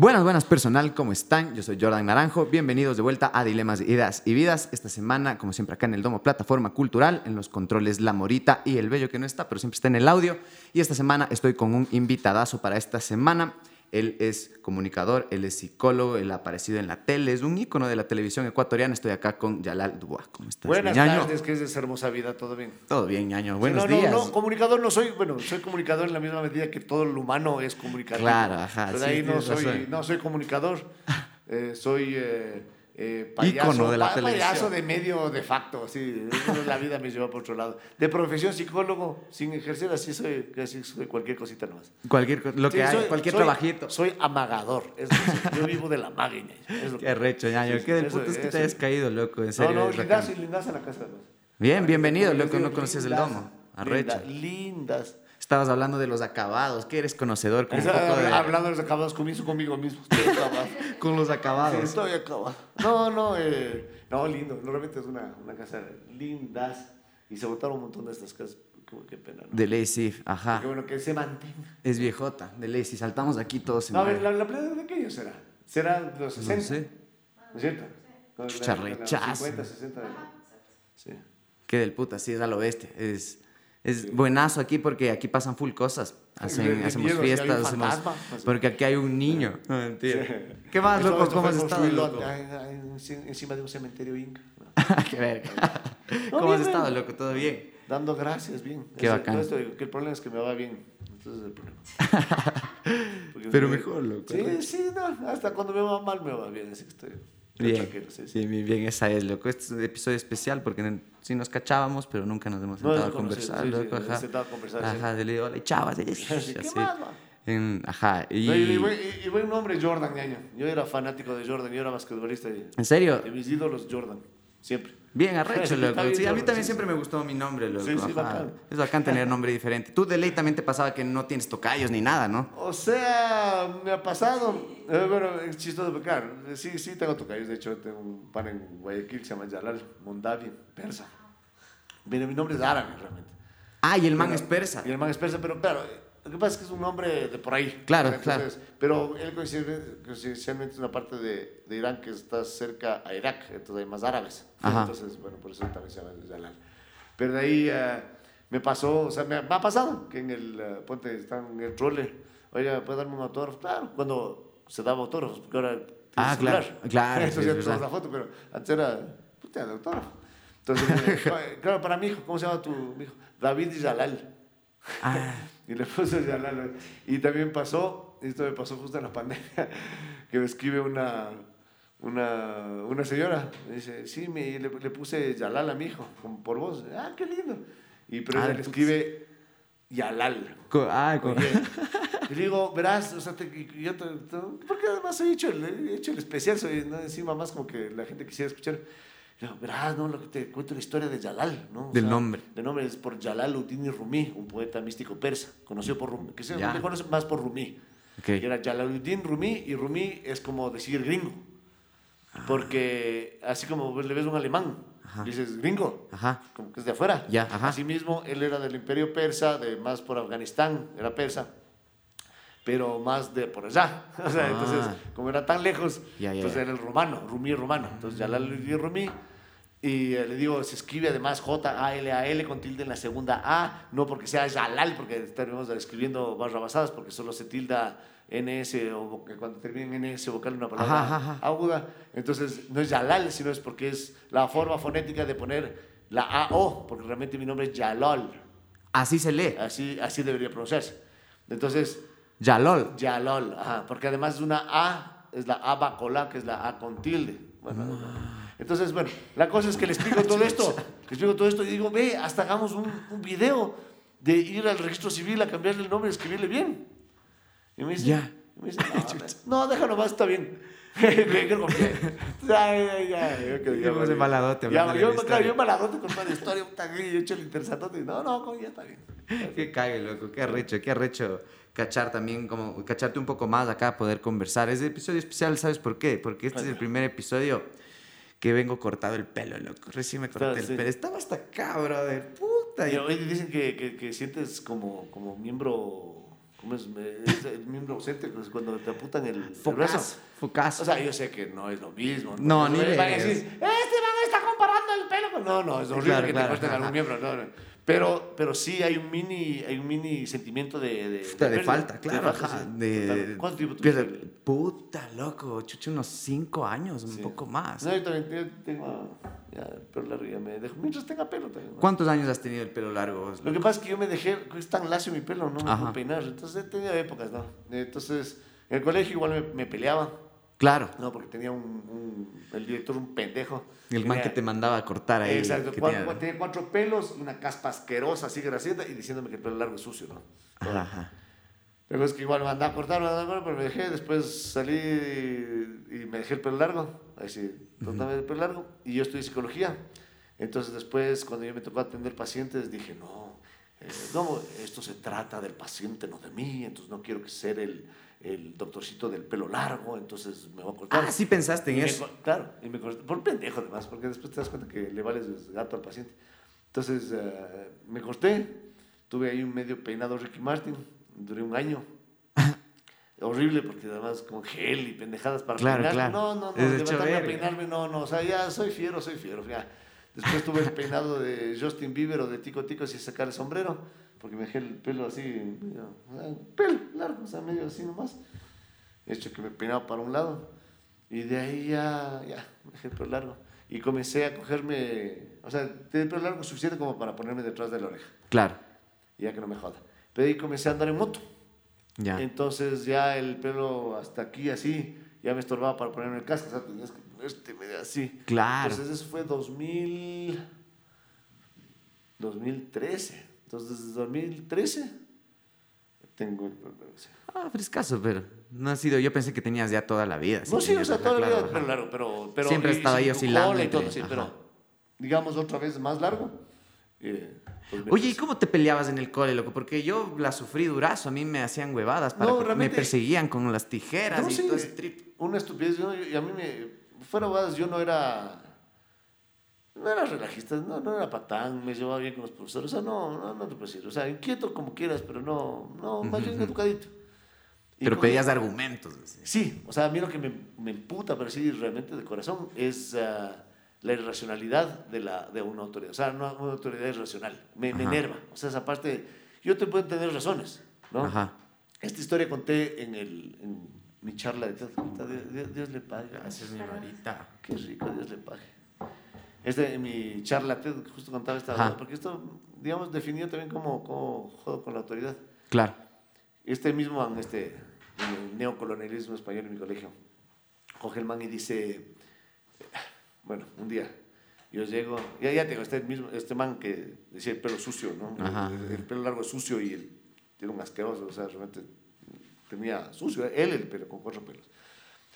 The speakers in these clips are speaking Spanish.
Buenas, buenas personal, ¿cómo están? Yo soy Jordan Naranjo, bienvenidos de vuelta a Dilemas, Ideas y Vidas. Esta semana, como siempre, acá en el Domo Plataforma Cultural, en los controles La Morita y El Bello que no está, pero siempre está en el audio. Y esta semana estoy con un invitadazo para esta semana. Él es comunicador, él es psicólogo, él ha aparecido en la tele, es un ícono de la televisión ecuatoriana. Estoy acá con Yalal Dubois. ¿Cómo estás, Buenas ñaño? tardes, que es de esa hermosa vida, ¿todo bien? Todo bien, ñaño. Buenos Sí, no, días. No, no, comunicador no soy, bueno, soy comunicador en la misma medida que todo el humano es comunicador. Claro, ajá, Pero sí, ahí no soy, razón. no soy comunicador, eh, soy eh, eh, payaso, de la pa- televisión. payaso de medio de facto, sí, eso la vida me lleva por otro lado. De profesión psicólogo, sin ejercer, así soy, soy cualquier cosita nomás. Cualquier, lo que Sí, hay, soy- cualquier soy- trabajito. Soy amagador, es yo vivo de la magia. es lo que- Qué recho, ñaño. Sí, Qué del puto es que te hayas caído, loco, en No, serio. no, es lindas lindas en la casa. además. Bien, bienvenido, loco, no conoces el domo. Arrecho. Lindas. Estabas hablando de los acabados, que eres conocedor con, un Esa- poco de- Hablando de los acabados conmigo, conmigo mismo. Estoy acabado. con los Sí, acabados. estoy acabado. No, no, eh, no, lindo. Normalmente es una, una casa lindas y se botaron un montón de estas casas. Como qué pena. ¿no? De ley, sí, ajá. Qué bueno que se mantenga. Es viejota, de ley. Si saltamos aquí todos se No, a ver, la, la playa de qué año será? ¿Será de los 60? No sé. ¿No es cierto? Chucha, rechazo. 50, 60. Sí. Qué del puta, sí, es a lo bestia. Es, es buenazo aquí porque aquí pasan full cosas. Hacen, De- de hacemos miedo, fiestas, hacemos- fantasma, pues. porque aquí hay un niño. No, mentira. Sí. ¿Qué más, loco? ¿Cómo has estado, loco? encima de un cementerio inca. Qué verga. No, ¿Cómo has bien, estado, loco? ¿Todo bien? Dando gracias, bien. Qué Eso- bacán. no que el problema es que me va bien. Entonces es el problema. Pero me- mejor, loco. Sí, sí, no. Hasta cuando me va mal me va bien. Así que estoy. Bien, sí, sí. sí, bien, bien, esa es, loco. Este es un episodio especial porque no- sí nos cachábamos, pero nunca nos hemos No, sentado a nos conocemos, conversar, sí, sí, loco, nos ajá. sentado a conversar, sí. Ajá, de le hola, chavas, Así. En- ajá, y... No, y, y buen- y buen nombre, Jordan, ñaño. Yo era fanático de Jordan, yo era basquetbolista. Y, ¿En serio? de mis ídolos, Jordan. Siempre. Bien, arrecho, loco. Sí, a mí también siempre me gustó mi nombre, loco. Sí, sí, bacán. Es bacán tener nombre diferente. Tú de ley también te pasaba que no tienes tocayos ni nada, ¿no? O sea, me ha pasado. eh, bueno, es chistoso, porque claro, sí, sí tengo tocayos. De hecho, tengo un pan en Guayaquil que se llama Yalal Mondavi, persa. Mira, mi nombre es árabe realmente. Ah, y el man Pero- es persa. Y el man es persa, pero claro, lo que pasa es que es un nombre de por ahí. Claro, claro. Pero él coincide- coincidencialmente es una parte de, de Irán que está cerca a Irak, entonces hay más árabes. Ajá. Entonces, bueno, por eso también se llama Yalal. Pero de ahí eh, me pasó, o sea, me, ha- pasado que en el eh, puente están en el trole. Oiga, ¿puede darme un autógrafo? Claro, cuando se daba autógrafos, porque ahora. tienes Ah, claro, claro, Entonces es la foto, pero antes era. Puta, de autógrafo. Entonces, eh, claro, para mi hijo, ¿cómo se llama tu hijo? David Yalal. Ah, Y le puse Yalal. Y también pasó, esto me pasó justo en la pandemia, que me escribe una, una, una señora. Me dice, sí, me, le, le puse Yalal a mi hijo, como por vos. Ah, qué lindo. Y pero Ah, ella le escribe Yalal. co- ah, co- Oye, y le digo, verás, o sea, te, yo te- te- porque además he hecho el, he hecho el especial, soy, ¿no? encima más como que la gente quisiera escuchar. Verás, no, lo que te cuento la historia de Yalal, ¿no? O Del nombre. El nombre es por Jalaluddin Rumi, un poeta místico persa, conocido por Rumi, que se conoce más por Rumi. Ok. Que era Jalaluddin Rumi, y Rumi es como decir gringo. Porque así como le ves un alemán, Ajá. dices gringo, Ajá. como que es de afuera. Ya, ajá. Asimismo, él era del imperio persa, de más por Afganistán, era persa, pero más de por allá. O sea, Ah. entonces, como era tan lejos, ya, pues era el romano, Rumi romano. Entonces, ya la le Rumi. Y eh, le digo, se escribe además J-A-L-A-L con tilde en la segunda A, no porque sea Jalal, porque estaremos escribiendo barra basadas, porque solo se tilda NS o cuando termina en NS vocal una palabra Ajá, ajá, aguda. Entonces, no es Yalal, sino es porque es la forma fonética de poner la A-O, porque realmente mi nombre es Yalol. Así se lee. Así, así debería pronunciarse. Entonces, Yalol. Yalol, ajá, porque además de una A, es la A bacola, que es la A con tilde. Bueno, Ah. Entonces, bueno, la cosa es que le explico todo esto, le explico todo esto y digo, ve, hasta hagamos un, un video de ir al registro civil a cambiarle el nombre y escribirle bien. Y me dice, Ya. y me dice, no, no, déjalo más, está bien. Ya, ya, yo de maladote, Ya, yo, claro, maladote con historia, yo he hecho el. No, no, ya está bien. Qué cague, loco. Qué arrecho, qué arrecho cachar también, como cacharte un poco más acá, poder conversar. Es el episodio especial, ¿sabes por qué? Porque este es el primer episodio que vengo cortado el pelo, loco. Recién me corté el sí. pelo. Estaba hasta acá, brother. Puta. Y hoy dicen que, que, que sientes como, como miembro ¿Cómo es? Es el miembro ausente, cuando te aputan el, el brazo. Focas. Focas. O sea, yo sé que no es lo mismo. No, ni van a decir, este man está comparando el pelo. con-". No, no, es horrible Claro, que claro, te corten algún miembro. no, no. Pero, pero sí hay un mini, hay un mini sentimiento de, de, Puta, de pérdida, falta, claro. falta, ajá, sí. de. ¿Cuánto tiempo tuviste? Puta, loco. Chucho, unos cinco años, un Sí. poco más. No, yo también tengo ya el pelo largo, ya me dejo. Mientras tenga pelo también. ¿no? ¿Cuántos años has tenido el pelo largo? Lo que pasa es que yo me dejé, es tan lacio mi pelo, no me puedo peinar. Entonces he tenido épocas, ¿no? Entonces, en el colegio igual me, me peleaba, Claro. ¿no? Porque tenía un, un- el director un pendejo. El man que te mandaba a cortar ahí. Exacto, que cua- tenía- cua- tenía cuatro pelos, una caspa asquerosa, así grasienta, y diciéndome que el pelo largo es sucio, ¿no? Ajá, ajá. Pero es que igual me andaba a cortar, me andaba a cortar, pero me dejé, después salí y, y me dejé el pelo largo, ahí sí, totalmente el pelo largo, y yo estudié psicología. Entonces después, cuando yo me tocó atender pacientes, dije, no, eh, no, esto se trata del paciente, no de mí, entonces no quiero que ser el, el doctorcito del pelo largo, entonces me voy a cortar. Ah, sí pensaste en Y me eso. co- claro, y me corté, por pendejo además, porque después te das cuenta que le vales gato al paciente. Entonces eh, me corté, tuve ahí un medio peinado Ricky Martin, duré un año. Horrible porque además con gel y pendejadas para Claro, peinarme. claro. No, no, no, levantarme a peinarme, no, no, o sea, ya soy fiero, soy fiero. ya. Después tuve el peinado de Justin Bieber o de Tico Tico sin sacar el sombrero, porque me dejé el pelo así, medio, pelo largo, o sea, medio así nomás. He hecho que me peinaba para un lado. Y de ahí ya, ya, me dejé el pelo largo. Y comencé a cogerme, o sea, tenía el pelo largo suficiente como para ponerme detrás de la oreja, Claro. ya que no me joda. Pero ahí comencé a andar en moto. Ya. Entonces ya el pelo hasta aquí así, ya me estorbaba para ponerme el casco, o sea, tenías que medio así. Claro. Entonces eso fue 2000, 2013. Entonces desde 2013 tengo el. Ah, frescaso, pero no ha sido. Yo pensé que tenías ya toda la vida. No, sí, o sea, toda la claro, vida pelo largo, pero, pero Siempre estaba y ahí oscilando y todo, sí, pero digamos otra vez más largo. eh, Oye, ¿y cómo te peleabas en el cole, loco? Porque yo la sufrí durazo, a mí me hacían huevadas, para No, me perseguían con las tijeras No, y sí, todo ese trip. Una estupidez, ¿no? y a mí me. Fuera bodas, yo no era. No era relajista, no, no era patán, me llevaba bien con los profesores, o sea, no, no, no te puedo decir, o sea, inquieto como quieras, pero no, no, más bien educadito. Y Pero pedías argumentos. así. Sí, o sea, a mí lo que me, me emputa, pero sí, realmente de corazón, es ah, la irracionalidad de, la, de una autoridad. O sea, no, una autoridad irracional. Me, me enerva. O sea, esa parte, yo te puedo entender razones, ¿no? Ajá. Esta historia conté en, el, en mi charla de Dios, Dios- Dios le pague. Gracias, mi varita. Qué rico, Dios le pague. Este, mi charla TED justo contaba esta Ajá. porque esto, digamos, definió también cómo, cómo jodo con la autoridad. Claro. Este mismo, en este en el neocolonialismo español en mi colegio, coge el man y dice, bueno, un día, yo llego, ya, ya tengo este mismo, este man que decía el pelo sucio, ¿no? Ajá. El, el pelo largo es sucio y el, tiene un asqueroso, o sea, realmente tenía sucio, él el pelo, con cuatro pelos.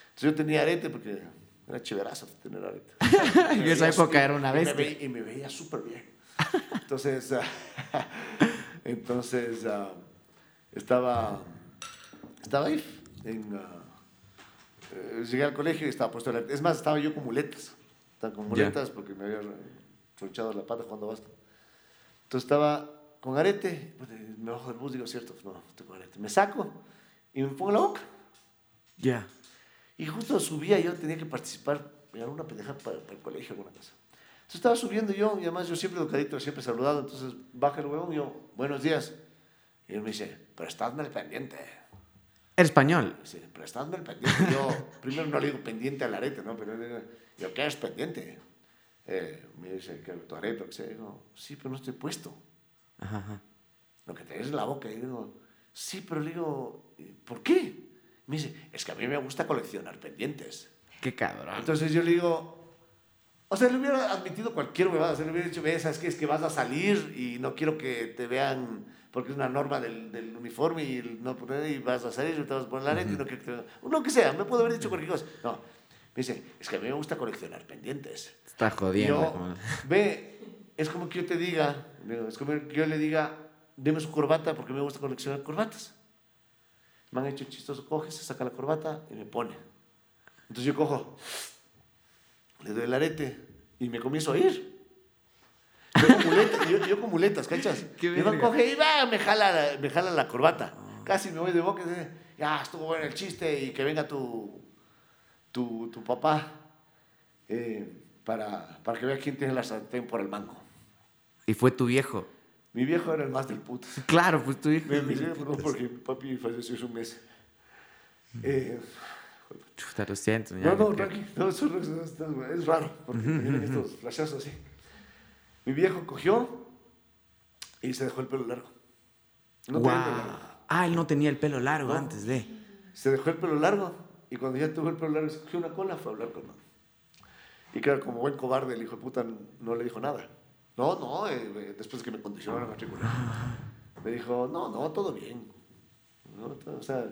Entonces yo tenía arete porque era chéverazo tener arete. En Me esa época era una y veía- Y me veía súper bien. Entonces, ah, entonces ah, estaba, estaba ahí. En, eh, llegué al colegio y estaba puesto el arete. Es más, estaba yo con muletas. Estaba con muletas porque me había tronchado la pata jugando básquet. Entonces estaba con arete, pues, me bajo del bus, digo, cierto, pues no, estoy con arete. Me saco y en la boca. Ya. Y justo subía, yo tenía que participar en alguna pendeja para, para el colegio, alguna cosa. Entonces estaba subiendo yo, y además yo siempre educadito, siempre saludado, entonces baja el huevón y yo, buenos días. Y él me dice, prestadme el pendiente. Era español. Dice, prestadme el pendiente. Yo, primero no le digo pendiente al arete, ¿no? Pero yo, ¿qué es pendiente? Eh, me dice, que tu arete, o que sea. Digo, sí, pero no estoy puesto. Ajá, ajá. Lo que tenés en la boca. Y digo, sí, pero le digo, ¿por qué? Me dice, es que a mí me gusta coleccionar pendientes. Qué cabrón. Entonces yo le digo, o sea, le hubiera admitido cualquier huevada, o sea, le hubiera dicho, ve, ¿sabes qué? Es que vas a salir y no quiero que te vean, porque es una norma del, del uniforme y el no poner, y vas a salir y te vas a poner la arete y no quiero que te vean. Lo que sea, me puedo haber dicho cualquier cosa. No, me dice, es que a mí me gusta coleccionar pendientes. Está jodiendo. yo, ve, es como que yo te diga, es como que yo le diga, deme su corbata porque me gusta coleccionar corbatas. Me han hecho chistoso, coge, se saca la corbata y me pone. Entonces yo cojo, le doy el arete y me comienzo a ir. Yo con muletas, yo, yo con muletas, ¿cachas? Y verga. coge y va, me jala, la- me jala la corbata. Casi me voy de boca y dice, ya estuvo bueno el chiste y que venga tu, tu, tu papá eh, para, para que vea quién tiene la sartén por el mango. Y fue tu viejo. Mi viejo era el más del puto. Claro, pues tu hijo. Me miré no, porque mi papi falleció hace un mes. Eh, Chuta, lo siento. no, no, tranqui. No, es, es- raro, porque me vienen estos flashazos así. Mi viejo cogió y se dejó el pelo largo. No tenía Guau. pelo largo. Ah, él no tenía el pelo largo No. antes de. Se dejó el pelo largo y cuando ya tuvo el pelo largo se cogió una cola, fue a hablar con él. Y claro, como buen cobarde, el hijo de puta no le dijo nada. No, no, eh, eh, después que me condicionó la matrícula. Me dijo, no, no, todo bien. No, todo, o sea,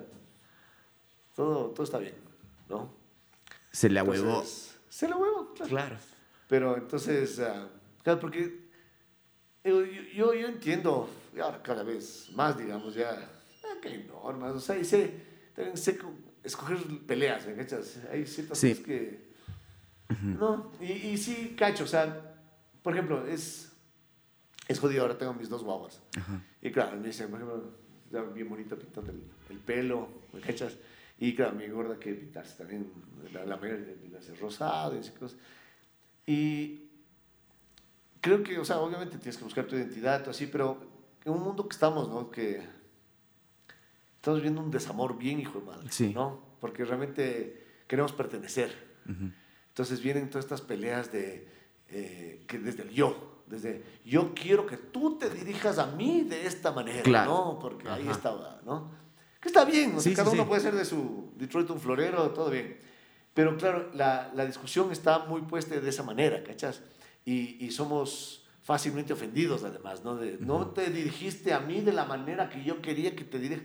todo, todo está bien, ¿no? Se le ahuevó. Entonces, Se le huevo, claro. Claro. Pero entonces, ah, claro, porque yo, yo, yo- entiendo, ahora cada vez más, digamos, ya, ah, que hay normas, o sea, y sé, también sé co- escoger peleas, ¿me? Hay ciertas Sí. cosas que... No, y, y sí, cacho, o sea, por ejemplo, es, es jodido, ahora tengo mis dos guaguas. Y claro, me dicen, por ejemplo, bien bonita pintando el, el pelo, ¿me cachas? Y claro, mi gorda que pintarse también, la, la mayoría de pintarse rosado y esas cosas. Y creo que, o sea, obviamente tienes que buscar tu identidad, todo así, pero en un mundo que estamos, ¿no? Que estamos viendo un desamor bien hijo de madre, Sí. ¿no? Porque realmente queremos pertenecer. Entonces vienen todas estas peleas de, eh, que desde el yo, desde yo quiero que tú te dirijas a mí de esta manera, Claro. ¿no? Porque ahí Ajá. estaba, ¿no? Que está bien, o sea, Sí, sí, cada uno sí. puede ser de su Detroit un florero, todo bien. Pero claro, la, la discusión está muy puesta de esa manera, ¿cachas? Y, y somos fácilmente ofendidos además, ¿no? De, No te dirigiste a mí de la manera que yo quería que te dirijas.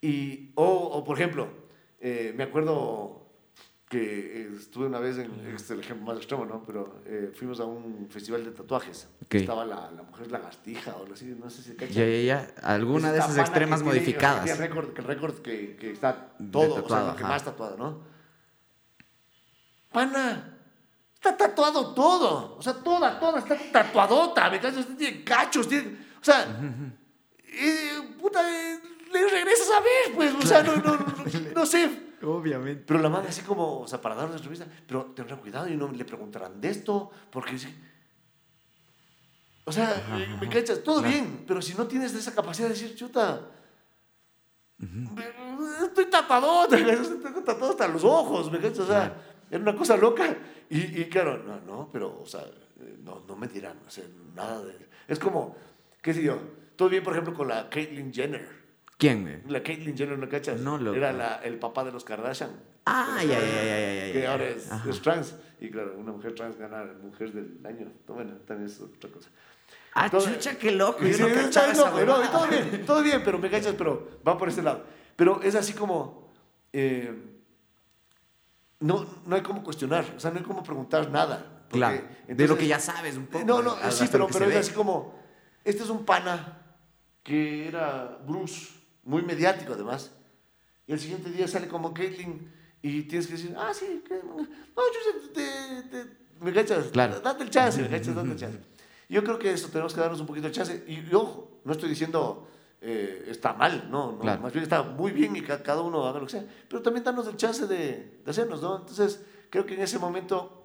Y, o, o, por ejemplo, eh, me acuerdo que eh, estuve una vez en, este es el ejemplo más extremo, ¿no? Pero eh, fuimos a un festival de tatuajes. Estaba la, la mujer lagartija o algo así, no sé si cachas. Ya, ya, ya. Alguna Es de esas extremas tiene- modificadas. el récord, que el récord que, que está todo, o sea, que más tatuado, ¿no? Pana, está tatuado todo. O sea, toda, toda está tatuadota. Me cacho, usted tiene cachos, tiene. O sea, eh, puta, le regresas a ver, pues. O sea, no, no, no, no sé. Obviamente. Pero la madre así como, o sea, para dar una entrevista, pero tendrán cuidado y no le preguntarán de esto, porque. O sea, eh, me cachas, todo bien, pero si no tienes esa capacidad de decir, chuta, estoy tatuado, estoy tatuado hasta los ojos, me cachas, o sea, era una cosa loca. Y, y claro, no, no, pero, o sea, no, no me dirán, o sea, nada de. Es como, qué sé yo, todo bien, por ejemplo, con la Caitlyn Jenner. ¿Quién, güey? La Caitlyn Jenner, ¿no cachas? No, loco. Era la- el papá de los Kardashian. Ah, ya, ya, ya, ya. Que ahora es, trans. Y claro, una mujer trans gana mujer del año. Bueno, también es otra cosa. Ah, Todo- chucha, qué loco. Yo Sí, no cachaba esa loco, no, todo bien, todo bien, pero me cachas, pero va por ese lado. Pero es así como. eh, no, no hay como cuestionar, o sea, no hay como preguntar nada. porque Claro. de lo entonces- que ya sabes un poco. no, no, sí, lo pero, es ve. así como, este es un pana que era Bruce, muy mediático además, y el siguiente día sale como Caitlyn y tienes que decir, ah, sí, que, no, yo te, te- te- me cachas, Claro. date el chance, me cachas, date el chance. Yo creo que eso tenemos que darnos un poquito de chance, y, y ojo, no estoy diciendo eh, está mal, no, no, Claro. más bien está muy bien y ca- cada uno haga lo que sea, pero también darnos el chance de, de hacernos, ¿no? Entonces, creo que en ese momento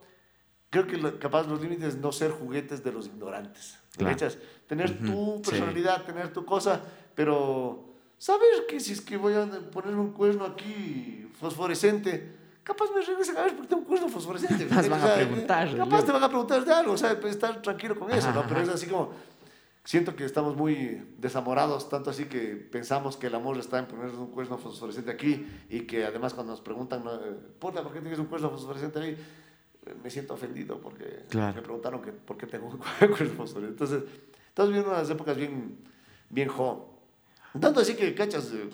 creo que lo- capaz los límites no ser juguetes de los ignorantes. ¿me Claro. cachas? Tener Ujú, tu sí. personalidad, tener tu cosa, pero saber que si es que voy a ponerme un cuerno aquí fosforescente, capaz me regresan a ver porque tengo un cuerno fosforescente. Capaz ¿me van a O sea, preguntar, Capaz yo. te van a preguntar de algo, o sea, pues, estar tranquilo con eso, Ajá, ¿no? Pero es así como, siento que estamos muy desamorados, tanto así que pensamos que el amor está en ponernos un cuerno fosforescente aquí y que además cuando nos preguntan. Eh, puta, ¿por qué tienes un cuerno fosforescente ahí? Eh, Me siento ofendido porque Claro. me preguntaron que, por qué tengo un cuerno fosforescente. Entonces, estamos viviendo unas épocas bien, bien jo. Tanto así que, cachas, eh,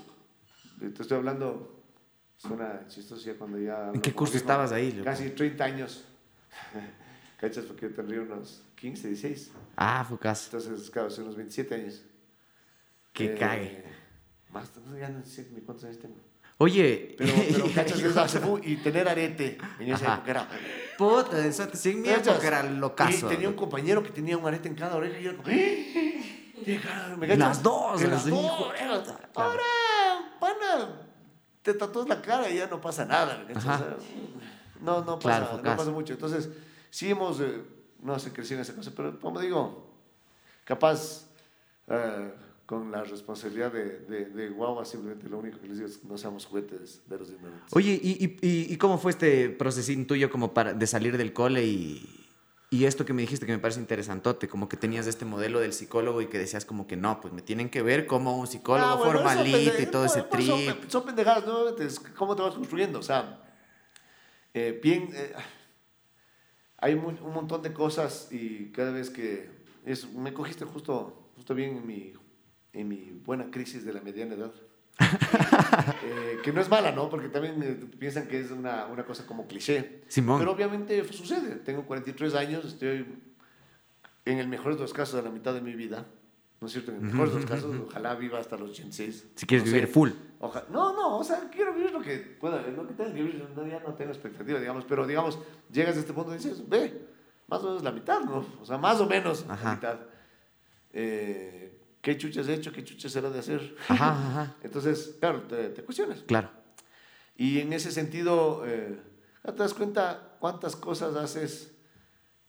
eh, te estoy hablando, suena chistoso ya cuando ya... ¿En qué curso estabas ahí, loco? Casi 30 años. cachas, porque yo tendría unos 15, 16. Ah, fue caso. Entonces, claro, hace unos 27 años. Que Eh, cague. Más, no, ya no sé ni cuántos años tengo. Oye, Pero, pero cachas, cebu y tener arete en esa Ajá. época era... puta, sin miedo era locazo. Y tenía un compañero que tenía un arete en cada oreja y yo era como... Me. Las dos, las las dos. Claro. Ahora, pana, te tatúas la cara y ya no pasa nada. no, no Claro, pasa, no focas. pasa mucho. Entonces, sí hemos, eh, no sé, crecido en esa cosa, pero como digo, capaz eh, con la responsabilidad de, de, de guagua, simplemente lo único que les digo es que no seamos juguetes de los ignorantes. Oye, ¿y, y, y- y cómo fue este procesín tuyo como para, de salir del cole y, y esto que me dijiste que me parece interesantote, como que tenías este modelo del psicólogo y que decías como que no, pues me tienen que ver como un psicólogo Ah, bueno, formalito y todo ese no, son- trip? Son, pendejadas, nuevamente, es cómo te vas construyendo. O sea, eh, bien, eh, hay un montón de cosas y cada vez que es, me cogiste justo, justo bien en mi, en mi buena crisis de la mediana edad. Eh, que no es mala, ¿no? Porque también eh, piensan que es una, una cosa como cliché. Simón. Pero obviamente sucede. Tengo 43 años, estoy en el mejor de los casos a la mitad de mi vida. ¿No es cierto? En el mejor de los casos, ojalá viva hasta los 86. Si quieres No vivir sé. full. Oja- no, no, o sea, quiero vivir lo que pueda, lo que tenga que vivir, no, ya no tengo expectativa, digamos, pero digamos, llegas a este punto y dices, ve, más o menos la mitad, ¿no? O sea, más o menos Ajá. la mitad. Eh, ¿Qué chuchas he hecho? ¿Qué chuchas será de hacer? Ajá, ajá. Entonces, claro, te, te cuestionas. Claro. Y en ese sentido, eh, ¿te das cuenta cuántas cosas haces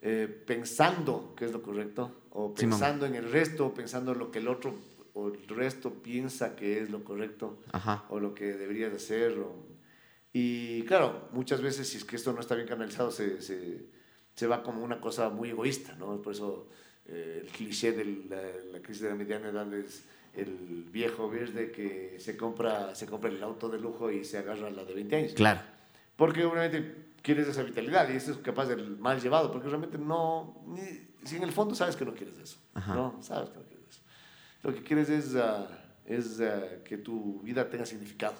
eh, pensando que es lo correcto? O Simón. pensando en el resto, o pensando en lo que el otro o el resto piensa que es lo correcto Ajá. o lo que deberías de hacer. o- Y claro, muchas veces si es que esto no está bien canalizado, se, se, se va como una cosa muy egoísta, ¿no? Por eso eh, el cliché de la, la crisis de la mediana edad es el viejo verde que se compra, se compra el auto de lujo y se agarra a la de 20 años. Claro. Porque obviamente quieres esa vitalidad y eso es capaz del mal llevado, porque realmente no, ni- si en el fondo sabes que no quieres eso, Ajá. ¿no? Sabes que no quieres eso. Lo que quieres es, ah, es ah, que tu vida tenga significado,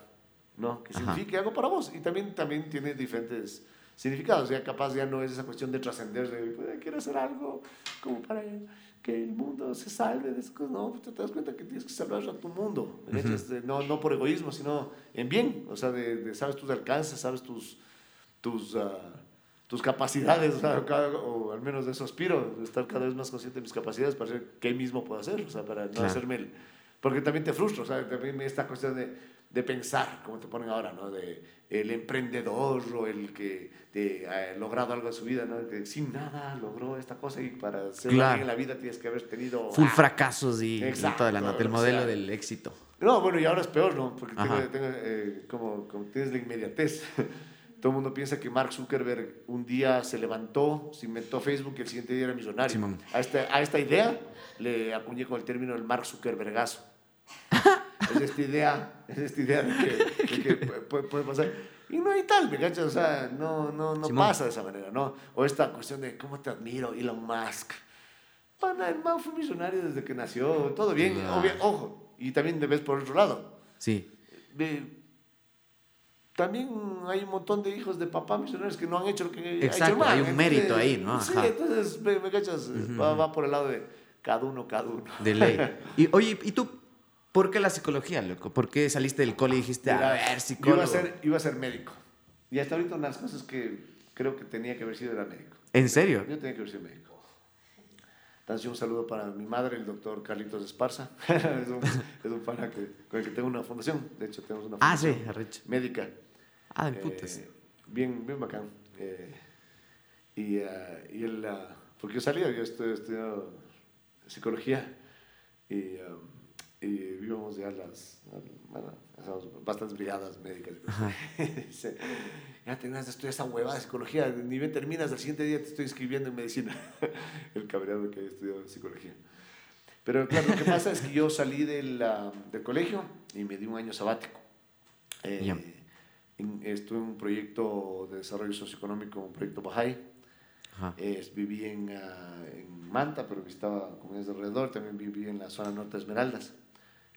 ¿no? Que Ajá. signifique algo para vos. Y también, también tiene diferentes significados. Ya capaz ya no es esa cuestión de trascender, de pues, quiero hacer algo como para que el mundo se salve de esas cosas. No, pues, te das cuenta que tienes que salvar a tu mundo. ¿me cachas? De- no, no por egoísmo, sino en bien. O sea, de, de sabes tus alcances, sabes tus, tus, ah, tus capacidades, o, o al menos de eso aspiro, de estar cada vez más consciente de mis capacidades para ver qué mismo puedo hacer, o sea, para no Claro. hacerme el... Porque también te frustro, o sea, también esta cuestión de, de pensar, como te ponen ahora, ¿no? De el emprendedor o el que de, ha logrado algo en su vida, ¿no? Que sin nada logró esta cosa y para ser Claro. en la vida tienes que haber tenido... Full ah, fracasos y, y Exacto, toda la nota. El o modelo sea, del éxito. no, bueno, y ahora es peor, ¿no? Porque tengo, tengo, eh, como, como tienes la inmediatez. Todo el mundo piensa que Mark Zuckerberg un día se levantó, se inventó Facebook y el siguiente día era millonario. A, esta, a esta idea le acuñé con el término el Mark Zuckerbergazo. es esta idea, es esta idea de que, de que puede, puede pasar. Y no hay tal, ¿me cachas? O sea, no, no, no Simón. pasa de esa manera, ¿no? O esta cuestión de cómo te admiro, Elon Musk. Pana, el man fue millonario desde que nació, todo bien, Claro. obvio, ojo. Y también te ves por otro lado. Sí. Ve, también hay un montón de hijos de papá misioneros que no han hecho lo que ha hecho Exacto, el man. hay un mérito ahí, ¿no? Sí, Ajá. entonces, me, me cachas, va, va por el lado de cada uno, cada uno. De ley. Y oye, ¿y tú por qué la psicología, loco? ¿Por qué saliste del cole y dijiste, a Mira, ver, yo iba psicólogo? a, ser, iba a ser médico. Y hasta ahorita una de las cosas que creo que tenía que haber sido era médico. ¿En serio? Yo tenía que haber sido médico. Entonces, un saludo para mi madre, el doctor Carlitos Esparza. es, un, es un pana que, con el que tengo una fundación. De hecho, tenemos una Ah, fundación sí, arrecho. médica. Ah, de putas. Eh, bien, bien bacán. Eh, y, ah, y él, ah, porque yo salía, yo estoy estudiando psicología y, ah, y íbamos ya a las, bueno, bastantes brigadas médicas. Dice, ya terminas de estudiar esa huevada de psicología, ni bien terminas, al siguiente día te estoy inscribiendo en medicina. El cabreado que había estudiado psicología. Pero claro, lo que pasa es que yo salí del, del colegio y me di un año sabático. Eh, en- estuve en un proyecto de desarrollo socioeconómico, un proyecto Bahá'í. Eh, viví en, ah, en Manta, pero visitaba comunidades de alrededor. También viví en la zona norte de Esmeraldas,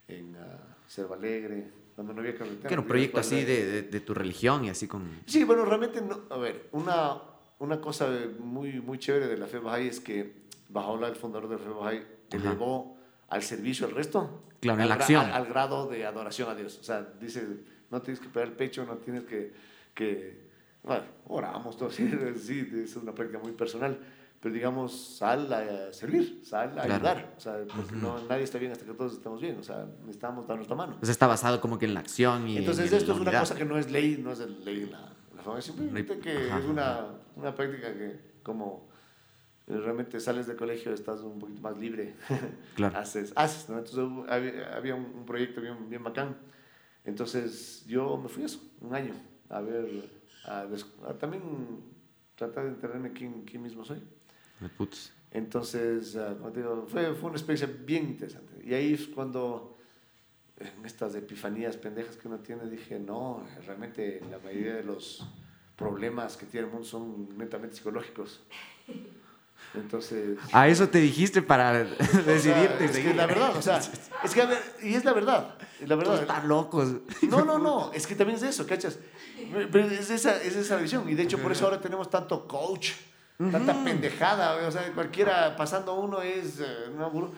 en ah, Cerva Alegre, donde no había carretera. Que era un proyecto así de, de- de tu religión y así con... Sí, bueno, realmente, no, a ver, una, una cosa muy, muy chévere de la fe Bahá'í es que Bahá'u'lláh, el fundador de la fe Bahá'í, elevó al servicio al resto. Claro, en la acción. Al, al grado de adoración a Dios. O sea, dice, no tienes que pegar el pecho, no tienes que... que bueno, oramos todos, sí, sí, es una práctica muy personal. Pero digamos, sal a servir, sal a Claro. ayudar. O sea, porque no, nadie está bien hasta que todos estemos bien. O sea, necesitamos dar nuestra mano. Pues está basado como que en la acción y Entonces, en esto es una cosa que no es ley, no es ley en la, la familia, simplemente que Ajá, es una, una práctica que, como eh, realmente sales del colegio, estás un poquito más libre, Claro. haces, haces, ¿no? Entonces, había, había un, un proyecto bien, bien bacán. Entonces, yo me fui eso, un año, a ver, a a también tratar de enterarme quién, quién mismo soy. Putz. Entonces, ah, como te digo, fue, fue una experiencia bien interesante. Y ahí es cuando, en estas epifanías pendejas que uno tiene, dije, no, realmente la mayoría de los problemas que tiene el mundo son netamente psicológicos. Entonces... A eso te dijiste para o sea, decidirte. es que la verdad, o sea, es que, a ver, y es la verdad, es la verdad. están locos. No, no, no, es que también es eso, ¿cachas? Pero es esa, es esa visión. Y de hecho, por eso ahora tenemos tanto coach, tanta pendejada. O sea, cualquiera pasando uno es eh, una gurú.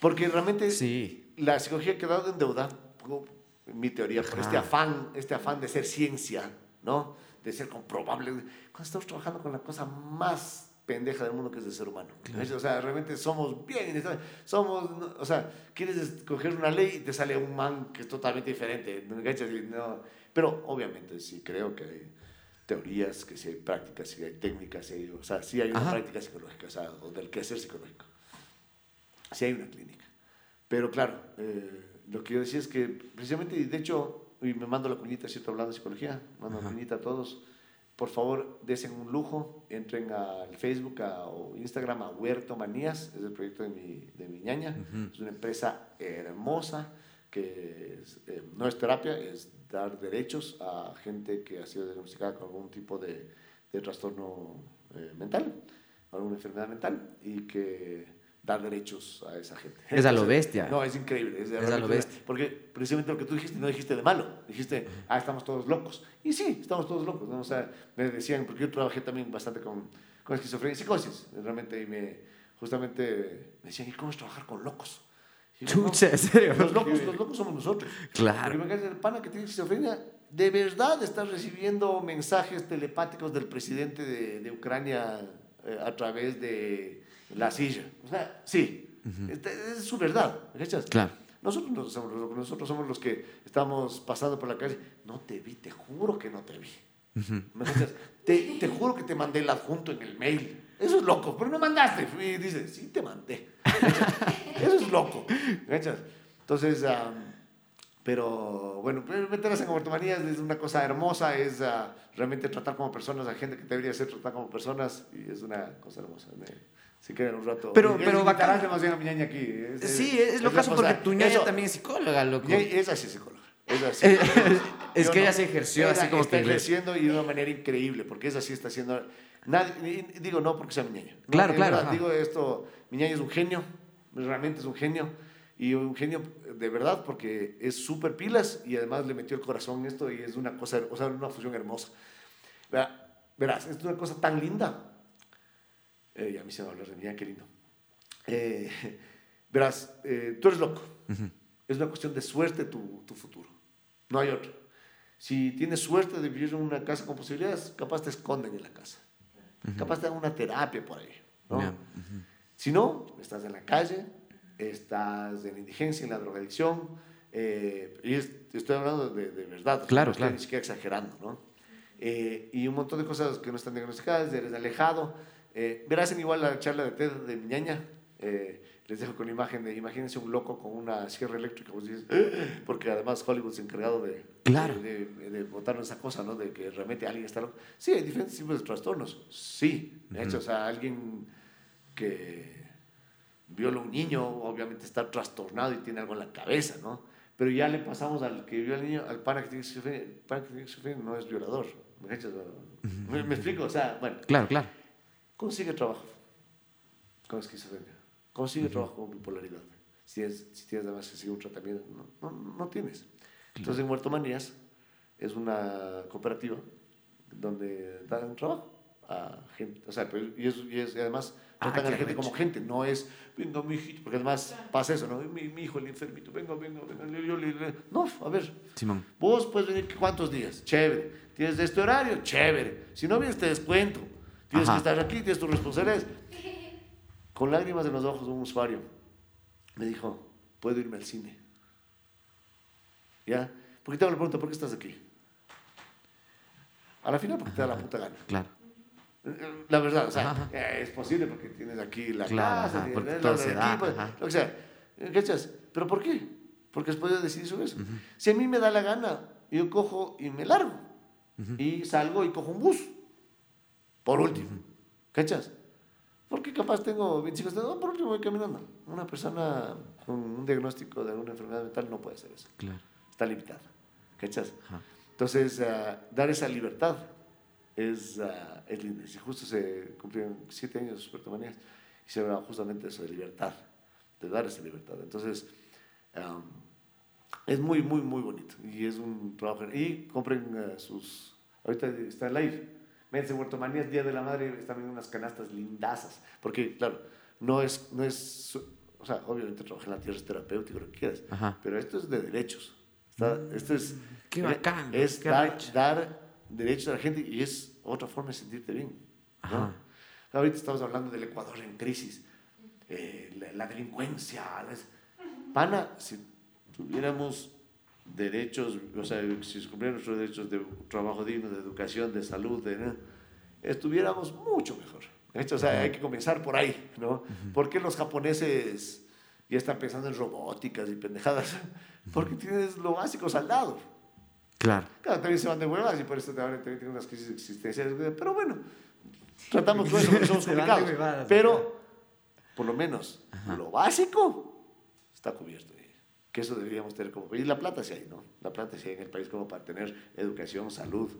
Porque realmente Sí. la psicología ha quedado en deuda, como mi teoría, por este Ajá. afán, este afán de ser ciencia, ¿no? De ser comprobable. Cuando estamos trabajando con la cosa más pendeja del mundo que es el ser humano. O sea, realmente somos bien, somos, o sea, quieres escoger una ley y te sale un man que es totalmente diferente, ¿no? Pero obviamente sí creo que teorías, que sí hay prácticas, sí hay técnicas, sí hay, o sea, sí hay una Ajá. práctica psicológica, o sea, o del quehacer psicológico. Sí hay una clínica. Pero claro, eh, lo que yo decía es que precisamente, y de hecho, y me mando la cuñita, ¿cierto? Hablando de psicología, mando la Ajá. cuñita a todos. Por favor, desen un lujo, entren al Facebook a- o Instagram a Huerto Manías, es el proyecto de mi, de mi ñaña. Ujú. Es una empresa hermosa que es, eh, no es terapia, es dar derechos a gente que ha sido diagnosticada con algún tipo de, de trastorno eh, mental, alguna enfermedad mental, y que dar derechos a esa gente. Es a lo bestia. No, es increíble. Es, Es a lo bestia. Porque precisamente lo que tú dijiste, no dijiste de malo. Dijiste, ah, estamos todos locos. Y sí, estamos todos locos. ¿no? O sea, me decían, porque yo trabajé también bastante con, con esquizofrenia y psicosis, realmente, y me, justamente me decían, ¿y cómo es trabajar con locos? Y yo, Chucha, ¿en serio? Los locos, los locos somos nosotros. Claro. Porque el pana que tiene esquizofrenia, de verdad está recibiendo mensajes telepáticos del presidente de, de Ucrania eh, a través de la silla. O sea, sí, Esta- es su verdad. Claro. Nosotros no somos, los- nosotros somos los que estamos pasando por la calle. No te vi, te juro que no te vi. ¿Me cachas? te, te juro que te mandé el adjunto en el mail. Eso es loco, pero no mandaste. Y dice, sí te mandé. Eso es loco. Entonces, am, pero bueno, meterse en ortomanías es una cosa hermosa, es ah, realmente tratar como personas a gente que debería ser tratada como personas y es una cosa hermosa. Me- si quieren un rato. Pero- Es- pero es- bacán. demasiado a mi ñaña aquí. Es- Sí, es lo la caso porque tu ñaña eso- también es psicóloga, loco. ella sí es psicóloga. Eh, es Yo que no. ella se ejerció así como está que... ejerciendo y de una manera increíble, porque ella sí está haciendo... Nadie, digo no porque sea mi ñaña. No, Claro, claro, verdad. Digo esto, mi ñaña es un genio, realmente es un genio. Y un genio de verdad porque es súper pilas y además le metió el corazón en esto y es una cosa, o sea, una fusión hermosa. Verá- Verás, es una cosa tan linda. Eh, ya a mí se me de mi ñaña, qué lindo. Eh, verás, eh, tú eres loco. Es una cuestión de suerte tu, tu futuro. No hay otro. Si tienes suerte de vivir en una casa con posibilidades, capaz te esconden en la casa. Capaz te dan una terapia por ahí. ¿no? Ya. Si no, estás en la calle, estás en la indigencia, en la drogadicción. eh, y es- estoy hablando de, de verdad. Claro, no claro. Ni siquiera exagerando, ¿no? Eh, y un montón de cosas que no están diagnosticadas, eres alejado. Eh, verás en igual la charla de TED de mi ñaña. eh, les dejo con la imagen de, imagínense un loco con una sierra eléctrica, dices, "Ah", porque además Hollywood se ha encargado de, Claro. de, de, de botarnos esa cosa, ¿no? De que realmente alguien está loco. Sí, hay diferentes tipos de trastornos. Sí, de hecho, o sea, alguien que viola a un niño, obviamente está trastornado y tiene algo en la cabeza, ¿no? Pero ya le pasamos al que viola al niño, al pana que tiene esquizofrenia. El pana que tiene esquizofrenia no es violador. ¿Me? ¿Me, me explico? O sea, bueno, Claro, claro. consigue trabajo con esquizofrenia. Consigue trabajo con bipolaridad. Si, es, si tienes además que seguir un tratamiento, no, no, no tienes. Entonces, en Muerto Manías es una cooperativa donde dan trabajo a gente. O sea, pero- y, es, y es- y además Ah, tratan a la gente como gente, no es, venga, mi hijito, porque además pasa eso, ¿no? Mi, mi hijo, el enfermito, venga, venga, venga, yo le, le- No, a ver, Simón. Vos puedes venir cuántos días, chévere. Tienes de este horario, chévere. Si no vienes, te descuento. Tienes Ajá. que estar aquí, tienes tus responsabilidades. Con lágrimas en los ojos, un usuario me dijo, ¿puedo irme al cine? ¿Ya? Porque te hago la pregunta, ¿por qué estás aquí? A la final, porque te da la puta gana. Claro. La verdad, o sea, Ajá. eh, es posible porque tienes aquí la Claro, tienes porque todo se da, equipo, lo que sea. ¿Cachas? ¿Pero por qué? Porque has podido decidir sobre eso. Si a mí me da la gana, yo cojo y me largo. Y salgo y cojo un bus. Por último. ¿Cachas? Porque capaz tengo 25 años, no, por último voy caminando. Una persona con un diagnóstico de alguna enfermedad mental no puede hacer eso. Claro. Está limitada. ¿Cachas? Ajá. Entonces, ah, dar esa libertad es, ah, es lindo. Y justo se cumplieron siete años de Supertomanías y se hablaba justamente de eso, de libertad, de dar esa libertad. Entonces, am, es muy, muy, muy bonito. Y es un trabajo. Y compren ah, sus. Ahorita está en live. Métanse en Huertomanías, Día de la Madre, están viendo unas canastas lindazas. Porque, claro, no es. No es o sea, obviamente trabajar en la tierra es terapéutico, lo que quieras. Ajá. Pero esto es de derechos. Está, esto es. Qué bacán, Es qué dar, dar derechos a la gente y es otra forma de sentirte bien. ¿no? Ahorita estamos hablando del Ecuador en crisis, eh, la, la delincuencia. las- Pana, si tuviéramos derechos, o sea, si se cumplieran nuestros derechos de trabajo digno, de educación, de salud, de, ¿no? estuviéramos mucho mejor. De hecho, o sea, hay que comenzar por ahí, ¿no? ¿Por qué los japoneses ya están pensando en robóticas y pendejadas? Porque tienes lo básico saldado. Claro. Claro, también se van de huevas y por eso también tienen unas crisis existenciales. Pero bueno, tratamos con eso porque somos complicados. Pero, por lo menos, lo básico está cubierto. Que eso deberíamos tener como país. La plata sí hay, ¿no? La plata sí hay en el país como para tener educación, salud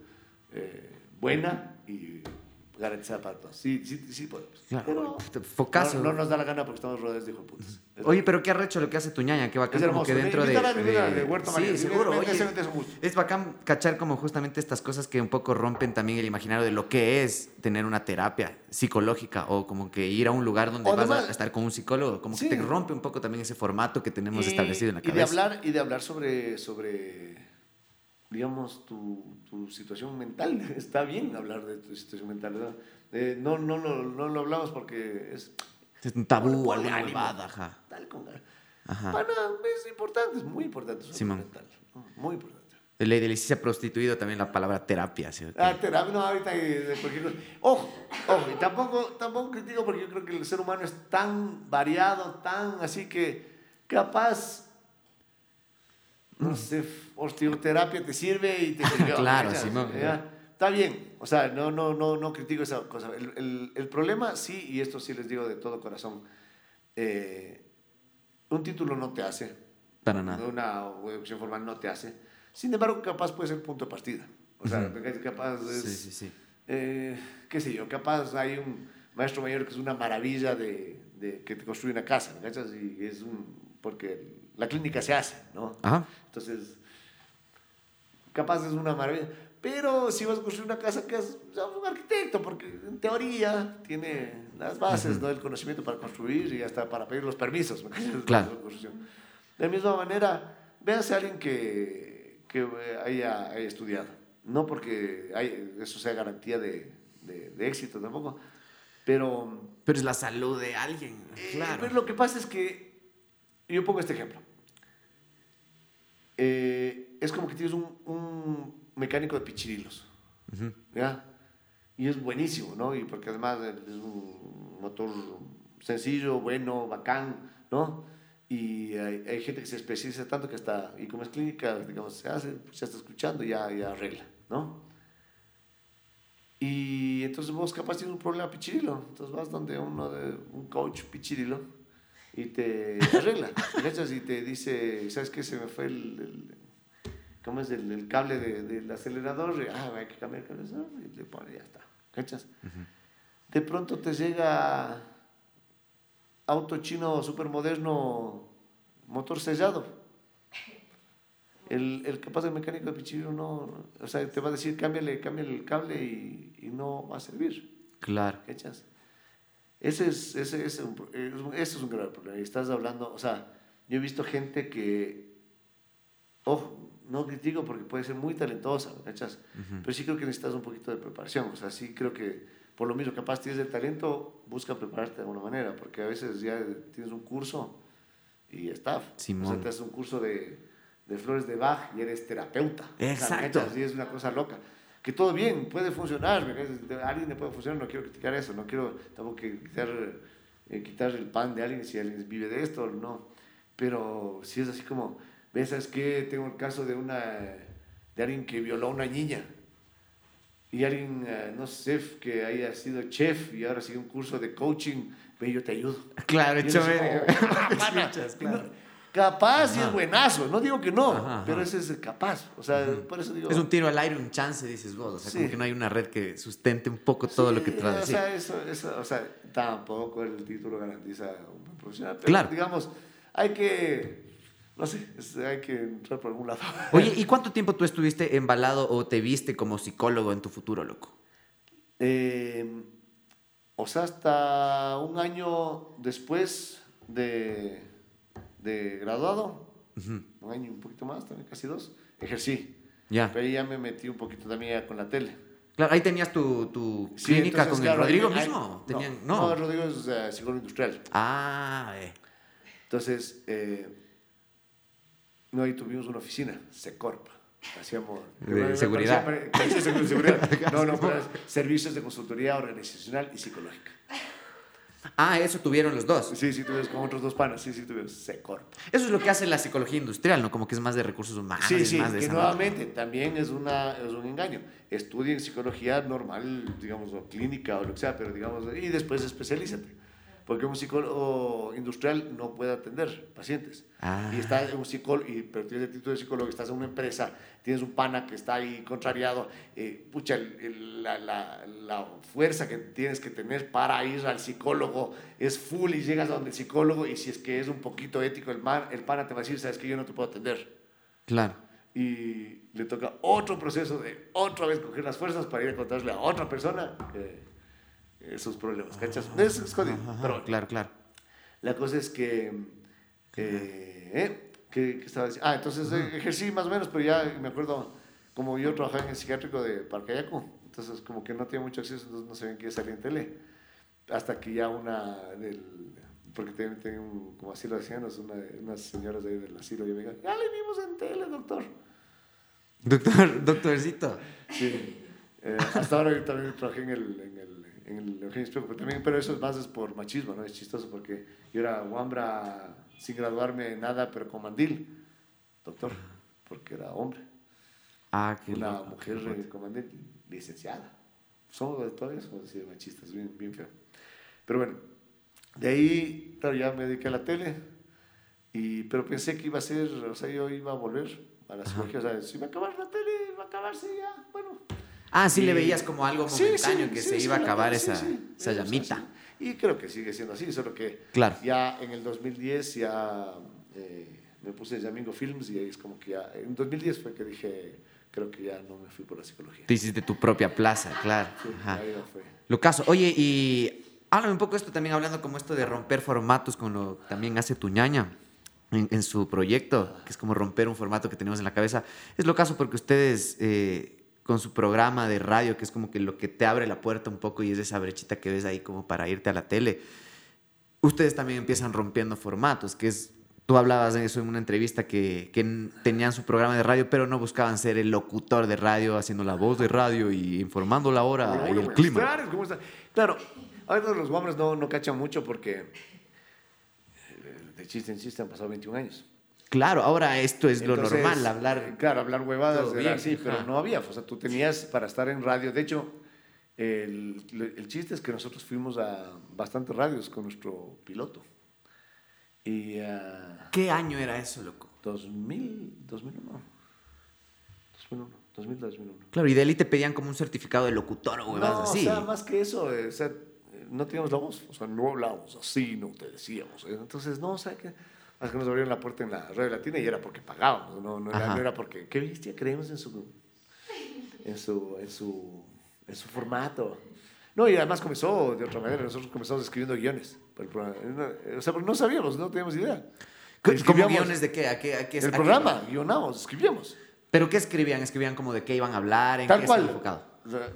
eh, buena y garantizada para todos. Sí, sí, sí podemos. Claro, Pero focazo. No, no nos da la gana porque estamos rodeados de hijos de putas. Oye, pero qué arrecho lo que hace tu ñaña, qué bacán Es como que dentro de, Huerto Sí, seguro. Oye, es bacán cachar como justamente estas cosas que un poco rompen también el imaginario de lo que es tener una terapia psicológica o como que ir a un lugar donde O vas además- a estar con un psicólogo, como Sí. que te rompe un poco también ese formato que tenemos Y- establecido en la y de cabeza. hablar y de hablar sobre sobre digamos tu, tu situación mental está bien hablar de tu situación mental. Eh, no no no no lo hablamos porque es Es un tabú, alguna ánimo. huevada, ajá. tal con. Ajá. Pana, es importante es muy importante Simón. mental muy importante La idea se ha prostituido también la palabra terapia. ¿sí? Ah, terapia, no, ahorita cualquier cosa. Ojo, ojo, y tampoco, tampoco critico porque yo creo que el ser humano es tan variado, tan así que capaz, no sé, osteoterapia te sirve y te sirvió. Claro. Ya, Está bien, o sea, no, no, no, no critico esa cosa. El, el- el problema sí, y esto sí les digo de todo corazón, eh, un título no te hace, Para nada. una educación formal no te hace. Sin embargo, capaz puede ser punto de partida. O sea, capaz es, Sí, sí, sí. eh, qué sé yo, capaz hay un maestro mayor que es una maravilla de, de que te construye una casa, ¿me cachas? Y es un, porque la clínica se hace, ¿no? Ajá. Entonces, capaz es una maravilla. Pero si vas a construir una casa, que es o sea, un arquitecto, porque en teoría tiene las bases, ¿no? El conocimiento para construir y hasta para pedir los permisos. ¿me cachas? Claro. De la misma manera, véase a alguien que, que haya, haya estudiado. No porque hay- eso sea garantía de, de- de éxito tampoco, pero, Pero es la salud de alguien. eh, Claro. pero lo que pasa es que, yo pongo este ejemplo. Es como que tienes un, un mecánico de pichirilos, Ujú. ¿ya? Y es buenísimo, ¿no? Y porque además es un motor sencillo, bueno, bacán, ¿no? Y hay, hay gente que se especializa tanto que hasta, y como es clínica, digamos, se hace, ya está escuchando, ya, ya arregla, ¿no? Y entonces vos capaz tienes un problema pichirilo, entonces vas donde uno de un coach pichirilo y te arregla. Y te dice, ¿sabes qué? Se me fue el, el- ¿cómo es? El, el cable de- del acelerador, ah, hay que cambiar el cable, y le pone, ya está, ¿cachas? De pronto te llega auto chino súper moderno, motor sellado. El, el capaz de mecánico de pichirilo no, o sea, te va a decir, cámbiale, cámbiale el cable y, y no va a servir. Claro. ¿Cachas? Ese es, ese, es un- ese es un grave problema. Y estás hablando, o sea, yo he visto gente que, ojo, no critico porque puede ser muy talentosa, ¿cachas? Pero sí creo que necesitas un poquito de preparación. O sea, sí creo que por lo mismo, capaz tienes el talento, busca prepararte de alguna manera, porque a veces ya tienes un curso y está. Simón. O sea, te haces un curso de, de flores de Bach y eres terapeuta. Exacto. O sea, y es una cosa loca. Que todo bien, puede funcionar, ¿me a alguien le puede funcionar, no quiero criticar eso, no quiero tampoco quitar, eh, quitar el pan de alguien si alguien vive de esto, no. Pero si es así como, ves, ¿sabes qué? Tengo el caso de, una, de alguien que violó a una niña y alguien, eh, no sé, que haya sido chef y ahora sigue un curso de coaching, ve, yo te ayudo. Claro, Y es como, "Ah, pana". Escuchas, claro. No, Capaz y Ajá. es buenazo, no digo que no, Ajá, pero ese es capaz. O sea, por eso digo. Es un tiro al aire, un chance, dices vos. O sea, como Sí. que no hay una red que sustente un poco todo lo que Sí, te vas a o decir. sea, eso, eso, o sea, tampoco el título garantiza un profesional, pero Claro. digamos, hay que, no sé, es- hay que entrar por algún lado. Oye, ¿y cuánto tiempo tú estuviste embalado o te viste como psicólogo en tu futuro, loco? Eh, o sea, hasta un año después de, de graduado, un año y un poquito más, también casi dos, ejercí. Ya. Pero ahí ya me metí un poquito también con la tele. Claro, ahí tenías tu, tu Sí, clínica entonces, con claro, el Rodrigo ahí- mismo. no, Tenían, no, no. Rodrigo es psicólogo industrial. Ah, eh. Entonces, eh, no, ahí tuvimos una oficina, Secorp. Hacíamos. De seguridad. parecía- seguridad. No, no, servicios de consultoría organizacional y psicológica. Ah, eso tuvieron los dos. Sí, sí, tuvimos con otros dos panas. Sí, sí, tuvimos Secorp. Eso es lo que hace la psicología industrial, ¿no? Como que es más de recursos humanos. Sí, sí, más de que esa- nuevamente también es, una, es un engaño. Estudien psicología normal, digamos, o clínica o lo que sea, pero digamos, y después especialízate. Porque un psicólogo industrial no puede atender pacientes. Ah. Y está un psicólogo, y, pero tienes el título de psicólogo, estás en una empresa, tienes un pana que está ahí contrariado, eh, pucha, el- el- la, la- la fuerza que tienes que tener para ir al psicólogo es full y llegas a donde el psicólogo y si es que es un poquito ético, el, man, el pana te va a decir, sabes que yo no te puedo atender Claro. y le toca otro proceso de otra vez coger las fuerzas para ir a contarle a otra persona eh, esos problemas, ¿cachas? Es, es jodido, Ajá, pero bueno. claro, claro. La cosa es que, eh, eh, ¿qué, qué estaba diciendo? Ah, entonces eh, ejercí más o menos, pero ya me acuerdo, como yo trabajaba en el psiquiátrico de Parcayaco, entonces como que no tenía mucho acceso, entonces no sabían que salía en tele. Hasta que ya una del, porque también tenía un, como asilo de ancianos, una, unas señoras de ahí del asilo, y me dijeron, ya le vimos en tele, doctor. Doctor, doctorcito. Sí. Eh, hasta ahora yo también trabajé en el, en el, en el Eugenio Espejo, pero, también, pero eso es más por machismo, ¿no? Es chistoso porque yo era guambra sin graduarme en nada, pero con mandil, doctor, porque era hombre. Ah, qué Una loco. mujer eh, con mandil, licenciada. Somos todavía somos así de machistas, bien, bien feo. Pero bueno, de ahí, claro, ya me dediqué a la tele, y, pero pensé que iba a ser, o sea, yo iba a volver a la psicología, o sea, si iba a acabar la tele, iba a acabarse ya, bueno, Ah, sí le y- veías como algo momentáneo sí, que se iba a acabar esa, llamita. Y creo que sigue siendo así, solo que Claro. ya en el 2010 ya eh, me puse Yamingo Films y es como que ya, en 2010 fue que dije, creo que ya no me fui por la psicología. Te hiciste tu propia plaza, claro. Sí, Ajá. ahí fue. Lo caso. Oye, y háblame un poco esto también, hablando como esto de romper formatos, con lo que también hace tu ñaña en, en su proyecto, que es como romper un formato que tenemos en la cabeza. Es lo caso porque ustedes, eh, con su programa de radio, que es como que lo que te abre la puerta un poco y es esa brechita que ves ahí como para irte a la tele, ustedes también empiezan rompiendo formatos, que es... Tú hablabas de eso en una entrevista que, que tenían su programa de radio, pero no buscaban ser el locutor de radio, haciendo la voz de radio y informando la hora Hola, y el clima. tardes, ¿cómo está? Claro, a veces los hombres no, no cachan mucho porque eh, de chiste en chiste han pasado 21 años. Claro, ahora esto es lo normal, eh, hablar. Claro, hablar huevadas así, pero no había. O sea, tú tenías para estar en radio. De hecho, el, el chiste es que nosotros fuimos a bastantes radios con nuestro piloto. Y a ¿Qué año era eso, loco? 2000, 2001. 2001, 2000, 2001. Claro, y de ahí te pedían como un certificado de locutor o huevadas No, así. o sea, más que eso, eh, o sea, eh, no teníamos la voz, o sea, no hablábamos así, no te decíamos. eh. Entonces, no, o sea, que, más que nos abrieron la puerta en la radio latina y era porque pagábamos, no, no, era, Ajá. no era porque, qué bestia, creemos en su, en su, en su, en su formato. No, y además comenzó de otra manera, nosotros comenzamos escribiendo guiones para el programa. No, O sea, porque no sabíamos, no teníamos idea. ¿Cómo guiones de qué? ¿A qué, a qué El a qué- programa, guionábamos, escribíamos. ¿Pero qué escribían? ¿Escribían como de qué iban a hablar? ¿En Tal qué cual. enfocado?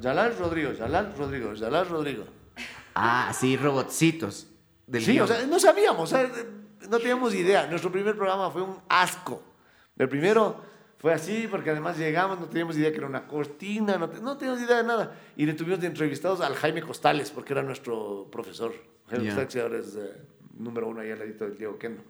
Yalal Rodrigo, Yalal Rodrigo, Yalal Rodrigo. Ah, sí, robotcitos. Del Sí, o sea, no sabíamos, o sea, no teníamos idea. Nuestro primer programa fue un asco. El primero fue así, porque además llegamos, no teníamos idea que era una cortina, no, no teníamos idea de nada. Y le tuvimos de entrevistados al Jaime Costales, porque era nuestro profesor. Jaime Ya. Costales, ahora es eh, número uno ahí al ladito del Diego Kendo.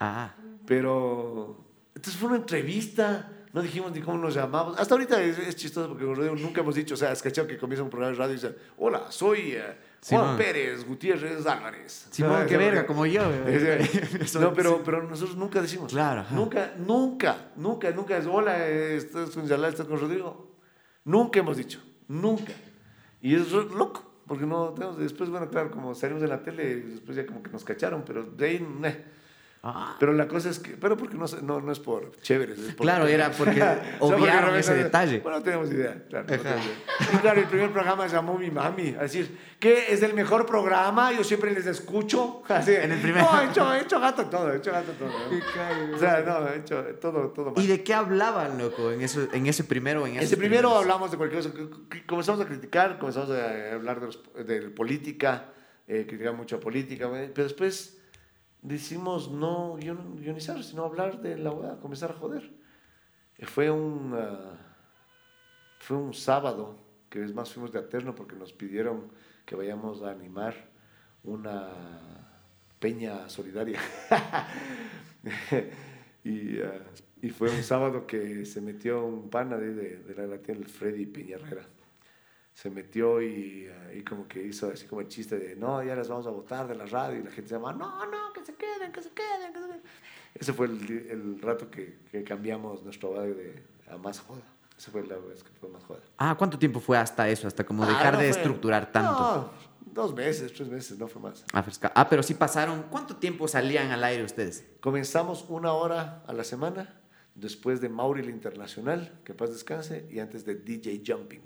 Ah, Pero, entonces fue una entrevista, no dijimos ni cómo nos llamamos. Hasta ahorita es, es chistoso porque nunca hemos dicho, o sea, es cachado que comienza un programa de radio y dice, hola, soy eh, Juan Simón. Pérez Gutiérrez Álvarez. Simón, qué verga, como yo. No, pero, pero nosotros nunca decimos. Claro, ajá. Nunca, nunca, nunca, nunca es, hola, eh, estás con Yalal, estás con Rodrigo. Nunca hemos dicho, nunca. Y es loco, porque no tenemos, después, bueno, claro, como salimos de la tele, después ya como que nos cacharon, pero de ahí, meh. Ah, Pero la cosa es que, pero porque no, no, no es por chéveres. es por- Claro, era porque O sea, obviaron ese no- detalle. Bueno, no tenemos idea. Claro, no tenemos idea. Y claro, el primer programa llamó mi mami a decir, ¿qué? ¿Es el mejor programa? Yo siempre les escucho. Así, En el primer- No, he hecho, he hecho gato todo, he hecho gato todo. O sea, no, he hecho todo, todo mal. ¿Y de qué hablaban, loco, en, eso, en ese primero? En Ese primero primeros? hablamos de cualquier cosa. Comenzamos a criticar, comenzamos a hablar de, los- de política, eh, criticar mucho política, pero después decimos no guion- guionizar, sino hablar de la hueá, comenzar a joder. Eh, Fue un, ah, fue un sábado, que es más fuimos de Aterno porque nos pidieron que vayamos a animar una peña solidaria. y, ah, y fue un sábado que se metió un pana de, de, la latina, el Freddy Peñarrera. Se metió y, ah, y como que hizo así como el chiste de, no, ya las vamos a votar de la radio. Y la gente se llama, no, no, que se queden, que se queden. Que se queden". Ese fue el, el rato que, que cambiamos nuestro radio de, a más joda. Esa fue la vez que fue más joda. Ah, ¿cuánto tiempo fue hasta eso? Hasta como Ah, dejar no de fue- estructurar tanto. No, dos meses, tres meses, no fue más. Ah, fresca. Ah, pero sí pasaron. ¿Cuánto tiempo salían al aire ustedes? Comenzamos una hora a la semana, después de Mauri el Internacional, que paz descanse, y antes de DJ Jumping.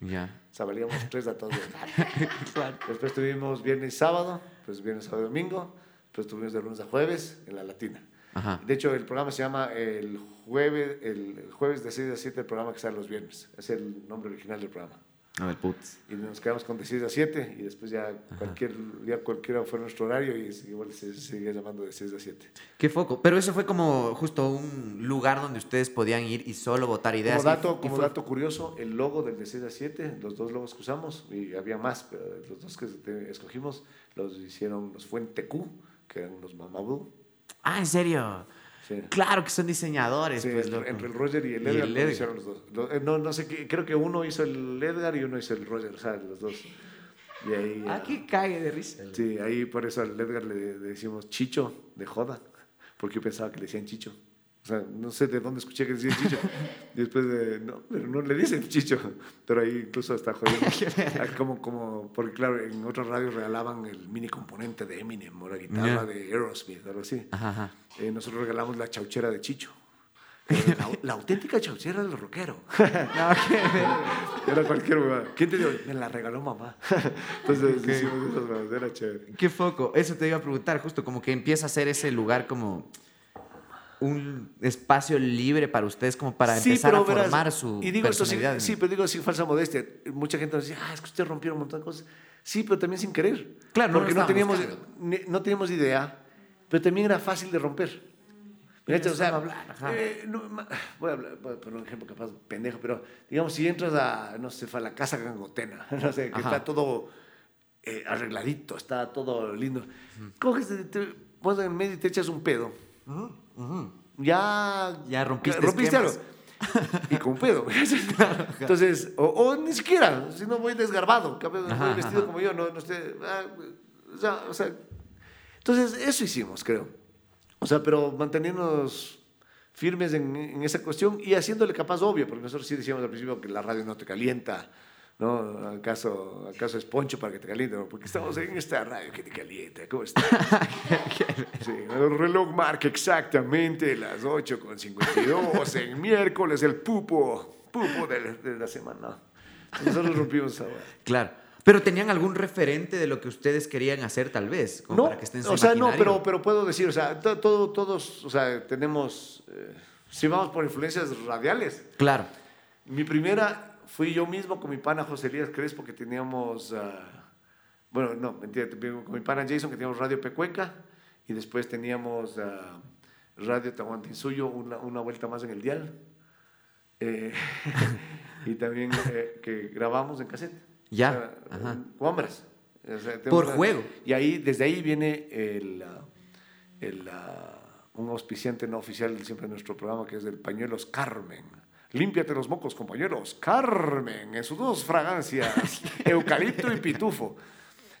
Ya. O sea, valíamos tres a todos. Después tuvimos viernes y sábado, pues viernes, sábado y domingo, pues tuvimos de lunes a jueves en la Latina. Ajá. De hecho, el programa se llama el jueves, el jueves de 6 a 7, el programa que sale los viernes. Es el nombre original del programa. A ver, putz. Y nos quedamos con de 6 a 7 y después ya cualquier día cualquiera fue nuestro horario y igual se seguía llamando de 6 a 7. Qué foco. Pero eso fue como justo un lugar donde ustedes podían ir y solo votar ideas. Como Y- dato, y como fue- dato curioso, el logo del de 6 a 7, los dos logos que usamos, y había más, pero los dos que escogimos los hicieron los Fuente-Q, que eran los Mamabú. Ah, ¿en serio? Sí. Claro que son diseñadores, Sí, pues, entre, loco. entre el Roger y el Y Edgar, el lo Edgar. hicieron los dos. Eh, no, no sé, creo que uno hizo el Edgar y uno hizo el Roger, o sea, los dos. Y ahí, Ah, qué cague de risa. sí, ahí por eso al Edgar le, le decimos Chicho, de joda, porque yo pensaba que le decían Chicho. O sea, no sé de dónde escuché que decían Chicho. y después de, no, pero no le dicen Chicho. Pero ahí incluso está jodiendo. Como, como, porque claro, en otras radios regalaban el mini componente de Eminem o la guitarra de Aerosmith, algo así. Ajá, ajá. Eh, nosotros regalamos la chauchera de Chicho. La, la auténtica chauchera del rockero. Era cualquier huevada. ¿Quién te dio? Me la regaló mamá. Entonces hicimos esas huevadas, era chévere. Qué foco. Eso te iba a preguntar, justo como que empieza a ser ese lugar como un espacio libre para ustedes, como para Sí, empezar a verás, formar su y digo esto sin- personalidad. sí, pero digo sin falsa modestia. Mucha gente nos dice, ah, es que usted rompieron un montón de cosas. Sí, pero también sin querer. Claro, no porque lo no, teníamos, no teníamos idea, pero también era fácil de romper. Mira, o sea, hablar, eh, no, voy, a hablar, voy a poner un ejemplo capaz pendejo, pero digamos, si entras a, no sé, a la casa gangotena, no sé, que Ajá. está todo eh, arregladito, está todo lindo. Coges, te, te pones en medio y te echas un pedo. Ya, Ya rompiste rompiste algo. Y con pedo. Entonces, o, o ni siquiera, si no voy desgarbado, voy Ajá, vestido ajá. como yo, no, no esté. ah, o sea, o sea, entonces, eso hicimos, creo. O sea, pero manteniéndonos firmes en, en esa cuestión y haciéndole capaz obvio, porque nosotros sí decíamos al principio que la radio no te calienta, ¿no? ¿Acaso, acaso es poncho para que te caliente? ¿no? Porque estamos en esta radio que te calienta, ¿cómo está? Sí, el reloj marca exactamente las 8 con 52 en miércoles, el pupo, pupo de, la- de la semana. Nosotros rompimos hueá. Claro. Pero tenían algún referente de lo que ustedes querían hacer, tal vez, como No, para que estén o sea, no, pero, pero puedo decir, o sea, to- todo, todos, o sea, tenemos, eh, si vamos por influencias radiales, Claro. mi primera fui yo mismo con mi pana José Elías Crespo, que teníamos, ah, bueno, no, mentira, con mi pana Jason, que teníamos Radio Pecueca, y después teníamos uh, Radio Tahuantinsuyo, una, una vuelta más en el dial. Eh, y también eh, que grabamos en cassette. Ya. O Por juego. Y ahí, desde ahí viene el, ah, el, un auspiciante no oficial siempre de nuestro programa, que es del Pañuelos Carmen. Límpiate los mocos, compañeros. Carmen, en sus dos fragancias, eucalipto y pitufo.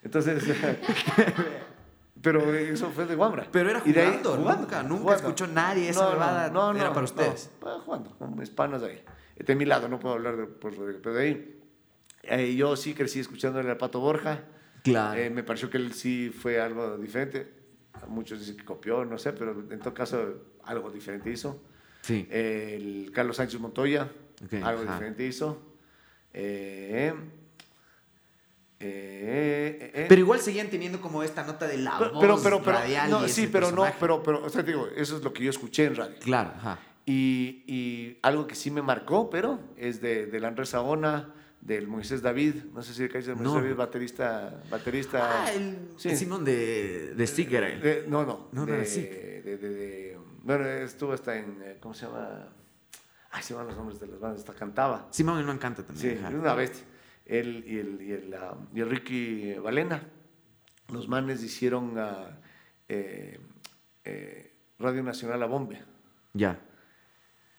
Entonces, pero eso fue de Guambra. Pero era jugando, nunca, nunca escuchó nadie esa no, no, no, era para ustedes. No, jugando, con mis panas ahí. De mi lado, no puedo hablar de, por, pero de ahí. Eh, yo sí crecí escuchándole al Pato Borja. Claro. Eh, me pareció que él sí fue algo diferente. Muchos dicen que copió, no sé, pero en todo caso algo diferente hizo. Sí. el Carlos Sánchez Montoya, algo diferente hizo. Eh, eh, eh, pero igual seguían teniendo como esta nota de la pero, voz pero, pero, radial no, sí, pero no, pero, pero, o sea, digo, eso es lo que yo escuché en radio. Claro, ajá. Y, y algo que sí me marcó, pero es de, del Andrés Saona, del Moisés David, no sé si el Moisés David, baterista, baterista. Ah, el, sí. Simón de, de Sticker. no, no, no, de, de, de, bueno, estuvo hasta en, eh, ¿cómo se llama? Ay, se llaman los nombres de las bandas, hasta cantaba. Simón no encanta también. Sí, una bestia. Él y el, y el, ah, y el Ricky Valena. Los manes hicieron uh, eh, eh, Radio Nacional a Bombe. Ya.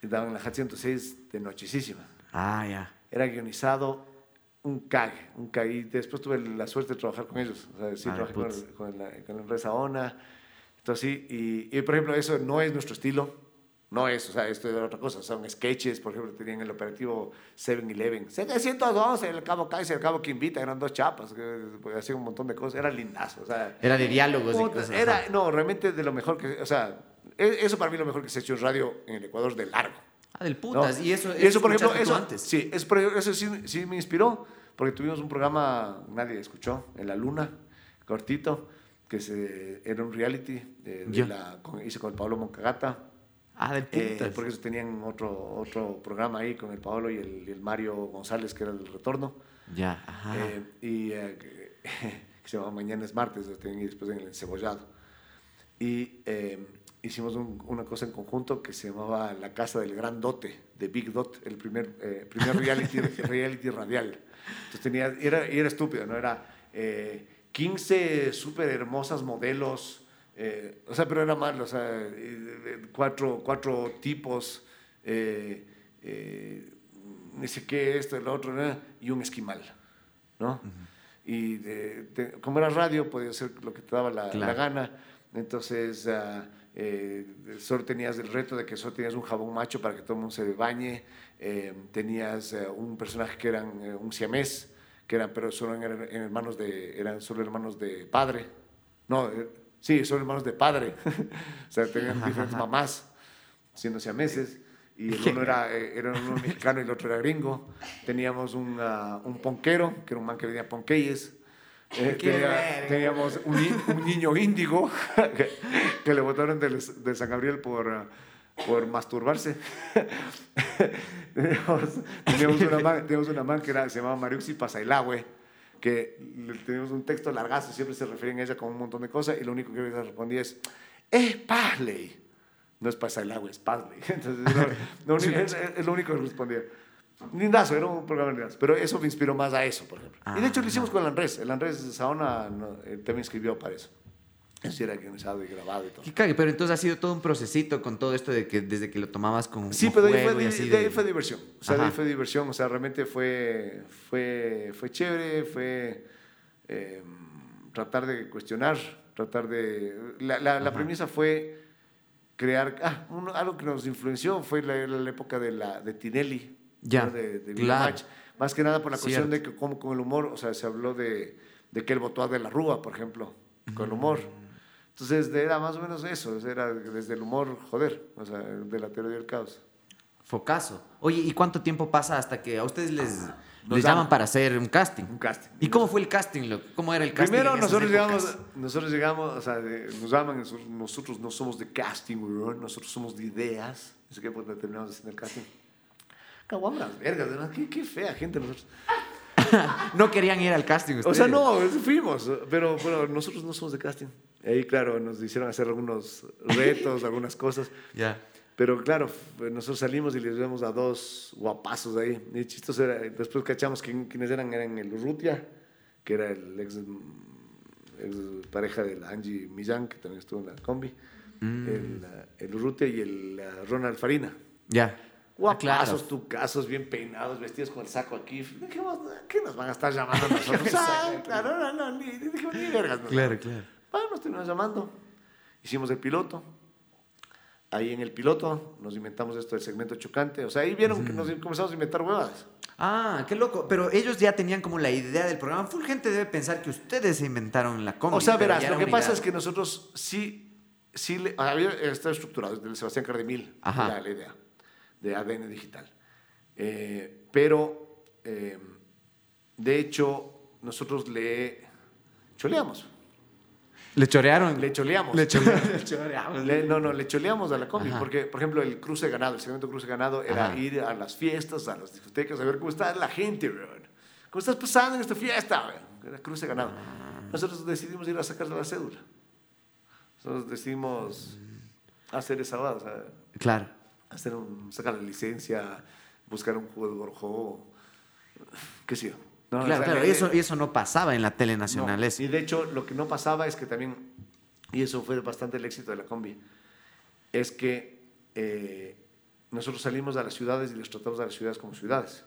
Y daban la JAT 106 de nochísima. Ah, ya. Era guionizado un cague, un cague. Y después tuve la suerte de trabajar con ellos. O sea, sí, ah, trabajé con, el, con, la, con el entonces, sí, y, y, por ejemplo, eso no es nuestro estilo, no es, o sea, esto es otra cosa, son sketches, por ejemplo, tenían el operativo 7-Eleven, 712, el cabo Kaiser, el cabo que invita, eran dos chapas, pues, hacían un montón de cosas, era lindazo, o sea. Era de diálogos y cosas. Era, no, realmente de lo mejor que, o sea, e, eso para mí es lo mejor que se ha hecho en radio en el Ecuador de largo. Ah, del putas, y eso, y eso por ejemplo, eso, antes. Sí, eso, eso sí, sí me inspiró, porque tuvimos un programa, nadie escuchó, en la luna, cortito, que se, era un reality, de, la, con, hice con el Pablo Moncagata. Ah, del eh, Porque tenían otro, otro programa ahí con el Pablo y el, Mario González, que era el retorno. Ya, ajá. Eh, y eh, que se llama Mañana es martes, y después en el encebollado. Y eh, hicimos una cosa en conjunto que se llamaba La Casa del Gran Dote, de Big Dot, el primer, primer reality, reality radial. Entonces tenía, era, era estúpido, ¿no? Era 15 súper hermosas modelos, eh, o sea, pero era mal, o sea, cuatro, cuatro tipos, eh, eh, ni sé qué, esto, el otro, y un esquimal, ¿no? Y como era radio, podía hacer lo que te daba la, gana, entonces uh, solo tenías el reto de que solo tenías un jabón macho para que todo el mundo se bañe, tenías un personaje que era un siamés, que eran, pero solo eran hermanos de, eran solo hermanos de padre. No, eh, sí, son hermanos de padre. o sea, tenían diferentes mamás, siendo meses Y el uno era, eh, era uno mexicano y el otro era gringo. Teníamos un, uh, un ponquero, que era un man que venía ponqueyes. Eh, teníamos un, un, niño índigo que, le votaron de, de San Gabriel por... Por masturbarse. teníamos, una man, una man que era, se llamaba Mariuxi Pasailagüe, que teníamos un texto largazo, siempre se referían a ella con un montón de cosas, y lo único que ella respondía es, es Pasley. No es Pasailagüe, es Pasley. Entonces, lo, único, es, lo único que respondía. Lindazo, era un programa lindazo. Pero eso me inspiró más a eso, por ejemplo. y de hecho lo hicimos con el Andrés. El Andrés Saona no, también escribió para eso. Guionizado y grabado y todo. Qué pero entonces ha sido todo un procesito con todo esto de que desde que lo tomabas con Sí, pero ahí fue, de, ahí fue diversión. O sea, de ahí fue diversión. O sea, realmente fue, fue, fue chévere, fue em, tratar de cuestionar, tratar de... La, la, premisa fue crear... Ah, algo que nos influenció fue la, la época de, la, de Tinelli. Ya, de, de claro. Más que nada por la cuestión de que como con el humor, o sea, se habló de, de que él votó a De la Rúa, por ejemplo, con el humor. Entonces era más o menos eso, era desde el humor, joder, o sea, de la teoría del caos. Focazo. Oye, ¿y cuánto tiempo pasa hasta que a ustedes les, les llaman para hacer un casting? Un casting. ¿Y cómo fue el casting? ¿Cómo era el casting? Primero nosotros llegamos, nosotros llegamos, o sea, nos llaman, nosotros no somos de casting, nosotros somos de ideas. Así que pues terminamos haciendo el casting. caguambras, vergas, ¿verdad? Qué, qué fea gente nosotros. no querían ir al casting. O sea, ustedes. no, fuimos, pero, pero nosotros no somos de casting. Ahí, claro, nos hicieron hacer algunos retos, algunas cosas. Ya. Pero claro, nosotros salimos y les vemos a dos guapazos ahí. Y chistoso era, después cachamos quién- quiénes eran, eran el Urrutia, que era el ex, ex pareja de la Angie Millán, que también estuvo en la combi, Mm. el, el Urrutia y el Ronald Farina. Ya. Guapazos, Ah, tucazos, bien peinados, vestidos con el saco aquí. Dijimos, ¿qué nos van a estar llamando nosotros? ah, claro, no, no, ni, dijimos, ni vergas. no. Claro, claro. Bueno, nos terminamos llamando. Hicimos el piloto. Ahí en el piloto nos inventamos esto del segmento chocante. O sea, ahí vieron que nos comenzamos a inventar huevadas. Ah, qué loco. Pero ellos ya tenían como la idea del programa. Full gente debe pensar que ustedes se inventaron la combi. o sea, verás, lo que pasa idea. es que nosotros sí, sí le, había estado estructurado desde el Sebastián Cardemil, la, la idea de ADN digital. Eh, pero, eh, de hecho, nosotros le choleamos. Le chorearon. Le choleamos. Le chorearon. Le chorearon. Le- no, no, le choleamos a la combi, Ajá. porque, por ejemplo, el cruce ganado, el segmento cruce ganado era Ajá. ir a las fiestas, a las discotecas, a ver cómo está la gente, weón. ¿Cómo estás pasando en esta fiesta, weón? Era cruce ganado. Ah. Nosotros decidimos ir a sacar la cédula. Nosotros decidimos hacer esa o sea, Claro. hacer un, sacar la licencia, buscar un de gorjo, qué sé yo. No, claro, o sea, claro. Y eso, y eso no pasaba en la tele nacional. no. Y de hecho, lo que no pasaba es que también, y eso fue bastante el éxito de la combi, es que eh, nosotros salimos a las ciudades y les tratamos a las ciudades como ciudades.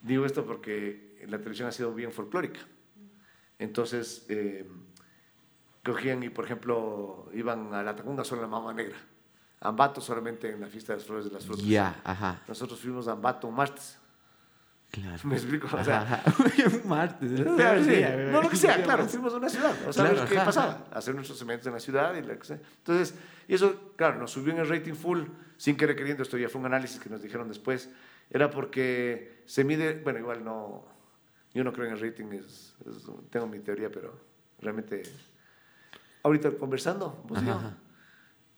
Digo esto porque la televisión ha sido bien folclórica. Entonces, eh, cogían y, por ejemplo, iban a la Tacunga solo en la Mama Negra. Ambato solamente en la fiesta de las flores de las frutas. Ya, ajá. Nosotros fuimos a Ambato un martes. Claro. ¿Me explico? O Ajá, sea, ajá. un martes. Sí, peor sí. día. No, lo que sea, claro, fuimos a una ciudad, o sea, Claro, qué ajá, pasaba, hacer nuestros segmentos en la ciudad y lo que sea. Entonces, y eso, claro, nos subió en el rating full, sin querer queriendo, esto ya fue un análisis que nos dijeron después, era porque se mide, bueno, igual no, yo no creo en el rating, es, es- tengo mi teoría, pero realmente, ahorita conversando, vos y yo, Ajá, ajá.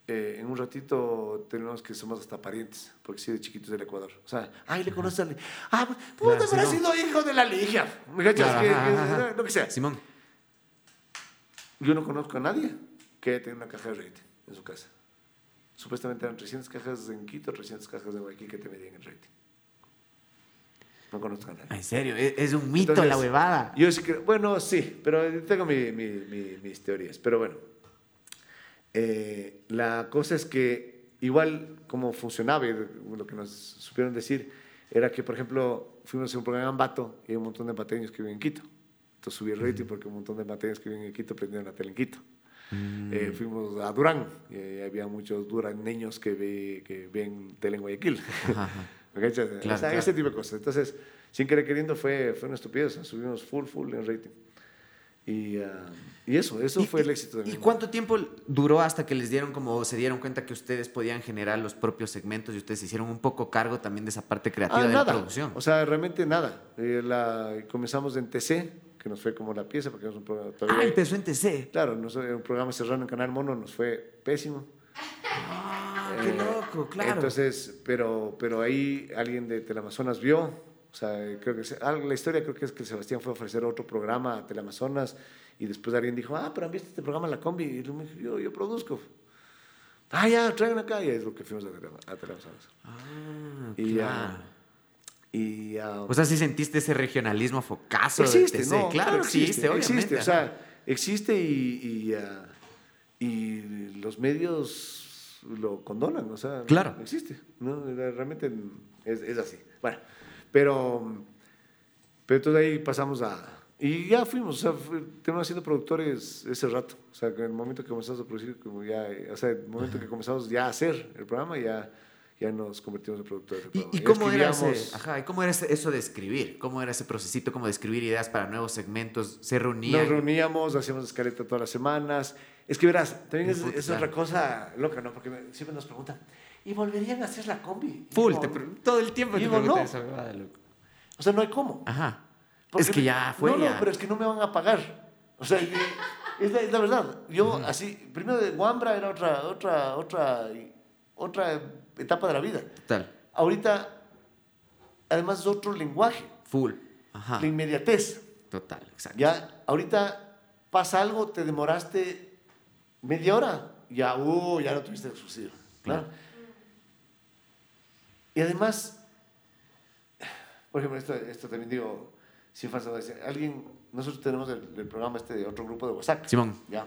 Eh, en un ratito tenemos que somos hasta parientes, porque sí, de chiquitos del Ecuador. O sea, ay, le conoces a la- Ah, puta, Claro, habrá Simón. sido hijo de la ligia. ¿Me cachas? Claro, Que- ajá, ajá. Lo que sea. Simón. Yo no conozco a nadie que tenga una caja de rating en su casa. Supuestamente eran 300 cajas en Quito, 300 cajas de Guayaquil que te medían el rating. No conozco a nadie. En serio, es, es un mito Entonces, la huevada. Yo sí creo, bueno, sí, pero tengo mi- mi- mi- mis teorías. Pero bueno, Eh, la cosa es que igual como funcionaba, lo que nos supieron decir, era que, por ejemplo, fuimos a un programa en Ambato y hay un montón de ambateños que viven en Quito. Entonces subí el rating porque un montón de ambateños que viven en Quito prendieron la tele en Quito. Eh, fuimos a Durán y había muchos duraneños que, ve, que ven tele en Guayaquil. Ajá, ajá. Claro, o sea, claro. ese tipo de cosas. Entonces, sin querer queriendo, fue, fue una estupidez. Subimos full, full en rating. Y, ah, y eso, eso ¿Y- fue el éxito de ¿Y mi cuánto tiempo duró hasta que les dieron como se dieron cuenta que ustedes podían generar los propios segmentos y ustedes se hicieron un poco cargo también de esa parte creativa Ah, de nada. la producción? O sea, realmente nada. Eh, la, comenzamos en TC, que nos fue como la pieza, porque es un programa todavía. ah, empezó en TC. Claro, nos- era un programa cerrado en Canal Mono, nos fue pésimo. Ah, qué Eh, loco, claro. Entonces, pero, pero ahí alguien de Teleamazonas vio, o sea, creo que algo- la historia creo que es que Sebastián fue a ofrecer otro programa a Teleamazonas y después alguien dijo, ah, pero han visto este programa la combi, y yo, yo, yo produzco. Ah, ya, traigan acá, y es lo que fuimos a, a Teleamazonas. Ah, Y, claro. ah, y, ah, o sea, sí sentiste ese regionalismo focazo existe, de TC. no, claro, existe, obviamente. existe, o sea, existe y, y, ah, y los medios lo condonan, o sea, Claro. existe, ¿no? realmente es, es así. Bueno, pero, pero entonces ahí pasamos a... Y ya fuimos, o sea, tenemos siendo productores ese rato, o sea, en el momento que comenzamos a producir, como ya, o sea, el momento que comenzamos ya a hacer el programa, ya, ya nos convertimos en productores del ¿Y, programa. y cómo, era ese, ajá, ¿y cómo era eso de escribir? ¿Cómo era ese procesito como de escribir ideas para nuevos segmentos? ¿Se reunían? Nos reuníamos, hacíamos escaleta todas las semanas. Es que verás, también es, es otra cosa loca, ¿no? Porque siempre nos preguntan, ¿y volverían a hacer la combi? Full, digo, te todo el tiempo te digo, preguntan no. esa huevada, loco. O sea, no hay cómo. Ajá. Porque- es que ya fue, No, no, ya. pero es que no me van a pagar. O sea, es, la, es la verdad. Yo así, primero de Wambra era otra, otra, otra, otra etapa de la vida. Tal. ahorita, además es otro lenguaje, Full. Ajá. la inmediatez. Total, exacto. Ya, ahorita pasa algo, te demoraste media hora, ya, uh, ya no tuviste exclusivo. Claro. Y además, por ejemplo, esto, esto también digo, si falsa, alguien, nosotros tenemos el, el programa este de otro grupo de WhatsApp. Simón. Ya.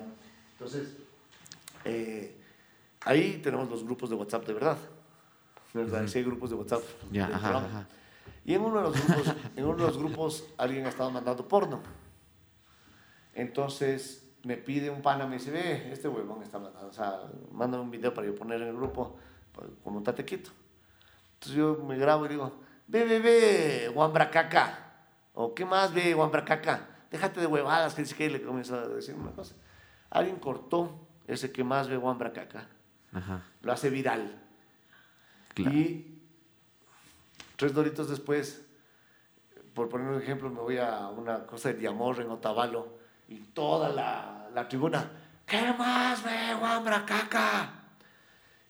Entonces, eh, ahí tenemos los grupos de WhatsApp de verdad. ¿verdad? Sí hay grupos de WhatsApp. Ya, del ajá, programa. ajá. Y en uno, de los grupos, en uno de los grupos alguien ha estado mandando porno. Entonces me pide un pana, me dice, ve, este huevón está mandando, o sea, mándame un video para yo poner en el grupo, como un tatequito. Entonces yo me grabo y digo, ve, ve, ve, guambracaca. O qué más ve, guambracaca. Déjate de huevadas, que dice que le comienzo a decir una cosa. Alguien cortó ese que más ve guambracaca, Ajá. lo hace viral. Claro. Y tres doritos después, por poner un ejemplo, me voy a una cosa de Diamor en Otavalo y toda la, la tribuna, ¿qué más ve, guambra caca?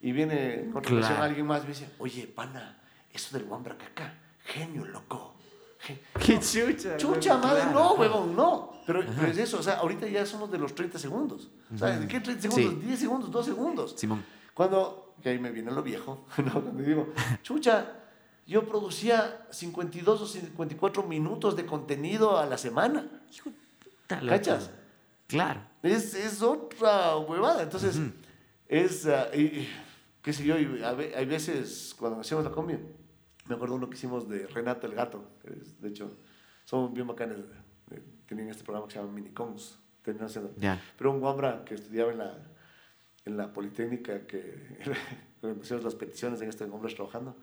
Y viene en continuación Claro. alguien más y me dice, oye, pana, eso del guambra caca, genio, loco. Gen- ¡Qué chucha! Chucha loco, madre, claro. no, huevón, no. Pero, pero es eso, o sea, ahorita ya somos de los 30 segundos. O sea, ¿de qué 30 segundos? Sí. 10 segundos, 2 segundos. Simón. Cuando, que ahí me viene lo viejo, ¿no? cuando digo, chucha, yo producía 52 o 54 minutos de contenido a la semana. Hijo. ¿Cachas? Claro. Es, es otra huevada. Entonces, es, ah, y- y, qué sé yo, y hay veces cuando hacíamos la combi, me acuerdo uno que hicimos de Renato el Gato, es, de hecho, son bien bacanes, eh, tenían este programa que se llama Minicons, terminó siendo- Ya. pero un guambra que estudiaba en la, en la Politécnica, que hacíamos las peticiones en este hombres trabajando,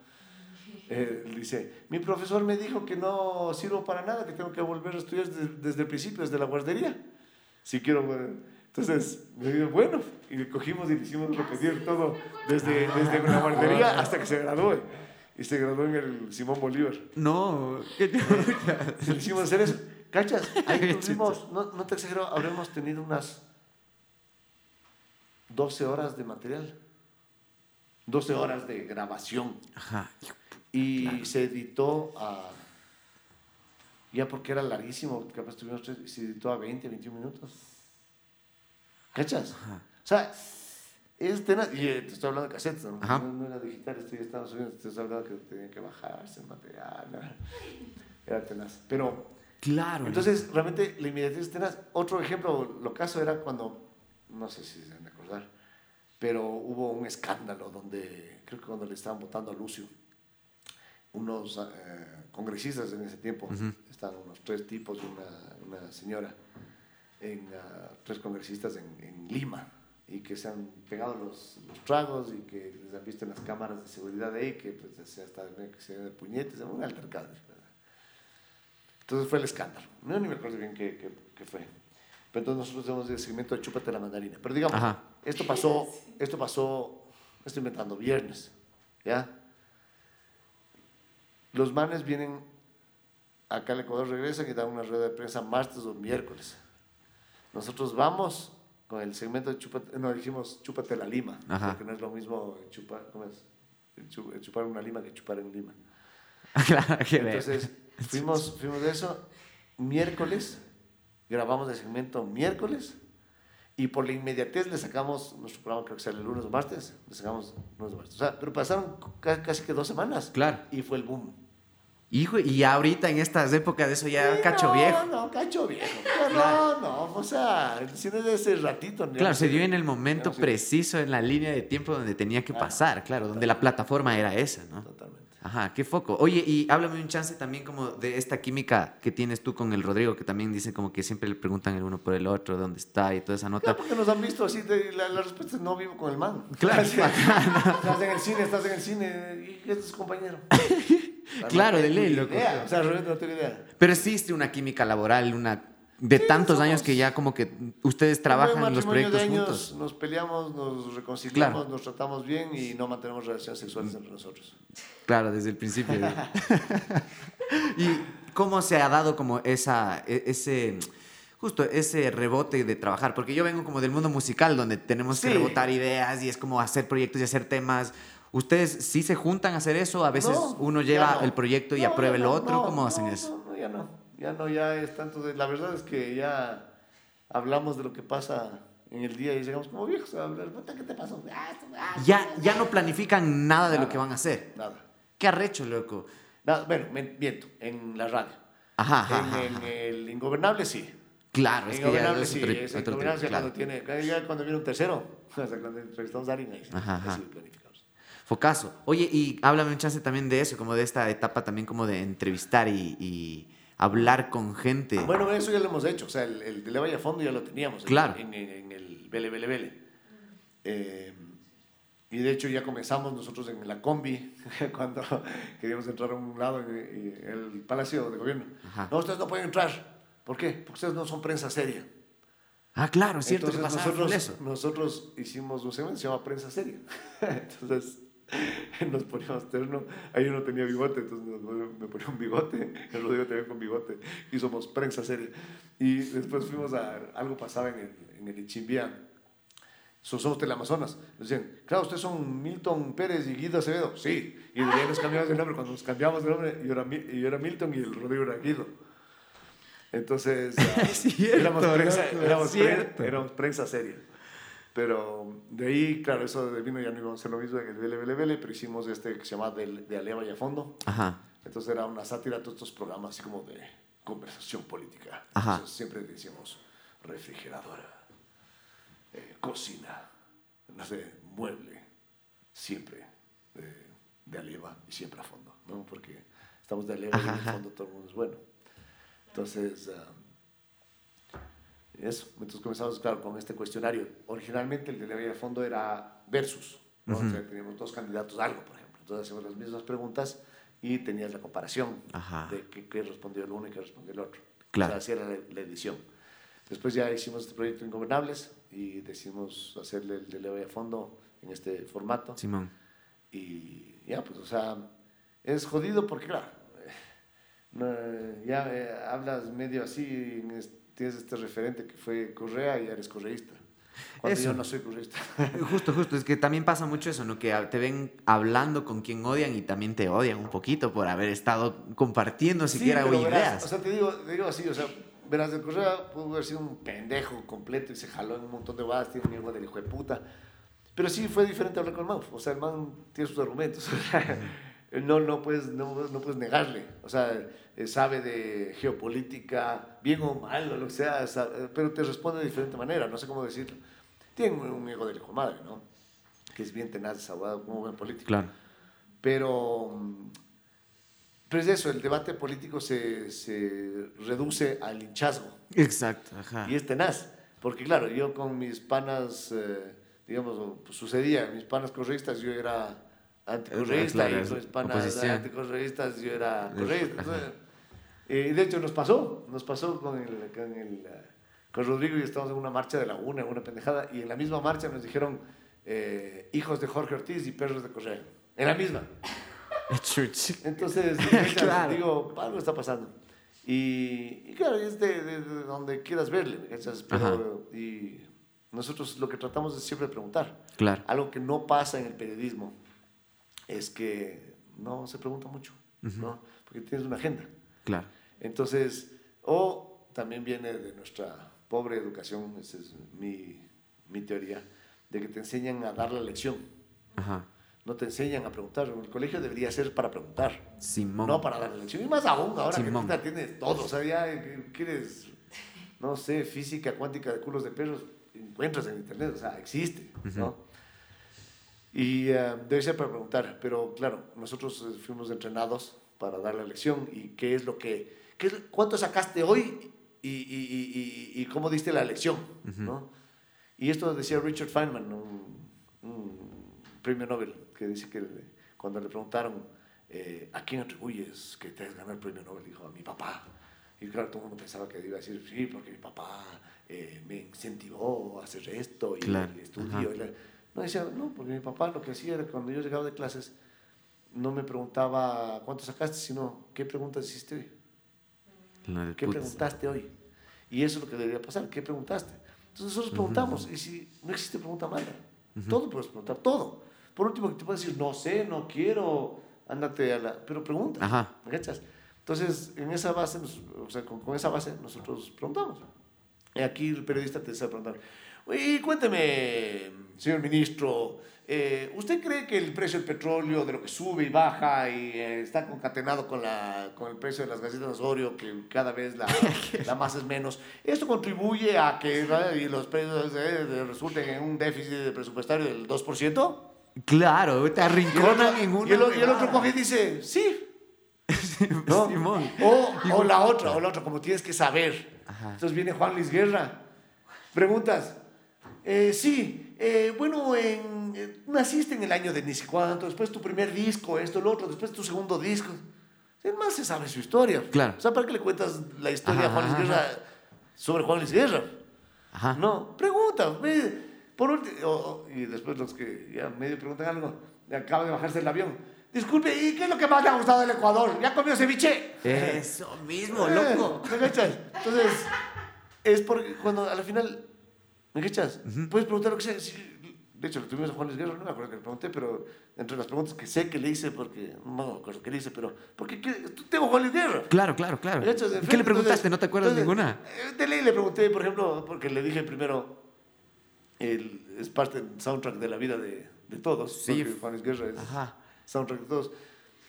eh, dice, mi profesor me dijo que no sirvo para nada, que tengo que volver a estudiar desde, desde el principio, desde la guardería. Si quiero... Entonces, me dijo, bueno, y cogimos y le hicimos repetir todo desde, desde la guardería hasta que se gradúe. Y se graduó en el Simón Bolívar. No, qué chucha. Le hicimos hacer eso. ¿Cachas? Ahí tuvimos, no, no te exagero, habremos tenido unas 12 horas de material. 12 horas de grabación. Ajá. Y se editó a. Ya porque era larguísimo, capaz tuvimos tres, se editó a 20, 21 minutos. ¿Cachas? Ajá. O sea, es tenaz. Y eh, te estoy hablando de cassettes, ¿no? Ajá. No, no era digital, esto ya estaba subiendo, te estoy hablando que tenía que bajarse el material. ¿no? Era tenaz. Pero. Claro. Entonces, realmente la inmediatez es tenaz. Otro ejemplo, lo caso era cuando, no sé si se van a acordar, pero hubo un escándalo donde, creo que cuando le estaban votando a Lucio, unos eh, congresistas en ese tiempo, estaban unos tres tipos y una, una señora, en, ah, tres congresistas en, en Lima, y que se han pegado los, los tragos y que les han visto en las cámaras de seguridad de ahí, que pues, se, hasta, que se de puñetes, un altercado. ¿verdad? Entonces fue el escándalo. No ni me acuerdo bien qué, qué- qué fue. Pero entonces nosotros tenemos el segmento de Chúpate la mandarina. Pero digamos, Ajá. esto pasó, esto pasó, estoy inventando, viernes, ¿ya? Los manes vienen acá al Ecuador, regresan y dan una rueda de prensa martes o miércoles. Nosotros vamos con el segmento de Chúpate, no, dijimos Chúpate la lima, Ajá. porque no es lo mismo chupar, ¿cómo es? Chu- Chupar una lima que chupar en lima. Entonces, fuimos, fuimos de eso miércoles, grabamos el segmento miércoles y por la inmediatez le sacamos nuestro programa, creo que sale el lunes o martes, le sacamos lunes o martes. O sea, pero pasaron ca- casi que dos semanas Claro. y fue el boom. Hijo, y ahorita en estas épocas de eso ya Sí, cacho no, viejo. No, cacho viejo. No, no, o sea, si no de ese ratito. Claro, no se dio en el momento no preciso, en la línea de tiempo donde tenía que pasar, claro, donde la plataforma era esa, ¿no? Totalmente. Ajá, qué foco. Oye, y háblame un chance también como de esta química que tienes tú con el Rodrigo, que también dice como que siempre le preguntan el uno por el otro, dónde está y toda esa nota. Claro, porque nos han visto así, de- la, la respuesta es no vivo con el man. Claro. Estás en el cine, estás en el cine, ¿y qué es tu compañero? Claro, de ley, idea, loco. O sea, no idea. Pero existe una química laboral, una de tantos años somos- que ya como que ustedes trabajan en los matrimonio de proyectos años, juntos. Nos peleamos, nos reconciliamos, Claro. nos tratamos bien y no mantenemos relaciones sexuales entre nosotros. Claro, desde el principio. ¿Y cómo se ha dado como esa, e- ese, justo ese rebote de trabajar? Porque yo vengo como del mundo musical, donde tenemos que Sí. rebotar ideas y es como hacer proyectos y hacer temas. ¿Ustedes sí se juntan a hacer eso? A veces No, uno lleva no. el proyecto y No, aprueba el no, otro. no, ¿Cómo no, hacen no, eso? No, ya no. Ya no, ya es tanto de... La verdad es que ya hablamos de lo que pasa en el día y llegamos como viejos a hablar. "Puta, ¿Qué te pasó? Ah, ah, Ya, esto, ya no planifican nada de lo Nada. que van a hacer. Nada. Qué arrecho, loco. Nada, bueno, men- miento, en la radio. Ajá, ajá, en, ajá, en el Ingobernable sí. Claro, es que ya Ingobernable es sí. otro, es otro trip, ya claro. cuando, tiene, cuando viene un tercero. O sea, cuando entrevistamos a alguien ahí. Ajá, ajá. Focazo. Oye, y háblame un chance también de eso, como de esta etapa también como de entrevistar y, y hablar con gente. Bueno, eso ya lo hemos hecho. O sea, el, el de Leva y a Fondo ya lo teníamos. en- Claro. En, en- en el Vele, Vele, Vele. Eh, y de hecho ya comenzamos nosotros en la combi, cuando queríamos entrar a un lado en, en el Palacio de Gobierno. Ajá. No, ustedes no pueden entrar. ¿Por qué? Porque ustedes no son prensa seria. Ah, claro, es cierto Entonces eso. nosotros hicimos un segmento que se llama Prensa Seria. Entonces nos poníamos terno. Ahí uno tenía bigote, entonces me ponía un bigote. El Rodrigo también con bigote. Y somos Prensa Seria. Y después fuimos a. Algo pasaba en el, en el Ichimbía. So- Somos Teleamazonas. Nos decían, claro, ustedes son Milton Pérez y Guido Acevedo. Sí. Y de ahí nos cambiamos de nombre. Cuando nos cambiamos de nombre, yo era, yo era Milton y el Rodrigo era Guido. Entonces, Es cierto, éramos, prensa, éramos, es pre- cierto. éramos prensa seria. Pero de ahí, claro, eso de vino ya no íbamos a hacer lo mismo en el Vele Vele Vele, pero hicimos este que se llama De, de Aleva y a Fondo. Ajá. Entonces era una sátira a todos estos programas así como de conversación política. Ajá. Entonces siempre decíamos refrigeradora, eh, cocina, no sé, mueble, siempre de, de Aleva y siempre a fondo, ¿no? Porque estamos de Aleva y a ajá. fondo todo el mundo es bueno. Entonces, ah, eso, entonces comenzamos, claro, con este cuestionario. Originalmente el de Aleva y a fondo era versus, ¿no? O sea, teníamos dos candidatos a algo, por ejemplo. Entonces hacíamos las mismas preguntas y tenías la comparación Ajá. de qué, qué respondió el uno y qué respondió el otro. Claro. O sea, así era la, la edición. Después ya hicimos este proyecto Ingobernables y decidimos hacerle el de Leo a fondo en este formato. Simón. Y ya, pues, o sea, es jodido porque, claro, eh, eh, ya eh, hablas medio así, y es- tienes este referente que fue Correa y eres correísta. Cuando Eso. yo no soy correísta. Justo, justo. Es que también pasa mucho eso, ¿no? Que te ven hablando con quien odian y también te odian un poquito por haber estado compartiendo siquiera pero verás, ideas. o sea, te digo, te digo así, o sea, verás, de Correa pudo haber sido un pendejo completo y se jaló en un montón de balas, tiene un ego del hijo de puta. Pero sí fue diferente hablar con el man. O sea, el man tiene sus argumentos. No, no, puedes, no, no puedes negarle. O sea, eh, sabe de geopolítica, bien o mal, o lo que sea, sabe- pero te responde de diferente manera. No sé cómo decirlo. Tiene un, ego del hijo madre, ¿no? Que es bien tenaz, desahogado, como buen político. Claro. Pero, pero es eso, el debate político se, se reduce al hinchazgo Exacto, ajá. y es tenaz. Porque claro, yo con mis panas, eh, digamos, sucedía, mis panas correístas yo era anticorreísta Claro, y es con mis panas oposición. anticorreístas yo era correísta. eh, y de hecho nos pasó, nos pasó con, el, con, el, eh, con Rodrigo y estábamos en una marcha de la UNA, en una pendejada, y en la misma marcha nos dijeron eh, hijos de Jorge Ortiz y perros de Correa. En la misma. Entonces, Claro. digo, algo está pasando. Y, y claro, es de, de- de donde quieras verle, ¿me cachas? Pero, y nosotros lo que tratamos es siempre preguntar. Claro. Algo que no pasa en el periodismo es que no se pregunta mucho, ¿no? Porque tienes una agenda. Claro. Entonces, o también viene de nuestra pobre educación, esa es mi, mi teoría, de que te enseñan a dar la lección, Ajá. no te enseñan a preguntar. El colegio debería ser para preguntar. Simón. No para dar la lección. Y más aún, ahora Simón. que tú tienes todo. O sea, ya eh, quieres, no sé, física cuántica de culos de perros, encuentras en internet. O sea, existe, ¿no? Y eh, debe ser para preguntar. Pero claro, nosotros eh, fuimos entrenados para dar la lección. ¿Y qué es lo que, qué cuánto sacaste hoy y, y- y- y- cómo diste la lección, ¿no? Y esto decía Richard Feynman, un, un premio Nobel, que dice que cuando le preguntaron eh, ¿a quién atribuyes que te has ganado el premio Nobel? Dijo, a mi papá. Y claro, todo el mundo pensaba que iba a decir, sí, porque mi papá eh, me incentivó a hacer esto y, Claro, y estudio. ajá. No, decía, no, porque mi papá lo que hacía era cuando yo llegaba de clases, no me preguntaba cuánto sacaste, sino qué preguntas hiciste hoy. De ¿Qué preguntaste hoy? Y eso es lo que debería pasar. ¿Qué preguntaste? Entonces nosotros preguntamos. Y si no existe pregunta mala, todo puedes preguntar, todo. Por último, que te puede decir, no sé, no quiero, ándate a la... Pero pregunta, Ajá. ¿me cachas? Entonces, en esa base, o sea, con, con esa base nosotros preguntamos. Y aquí el periodista te está preguntando, y cuénteme, señor ministro, eh, ¿usted cree que el precio del petróleo, de lo que sube y baja y eh, está concatenado con, la, con el precio de las galletas Oreo, que cada vez la, la más es menos, esto contribuye a que y los precios eh, resulten en un déficit presupuestario del 2%? Claro, te arrinconan en una. y el, y el otro coge y dice, sí, ¿no? Simón. O, o la otra, o la otra, como tienes que saber. Entonces viene Juan Luis Guerra. Preguntas. Eh, sí, eh, bueno, en, eh, naciste en el año de ni sé cuánto, después tu primer disco, esto, lo otro, después tu segundo disco. El más se sabe su historia. Claro. O sea, ¿para qué le cuentas la historia Ajá, a Juan Luis ajá, Guerra sobre Juan Luis Guerra? Ajá. No, pregunta. Por último, y después los que ya medio preguntan algo, acaba de bajarse del avión. Disculpe, ¿y qué es lo que más le ha gustado del Ecuador? ¿Ya comió ceviche? Eso mismo, Eh, loco. ¿Me? Entonces, es porque cuando a la final, ¿me cachas? Puedes preguntar lo que sea. de hecho, lo tuvimos a Juan Luis Guerra, no me acuerdo que le pregunté, pero entre las preguntas que sé que le hice, porque no me acuerdo qué le hice, pero, porque ¿qué? tú tengo Juan Luis Guerra. Claro, claro, claro. ¿Me cachas? De ¿Qué le preguntaste? entonces- ¿No te acuerdas entonces, ninguna? eh, De ley le pregunté, por ejemplo, porque le dije primero, el, es parte del soundtrack de la vida de, de todos. Sí. porque Juan Luis Guerra es Ajá. soundtrack de todos.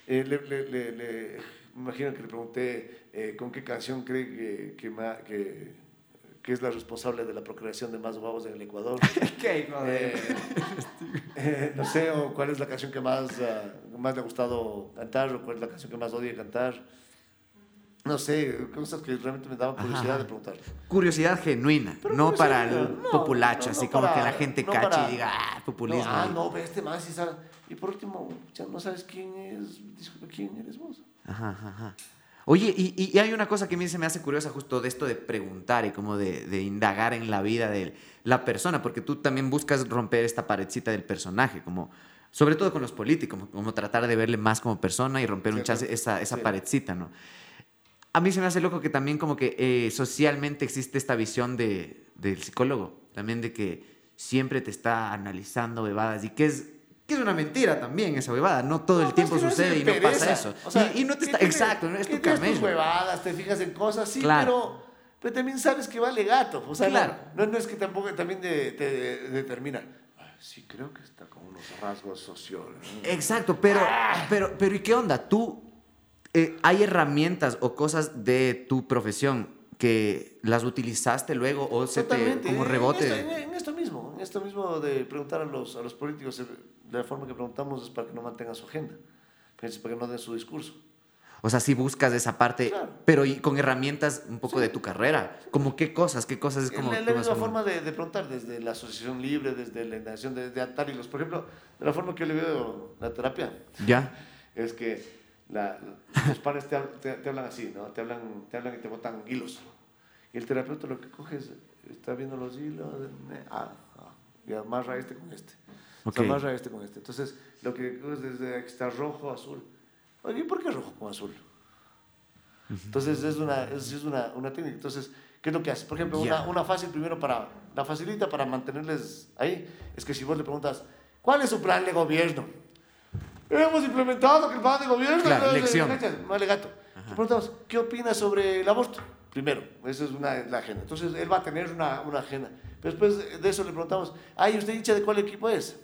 Eh, le, le- le- le- me imagino que le pregunté eh, con qué canción cree que, que, que- que es la responsable de la procreación de más guavos en el Ecuador. ¿Qué, Eh, eh, no sé, o cuál es la canción que más, ah, más le ha gustado cantar, o cuál es la canción que más odia cantar. No sé, cosas que realmente me daban curiosidad Ajá. de preguntar. Curiosidad genuina, Pero no curiosidad, para el no, populacho, no, así no como para- que la gente cache para- y diga, ah, populismo. No, ah, no, ve este más y sabe. Y por último, ya no sabes quién es, disculpa, quién eres vos. Ajá, ajá. Oye, y, y- hay una cosa que a mí se me hace curiosa justo de esto de preguntar y como de, de indagar en la vida de la persona, porque tú también buscas romper esta paredcita del personaje, como sobre todo con los políticos, como, como tratar de verle más como persona y romper un chance esa, esa Sí. paredcita, ¿no? A mí se me hace loco que también como que eh, socialmente existe esta visión de, del psicólogo, también de que siempre te está analizando bebadas y que es, que es una mentira también esa bebada, no todo No, el tiempo sucede y no pasa eso. O sea, y, y no te está, exacto, no es tu tus camello. huevadas, te fijas en cosas, sí, Claro. pero, pero también sabes que vale gato. O sea, Claro. no, no es que tampoco también te determina. "Ah, Sí, creo que está con unos rasgos sociales. Exacto, pero, Ah. pero, pero ¿y qué onda? Tú, eh, hay herramientas o cosas de tu profesión que las utilizaste luego o se te, como En rebote. esto, en, en esto mismo, en esto mismo de preguntar a los, a los políticos, eh, de la forma que preguntamos es para que no mantengan su agenda, es para que no den su discurso. O sea, si buscas esa parte, Claro. pero y con herramientas un poco de tu carrera. Como qué cosas, qué cosas es como... la, la misma forma de, de preguntar, desde la asociación libre, desde la nación de, de Antarilos. Por ejemplo, de la forma que yo le veo la terapia, Ya. es que la- los padres te, te- te hablan así, ¿no? Te hablan, te hablan y te botan hilos. Y el terapeuta lo que coge es, está viendo los hilos, ah, ah, y amarra este con este. Ok. Se amarra este con este. Entonces, lo que es desde que está rojo, azul. Oye, ¿y por qué rojo con azul? Entonces, es una, es, es una, una técnica. Entonces, ¿qué es lo que hace? Por ejemplo, Ya. una, una fácil primero para, la facilita para mantenerles ahí, es que si vos le preguntas, ¿cuál es su plan de gobierno? Hemos implementado que el plan de gobierno... Claro, entonces, lección. ¿cachas? Vale, gato. Le preguntamos, ¿qué opina sobre el aborto? Primero, esa es una, la agenda. Entonces, él va a tener una, una agenda. Pero después de eso le preguntamos, ay, ¿usted hincha de cuál equipo es?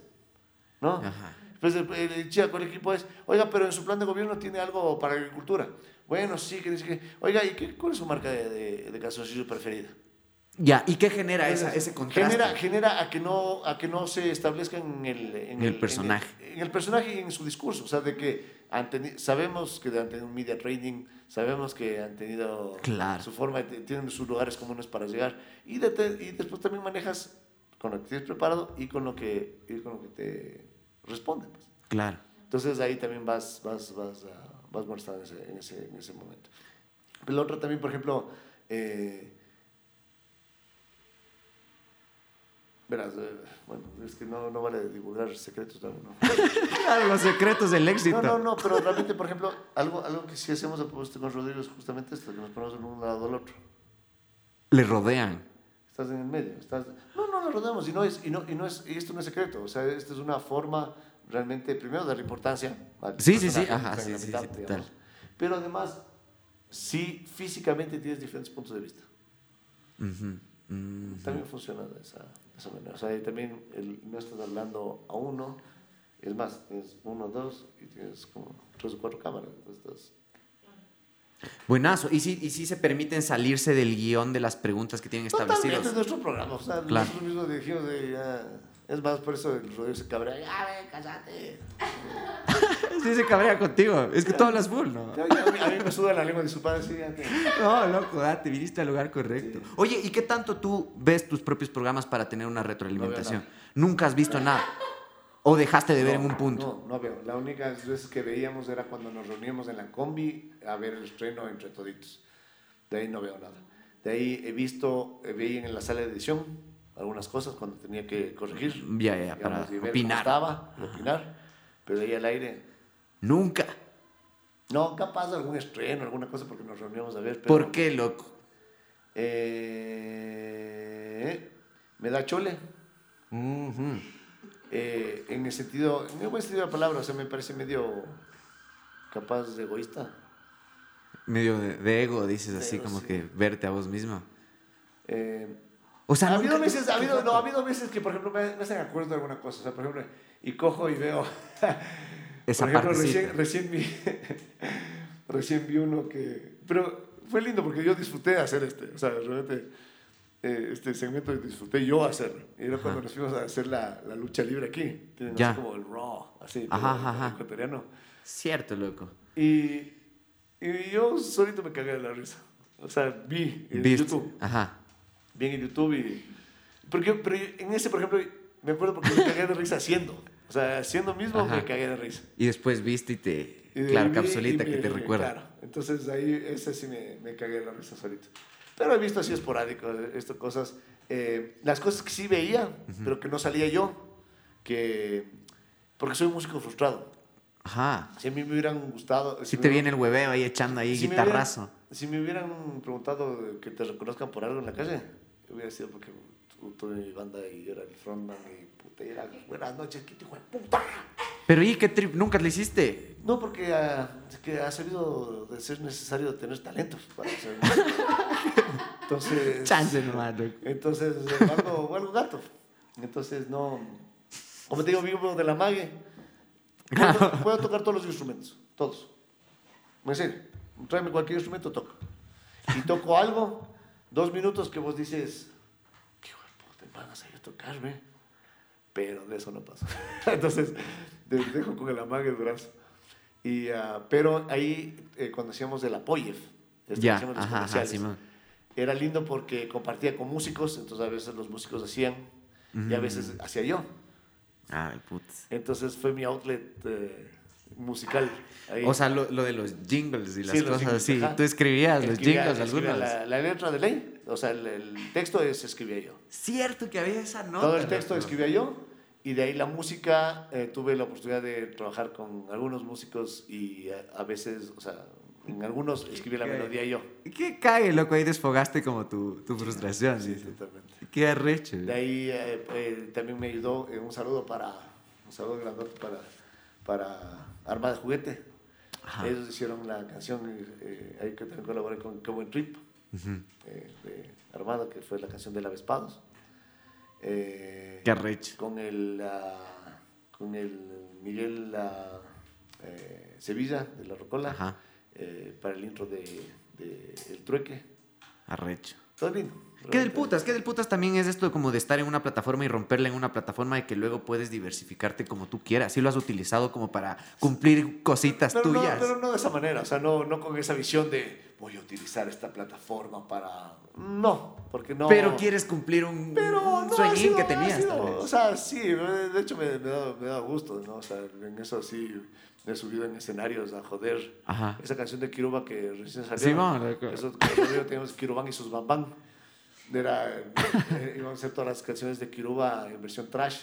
¿No? Ajá. Después el, el hincha de cuál equipo es, oiga, pero en su plan de gobierno tiene algo para agricultura. Bueno, sí, que dice que, oiga, ¿y qué, cuál es su marca de, de, de calzoncillo preferida? Ya, ¿y qué genera esa, ese contraste? Genera, genera a, que no, a que no se establezca en el, En el personaje. En el, en el personaje y en su discurso. O sea, de que han teni- sabemos que han tenido un media training, sabemos que han tenido Claro. su forma, tienen sus lugares comunes para llegar. Y, de te- y después también manejas con lo que tienes preparado y con lo que, y con lo que te responden. pues. Claro. Entonces ahí también vas, vas, vas, ah, vas molestando en ese, en, ese, en ese momento. Pero lo otro también, por ejemplo, eh, verás, eh, bueno, es que no, no vale divulgar secretos ¿no? Claro, los secretos del éxito. No, no, no, pero realmente, por ejemplo, algo, algo que sí hacemos a propósito con Rodrigo es justamente esto, que nos ponemos de un lado al otro. Le rodean. Estás en el medio. Estás... No, no lo rodeamos y no es, y no, y no es, y esto no es secreto. O sea, esto es una forma realmente, primero, darle importancia. al Sí, sí, sí, ajá, sí, la sí, sí, digamos. total. Pero además, sí, físicamente tienes diferentes puntos de vista. Ujú, mm. También funciona de esa, de esa manera. O sea, y también el- no estás hablando a uno, es más, es uno, dos, y tienes como tres o cuatro cámaras. Entonces, estás- Buenazo. ¿Y si, ¿Y si se permiten salirse del guion de las preguntas que tienen Totalmente es establecidos? nuestro programa. O sea, Claro. nosotros mismos dijimos de ya. Es más, por eso el Rodrigo se cabrea. Ya, ve, cállate. Sí, se cabrea contigo. Es que tú hablas full, ¿no? A, mí, a mí me suda la lengua de su padre. Sí, No, loco, date, viniste al lugar correcto. Oye, ¿y qué tanto tú ves tus propios programas para tener una retroalimentación? Nunca has visto nada. ¿O dejaste de ver en un punto? No, no veo. La única veces que veíamos era cuando nos reuníamos en la combi a ver el estreno entre toditos. De ahí no veo nada. De ahí he visto, eh, veía en la sala de edición algunas cosas cuando tenía que corregir. Ya, ya, para digamos, opinar. estaba, opinar. Pero de ahí al aire. Nunca. No, capaz de algún estreno, alguna cosa porque nos reuníamos a ver. Pero, ¿Por qué, loco? Eh, me da chole. Ujú. Eh, en el sentido, en el buen sentido de la palabra, o sea, me parece medio capaz de egoísta. Medio de, de ego, dices así, Ego, como sí. que verte a vos mismo. Eh, O sea, ha nunca- habido veces, ha habido, no, ha habido veces que, por ejemplo, me, me hacen acuerdo de alguna cosa. O sea, por ejemplo, y cojo y veo. Esa por ejemplo, recién, recién vi, recién vi uno que. Pero fue lindo porque yo disfruté de hacer este. O sea, realmente eh, este segmento disfruté yo hacerlo. Y era cuando Ajá. nos fuimos a hacer la, la lucha libre aquí. Tienen Ya. así como el Raw, así, Ajá, pero ajá. Cierto, loco. Y, y yo solito me cagué de la risa. O sea, vi en. YouTube. Ajá. Vi en YouTube y... Porque, pero en ese, por ejemplo, me acuerdo porque me cagué de risa haciendo. O sea, haciendo mismo Ajá. me cagué de risa. Y después viste y te... Y claro, vi capsulita y que me- te recuerda. Claro, entonces ahí ese sí me, me cagué de la risa solito. Pero he visto así esporádico, estas cosas. eh, las cosas que sí veía, pero que no salía yo, que... Porque soy un músico frustrado. Ajá. Si a mí me hubieran gustado... Si me te viene el hueveo ahí echando ahí si me hubieran- guitarrazo. si me hubieran preguntado que te reconozcan por algo en la calle, hubiera sido porque tu- tuve mi banda y yo era el frontman y era buenas noches, te hijo de puta. Pero ¿y qué trip? ¿Nunca le hiciste? No, porque ah, es que ha sabido de ser necesario tener talentos para hacer. Entonces. Chance nomás. Entonces, eh, algo, algo gato. Entonces, no. Como te digo, vivo de la mague. Puedo, puedo tocar todos los instrumentos, todos. En serio, tráeme cualquier instrumento, toco. Y toco algo, dos minutos que vos dices, qué puta, van a salir a tocarme. Pero de eso no pasa. Entonces, dejo con el amague el brazo. Y, ah, pero ahí, eh, cuando hacíamos el Apoyev, este, Ya, hacíamos los ajá, ajá, era lindo porque compartía con músicos, entonces a veces los músicos hacían y a veces hacía yo. Ay, putz. Entonces fue mi outlet eh, musical. ahí. O sea, lo, lo de los jingles y las Sí, cosas así. Tú escribías los Escribía- jingles algunos. La, la letra de ley, o sea, el, el texto es, escribía yo. Cierto que había esa nota. Todo el texto loco. escribía yo y de ahí la música, eh, tuve la oportunidad de trabajar con algunos músicos y a, a veces, o sea, en algunos escribí la melodía yo. Qué cague, loco. Ahí desfogaste como tu, tu frustración. Sí, totalmente. Qué arrecho. De ahí eh, eh, también me ayudó eh, un saludo para, un saludo grandote para, para Arma de Juguete. Ajá. Ellos hicieron la canción, eh, ahí que también colaboré con Qué Buen Trip, eh, de Armada, que fue la canción de La Vespados. Eh, Qué arrecho. con el, ah, con el Miguel ah, eh, Sevilla de La Rocola, Ajá. eh, para el intro de, de El Trueque. Arrecho. Todo lindo. ¿Qué del putas? ¿Qué del putas también es esto como de estar en una plataforma y romperla en una plataforma y que luego puedes diversificarte como tú quieras? ¿Sí lo has utilizado como para cumplir cositas pero no, tuyas? pero no de esa manera, o sea, no, no con esa visión de voy a utilizar esta plataforma para... No, porque no... Pero quieres cumplir un, Pero un no, sido- que tenías. sido- o sea, sí, de hecho me, me, da, me da gusto, ¿no? O sea, en eso sí he subido en escenarios a joder. Ajá. Esa canción de Kiruba que recién salió. Sí, loco. Eso, cuando teníamos Kirubán y sus bambán. Era, eh, íbamos a hacer todas las canciones de Kiruba en versión trash.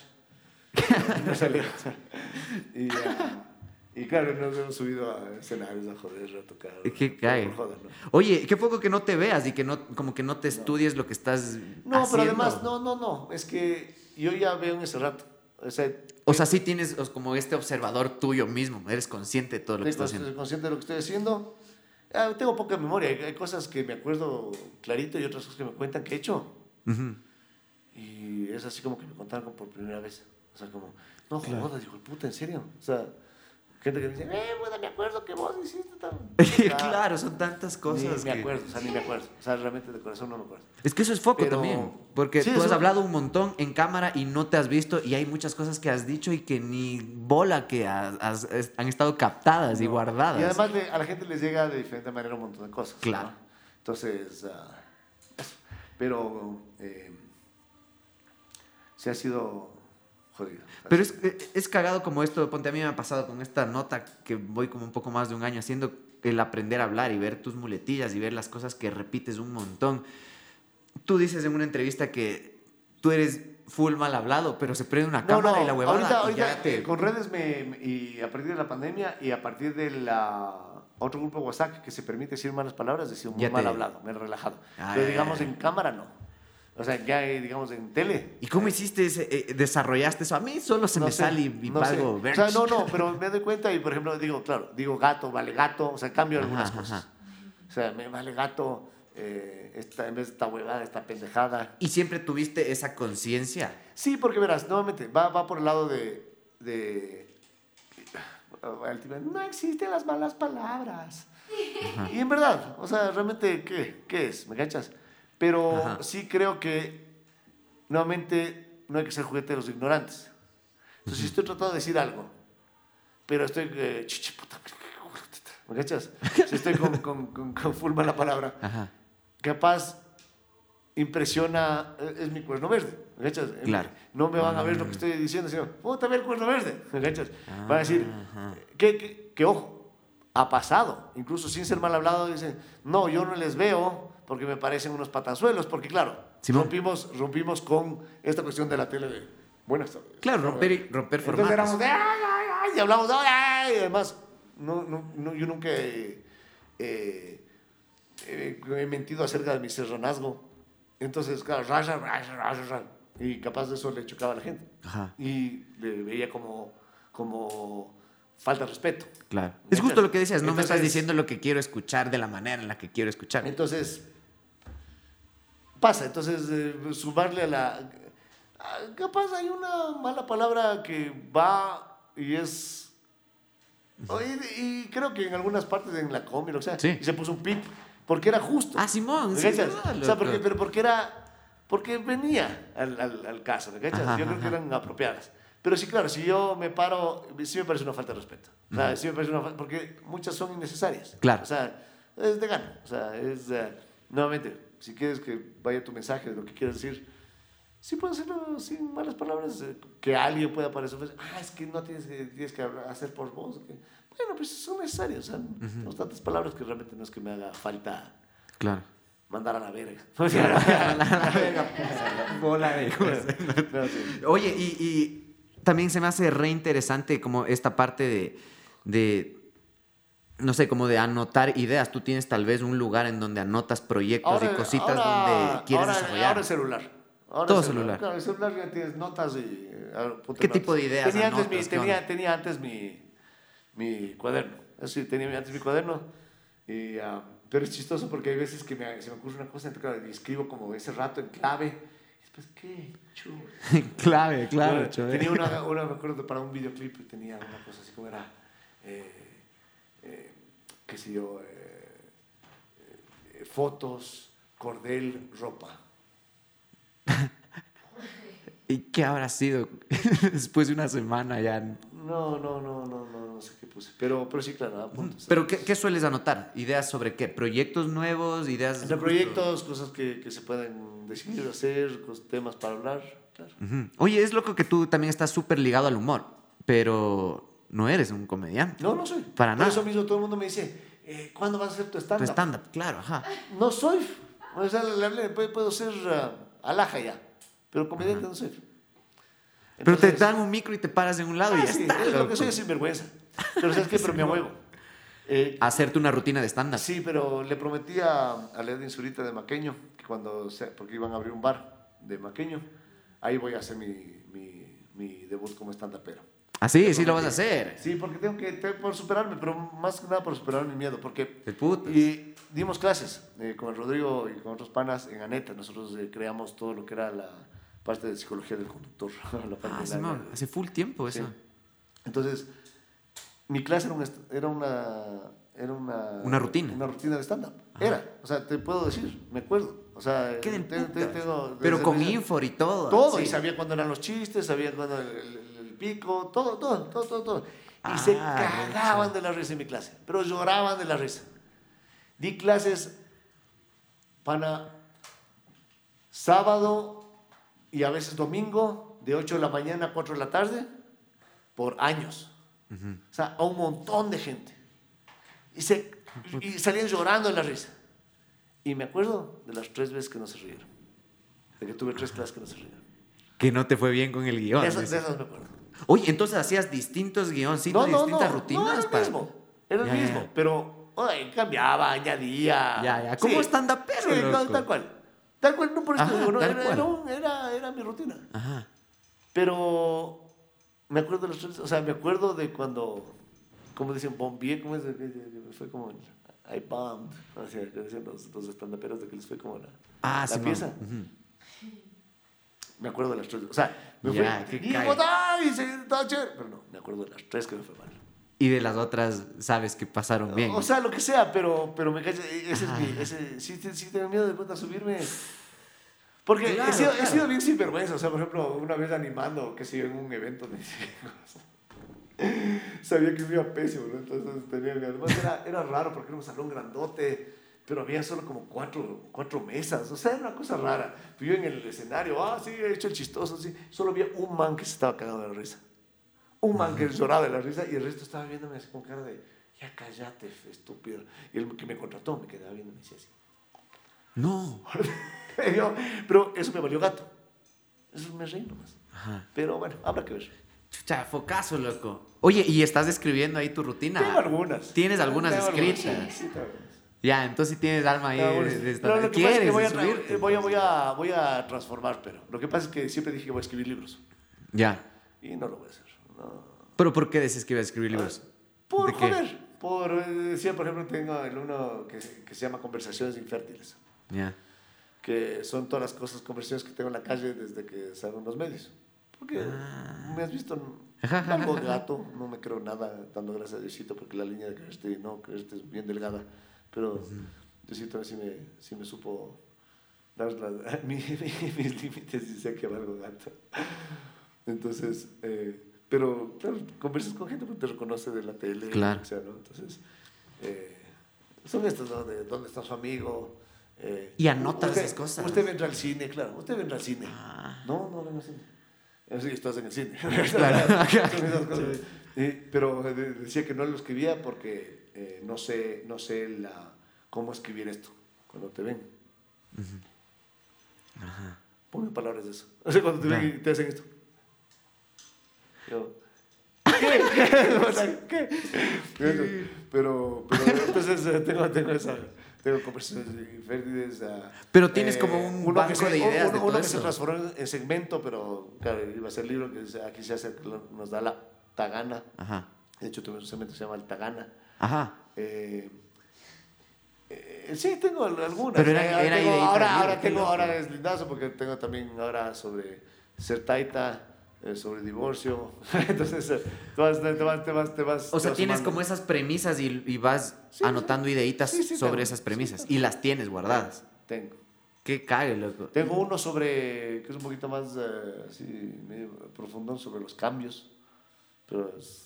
No salió. y, ah, y claro, nos hemos subido a escenarios a joder, a tocar. Qué cae. joder, ¿no? Oye, qué poco que no te veas y que no, como que no te estudies lo que estás No, pero haciendo. además, no, no, no. Es que yo ya veo en ese rato. O sea, O sea, sí tienes como este observador tuyo mismo, eres consciente de todo lo que estás haciendo. consciente de lo que estoy haciendo. Ah, tengo poca memoria. Hay, hay cosas que me acuerdo clarito y otras cosas que me cuentan que he hecho. Ujú. Y es así como que me contaron por primera vez. O sea, como, no jodas, dijo, puta, ¿en serio? O sea, gente que dice, eh, bueno, me acuerdo que vos hiciste tal. claro, son tantas cosas. Ni me acuerdo, o sea, ni me acuerdo. O sea, realmente de corazón no me acuerdo. Es que eso es foco Pero- también, porque Sí, tú has hablado un montón en cámara y no te has visto y hay muchas cosas que has dicho y que ni bola que has- han estado captadas y guardadas. Y además le- a la gente les llega de diferente manera un montón de cosas. Claro. ¿no? Entonces, ah, pero eh, sí ha sido jodido. Pero es, es cagado como esto, ponte a mí me ha pasado con esta nota que voy como un poco más de un año haciendo, el aprender a hablar y ver tus muletillas y ver las cosas que repites un montón. Tú dices en una entrevista que tú eres full mal hablado, pero se prende una cámara y la huevada ahorita, y ahorita, ya te... eh, con redes me, me- y a partir de la pandemia y a partir de la otro grupo WhatsApp que se permite decir malas palabras, decir muy Ya mal te- hablado, me he relajado. Ah, Pero digamos ya. en cámara no. O sea, ya eh, digamos en tele. ¿Y cómo hiciste ese, eh, desarrollaste eso? A mí solo se No me sé, sale y, no sé. valgo O sea, no, no, pero me doy cuenta y por ejemplo digo, claro, digo gato, vale gato, o sea, cambio algunas ajá, cosas. ajá. O sea, me vale gato, eh, esta, en vez de esta huevada, esta pendejada. ¿Y siempre tuviste esa conciencia? Sí, porque verás, nuevamente, va, va por el lado de. de el tipo, no existen las malas palabras. Y en verdad, o sea, realmente, ¿qué, qué es? ¿Me cachas? Pero Ajá. sí creo que, nuevamente, no hay que ser juguete de los ignorantes. Entonces, si estoy tratando de decir algo, pero estoy. eh, ¿Me cachas? Si estoy con, con, con, con full mala palabra, Ajá. capaz impresiona, eh, es mi cuerno verde, ¿me cachas? Eh, Claro. No me van a ver lo que estoy diciendo, sino, puta, ve el cuerno verde, ¿me cachas? Van a decir, que, que, que ojo, ha pasado, incluso sin ser mal hablado, dicen, no, yo no les veo porque me parecen unos patanzuelos, porque claro, Simón. rompimos, rompimos con esta cuestión de la tele de, buenas tardes. Claro, romper, y- romper Entonces formatos. éramos de, ay, ay, ay, y hablamos de, ay, ay, y además, no, no, no, yo nunca he, eh, eh, he mentido acerca de mi serranazgo. Entonces, claro, raya, raya, raya, raya. Y capaz de eso le chocaba a la gente. Ajá, Y le veía como, como falta de respeto. claro. ¿Me Es justo lo que decías, no me estás Entonces- diciendo lo que quiero escuchar de la manera en la que quiero escuchar. Entonces, pasa. Entonces, eh, sumarle a la... Capaz hay una mala palabra que va y es... Oye, y creo que en algunas partes, en la combi, que sea, Sí. y se puso un pip, porque era justo. Ah, Simón, ¿Me sí, verdad, O sea, porque, pero porque era... Porque venía al, al, al caso, ¿me cachas? Ajá, Yo creo que eran apropiadas. Pero sí, claro, si yo me paro, sí me parece una falta de respeto. O sea, sí me parece una falta, porque muchas son innecesarias. Claro. O sea, es de gana. O sea, es, eh, nuevamente, si quieres que vaya tu mensaje de lo que quieres decir, sí puedes hacerlo sin malas palabras, eh, que alguien pueda parecer, pues, ah, es que no tienes que, tienes que hacer por vos. que- Bueno, pues son necesarias. O sea, no tantas palabras que realmente no es que me haga falta Claro. mandar a la verga. Bola de No, sí. Oye, y, y también se me hace re interesante como esta parte de, de, no sé, como de anotar ideas. Tú tienes tal vez un lugar en donde anotas proyectos y cositas ahora- donde quieres ahora- desarrollar. Ahora celular. Ahora Todo celular. Claro, el celular ya tienes notas y... eh, ¿Qué tipo de ideas Tenía antes, mi, ¿Qué tenía, tenía antes mi, mi cuaderno. Sí, tenía antes mi cuaderno. Y, ah, pero es chistoso porque hay veces que me, se me ocurre una cosa y escribo como ese rato en clave. Y después, ¿qué? Chu. clave, Bueno, tenía una, una, me acuerdo, para un videoclip tenía una cosa así como era, eh, qué sé yo, eh, eh, fotos, cordel, ropa. ¿Y qué habrá sido después de una semana ya? No, no, no, no, no, no sé qué puse. Pero, pero sí, claro, apuntes. ¿Pero qué, qué sueles anotar? ¿Ideas sobre qué? ¿Proyectos nuevos? ¿Ideas? De proyectos, cosas que, que se pueden decidir hacer, temas para hablar, claro. Oye, es loco que tú también estás súper ligado al humor, pero no eres un comediante. No, no soy. Para Por nada. eso mismo todo el mundo me dice, eh, ¿cuándo vas a hacer tu Tu stand-up? stand-up, claro, ajá. No soy. O sea, puedo, ser ah, alhaja ya, pero comediante no soy. Pero te dan un micro y te paras en un lado y Ah, ya sí, está. es lo que soy es sinvergüenza. Pero ¿sabes qué? Pero me huevo. Eh, Hacerte una rutina de stand-up. sí, pero le prometí a, a Led Zurita de Maqueño, que cuando se- porque iban a abrir un bar de Maqueño, ahí voy a hacer mi, mi, mi debut como stand-upero. Ah, sí, sí lo vas a hacer. Sí, porque tengo que, tengo por superarme, pero más que nada por superar mi miedo, porque... El putas. Y dimos clases eh, con Rodrigo y con otros panas en Aneta. Nosotros eh, creamos todo lo que era la parte de psicología del conductor. la parte Ah, de la- no, hace full tiempo Sí. eso. Entonces, mi clase era, un era una... Era una, Una rutina. Una rutina de stand-up. Era. O sea, te puedo decir, me acuerdo. O sea, Qué del te- te- putas. tengo- Pero con infor y todo. todo, sí. y sabía cuándo eran los chistes, sabía cuándo el pico, todo, todo, todo, todo, todo. Y Ah, se cagaban de la risa en mi clase, pero lloraban de la risa. Di clases para sábado y a veces domingo, de 8 de la mañana a 4 de la tarde, por años. O sea, a un montón de gente. Y, se, y salían llorando de la risa. Y me acuerdo de las tres veces que no se rieron. De que tuve tres clases que no se rieron. Que no te fue bien con el guion. De esas, de esas me acuerdo. Oye, entonces hacías distintos guioncitos, distintas rutinas. No, era el para- mismo. Era el Ya, ya. mismo. Pero oye, cambiaba, añadía. Ya, ya. ¿Cómo stand-upero, Sí, loco? tal cual. Tal cual, no por eso Ajá, digo, no, tal era, era, era, mi rutina. Ajá. Pero me acuerdo de los o sea, me acuerdo de cuando, como dicen, bombié, como es, fue como, I bombed, o sea, que decían los, los estandaperos de que les fue como la, Ah, la sí, pieza. Ujú. Me acuerdo de las tres, o sea, me Ya, fue, qué y cague. ¡ay! Se chévere, pero no, me acuerdo de las tres que me fue mal. Y de las otras, sabes que pasaron bien. O sea, lo que sea, pero, pero me cae, ese es Ajá. mi, ese, sí, sí, tengo miedo de puta subirme. Porque Claro, he, sido, he claro. sido bien sinvergüenza, o sea, por ejemplo, una vez animando, que yo, en un evento de sabía que me iba pésimo, ¿no? Entonces tenía, además era, era raro porque era un salón grandote, pero había solo como cuatro, cuatro mesas, o sea, era una cosa rara. Yo en el escenario, ah, sí, he hecho el chistoso, sí, solo había un man que se estaba cagando de la risa. Un man que lloraba de la risa y el resto estaba viéndome así con cara de, ya cállate, estúpido. Y el que me contrató me quedaba viendo y me decía así. No. Yo, pero eso me valió gato. Eso me reí nomás. Ajá. Pero bueno, habrá que ver. Chucha, focazo, loco. Oye, ¿y estás escribiendo ahí tu rutina? Tengo algunas. ¿Tienes algunas Tengo escritas? sí, sí, algunas. Ya, entonces sí tienes alma ahí Tengo de, de lo que pasa es que ¿Quieres voy a, subirte? voy, a, voy, a, voy a transformar, pero lo que pasa es que siempre dije que voy a escribir libros. Ya. Y no lo voy a hacer. No. ¿Pero por qué dices que ibas a escribir libros? Por joder. Por, eh, decía, por ejemplo, tengo el uno que, que se llama Conversaciones Infértiles. Ya. que son todas las cosas, conversaciones que tengo en la calle desde que salgo en los medios. Porque Ah. me has visto algo gato, no me creo nada, dando gracias a Diosito, porque la línea de y no creerte es bien delgada. Pero Diosito sí me, sí me supo dar la- mi- mi- mis límites y sé que valgo gato. Entonces, eh, pero claro, conversas con gente que te reconoce de la tele, Claro. o sea, ¿no? Entonces, eh, son estos, ¿no? De dónde está su amigo. eh, Y anotas usted- esas cosas. Usted vendrá al cine, claro, usted vendrá al cine. Ah. No, no vengo al cine. Eh, Sí, estás en el cine. Claro. Pero de- decía que no lo escribía porque eh, no sé, no sé la, cómo escribir esto cuando te ven. Ajá. Ponme palabras de eso. O sea, cuando te ven y te hacen esto. Yo, ¿qué? ¿qué? Eso. Pero, pero entonces eh, tengo, tengo esa. Tengo conversaciones infértiles. Pero tienes como un banco se- de ideas uno, de uno que se transformó en- en segmento, pero claro, iba a ser libro que aquí se hace, nos da la tagana. Ajá. De hecho, tenemos un segmento que se llama el tagana. Ajá. Eh, eh, sí, tengo al- algunas. Pero era- Eh, ahora era tengo- ahora, libre, ahora tengo, ahora es lindazo porque tengo también ahora sobre ser taita, eh, sobre divorcio. Entonces, eh, te vas, te vas, te vas, te vas. O sea, vas tienes sumando. como esas premisas y, y vas Sí, anotando ideitas Sí, sí, sobre tengo. esas Sí, premisas. y las tienes guardadas. Tengo. Qué cague, loco. Tengo uno sobre, que es un poquito más eh, así, medio profundo, sobre los cambios. Pero es,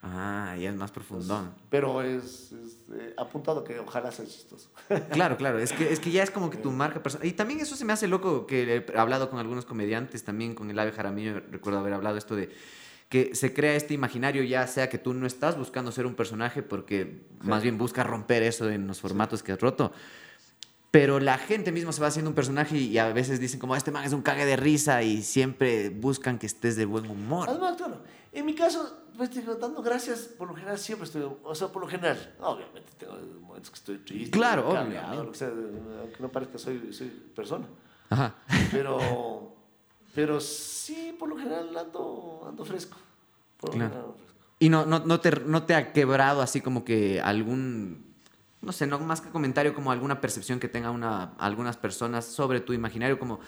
Ah, ya es más profundón. pero es, es, eh, apuntado que ojalá sea chistoso. Claro, claro, es que, es que ya es como que tu marca personal. Y también eso se me hace loco que he hablado con algunos comediantes, también con el Ave Jaramillo, recuerdo haber hablado esto de que se crea este imaginario, ya sea que tú no estás buscando ser un personaje, porque más bien buscas romper eso en los formatos que has roto. Pero la gente misma se va haciendo un personaje y a veces dicen como este man es un cague de risa y siempre buscan que estés de buen humor. Además, claro, en mi caso, pues digo, dando gracias, por lo general siempre estoy, o sea, por lo general, obviamente tengo momentos que estoy triste, Claro, que sea, aunque no parezca soy, soy persona, Ajá. pero, Pero sí, por lo general ando, ando fresco. Por lo general ando fresco. ¿Y no, no, no, te, no te ha quebrado así como que algún, no sé, no más que comentario, como alguna percepción que tenga una, algunas personas sobre tu imaginario, como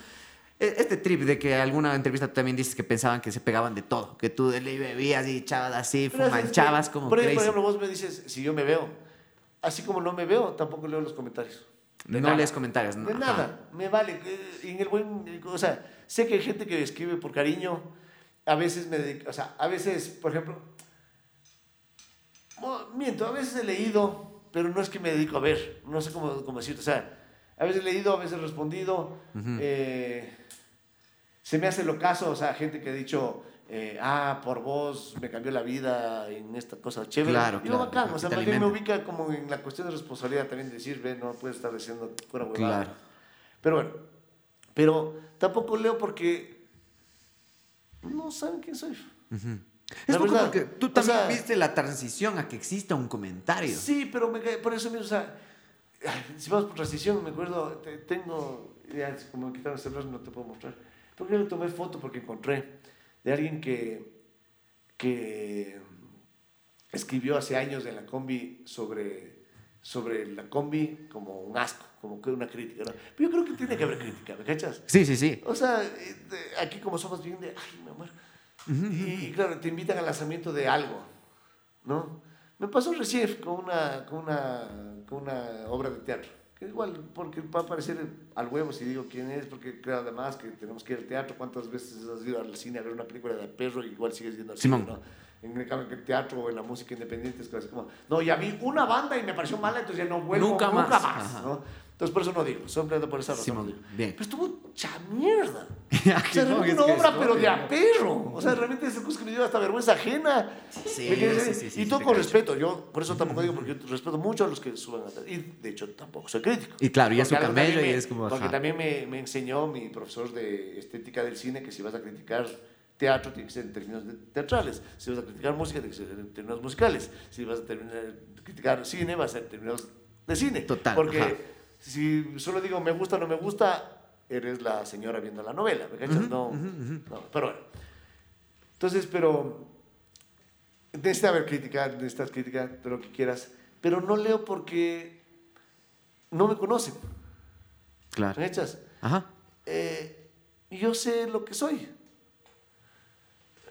este trip de que alguna entrevista tú también dices que pensaban que se pegaban de todo, que tú ley bebías y echabas así, Pero es que, manchabas como por, crazy. por ejemplo, vos me dices si yo me veo. Así como no me veo, tampoco leo los comentarios. De no nada. lees comentarios, ¿no? De Ajá. nada, me vale. eh, En el buen, o sea, sé que hay gente que escribe por cariño. A veces me dedico, o sea, a veces, por ejemplo, miento, a veces he leído, pero no es que me dedico a ver, no sé cómo, cómo decirte. O sea, a veces he leído, a veces he respondido. eh, se me hace lo caso, o sea, gente que ha dicho, eh, ah, por vos me cambió la vida en esta cosa chévere. Claro, Digo, claro, bacán, o sea, más bien me ubica como en la cuestión de responsabilidad también de decir, ve, no puedes estar diciendo pura huevada. Claro. Pero bueno, pero tampoco leo porque no saben quién soy. Es La poco verdad, porque tú o también sea, viste la transición a que exista un comentario. Sí, pero me por eso mismo, o sea, si vamos por transición, me acuerdo, te- tengo, ya, como me quitaron el celular, no te puedo mostrar. Porque le tomé foto porque encontré de alguien que, que escribió hace años en la combi sobre, sobre la combi como un asco, como que una crítica, ¿no? Pero yo creo que tiene que haber crítica, ¿me cachas? Sí, sí, sí. O sea, de- aquí como somos bien de, ay, mi amor. Y, y claro, te invitan al lanzamiento de algo, ¿no? Me pasó recién con una, con una, con una obra de teatro. Igual, porque va a parecer al huevo si digo quién es, porque creo además que tenemos que ir al teatro. ¿Cuántas veces has ido al cine a ver una película de perro y igual sigues yendo al Simón. cine, ¿no? En el cambio que el teatro o en la música independiente es cosas como, no, ya vi una banda y me pareció mala, entonces ya no vuelvo Nunca nunca, más. más, Ajá. ¿no? Entonces por eso no digo, ando por esa razón. Simón, no digo. bien. Pero estuvo mucha mierda. Ya, O sea, no, una obra, pero de a perro. O sea, realmente es que me dio hasta vergüenza ajena. Sí, sí, sí, sí, y sí, todo con cacho. respeto. Yo por eso tampoco digo, porque yo respeto mucho a los que suben a Y de hecho tampoco soy crítico. Y claro, y es su camello y es como, Porque ajá. también me, me enseñó mi profesor de estética del cine que si vas a criticar teatro tiene que ser en términos teatrales. Si vas a criticar música tiene que ser en términos musicales. Si vas a terminar- criticar cine va a ser en términos de cine. Total, Porque ajá. Si solo digo me gusta o no me gusta, eres la señora viendo la novela, ¿me cachas? no, no, pero bueno. Entonces, pero necesita haber crítica, necesitas crítica de lo que quieras, pero no leo porque no me conocen, Claro. ¿me cachas? Ajá. Eh, yo sé lo que soy.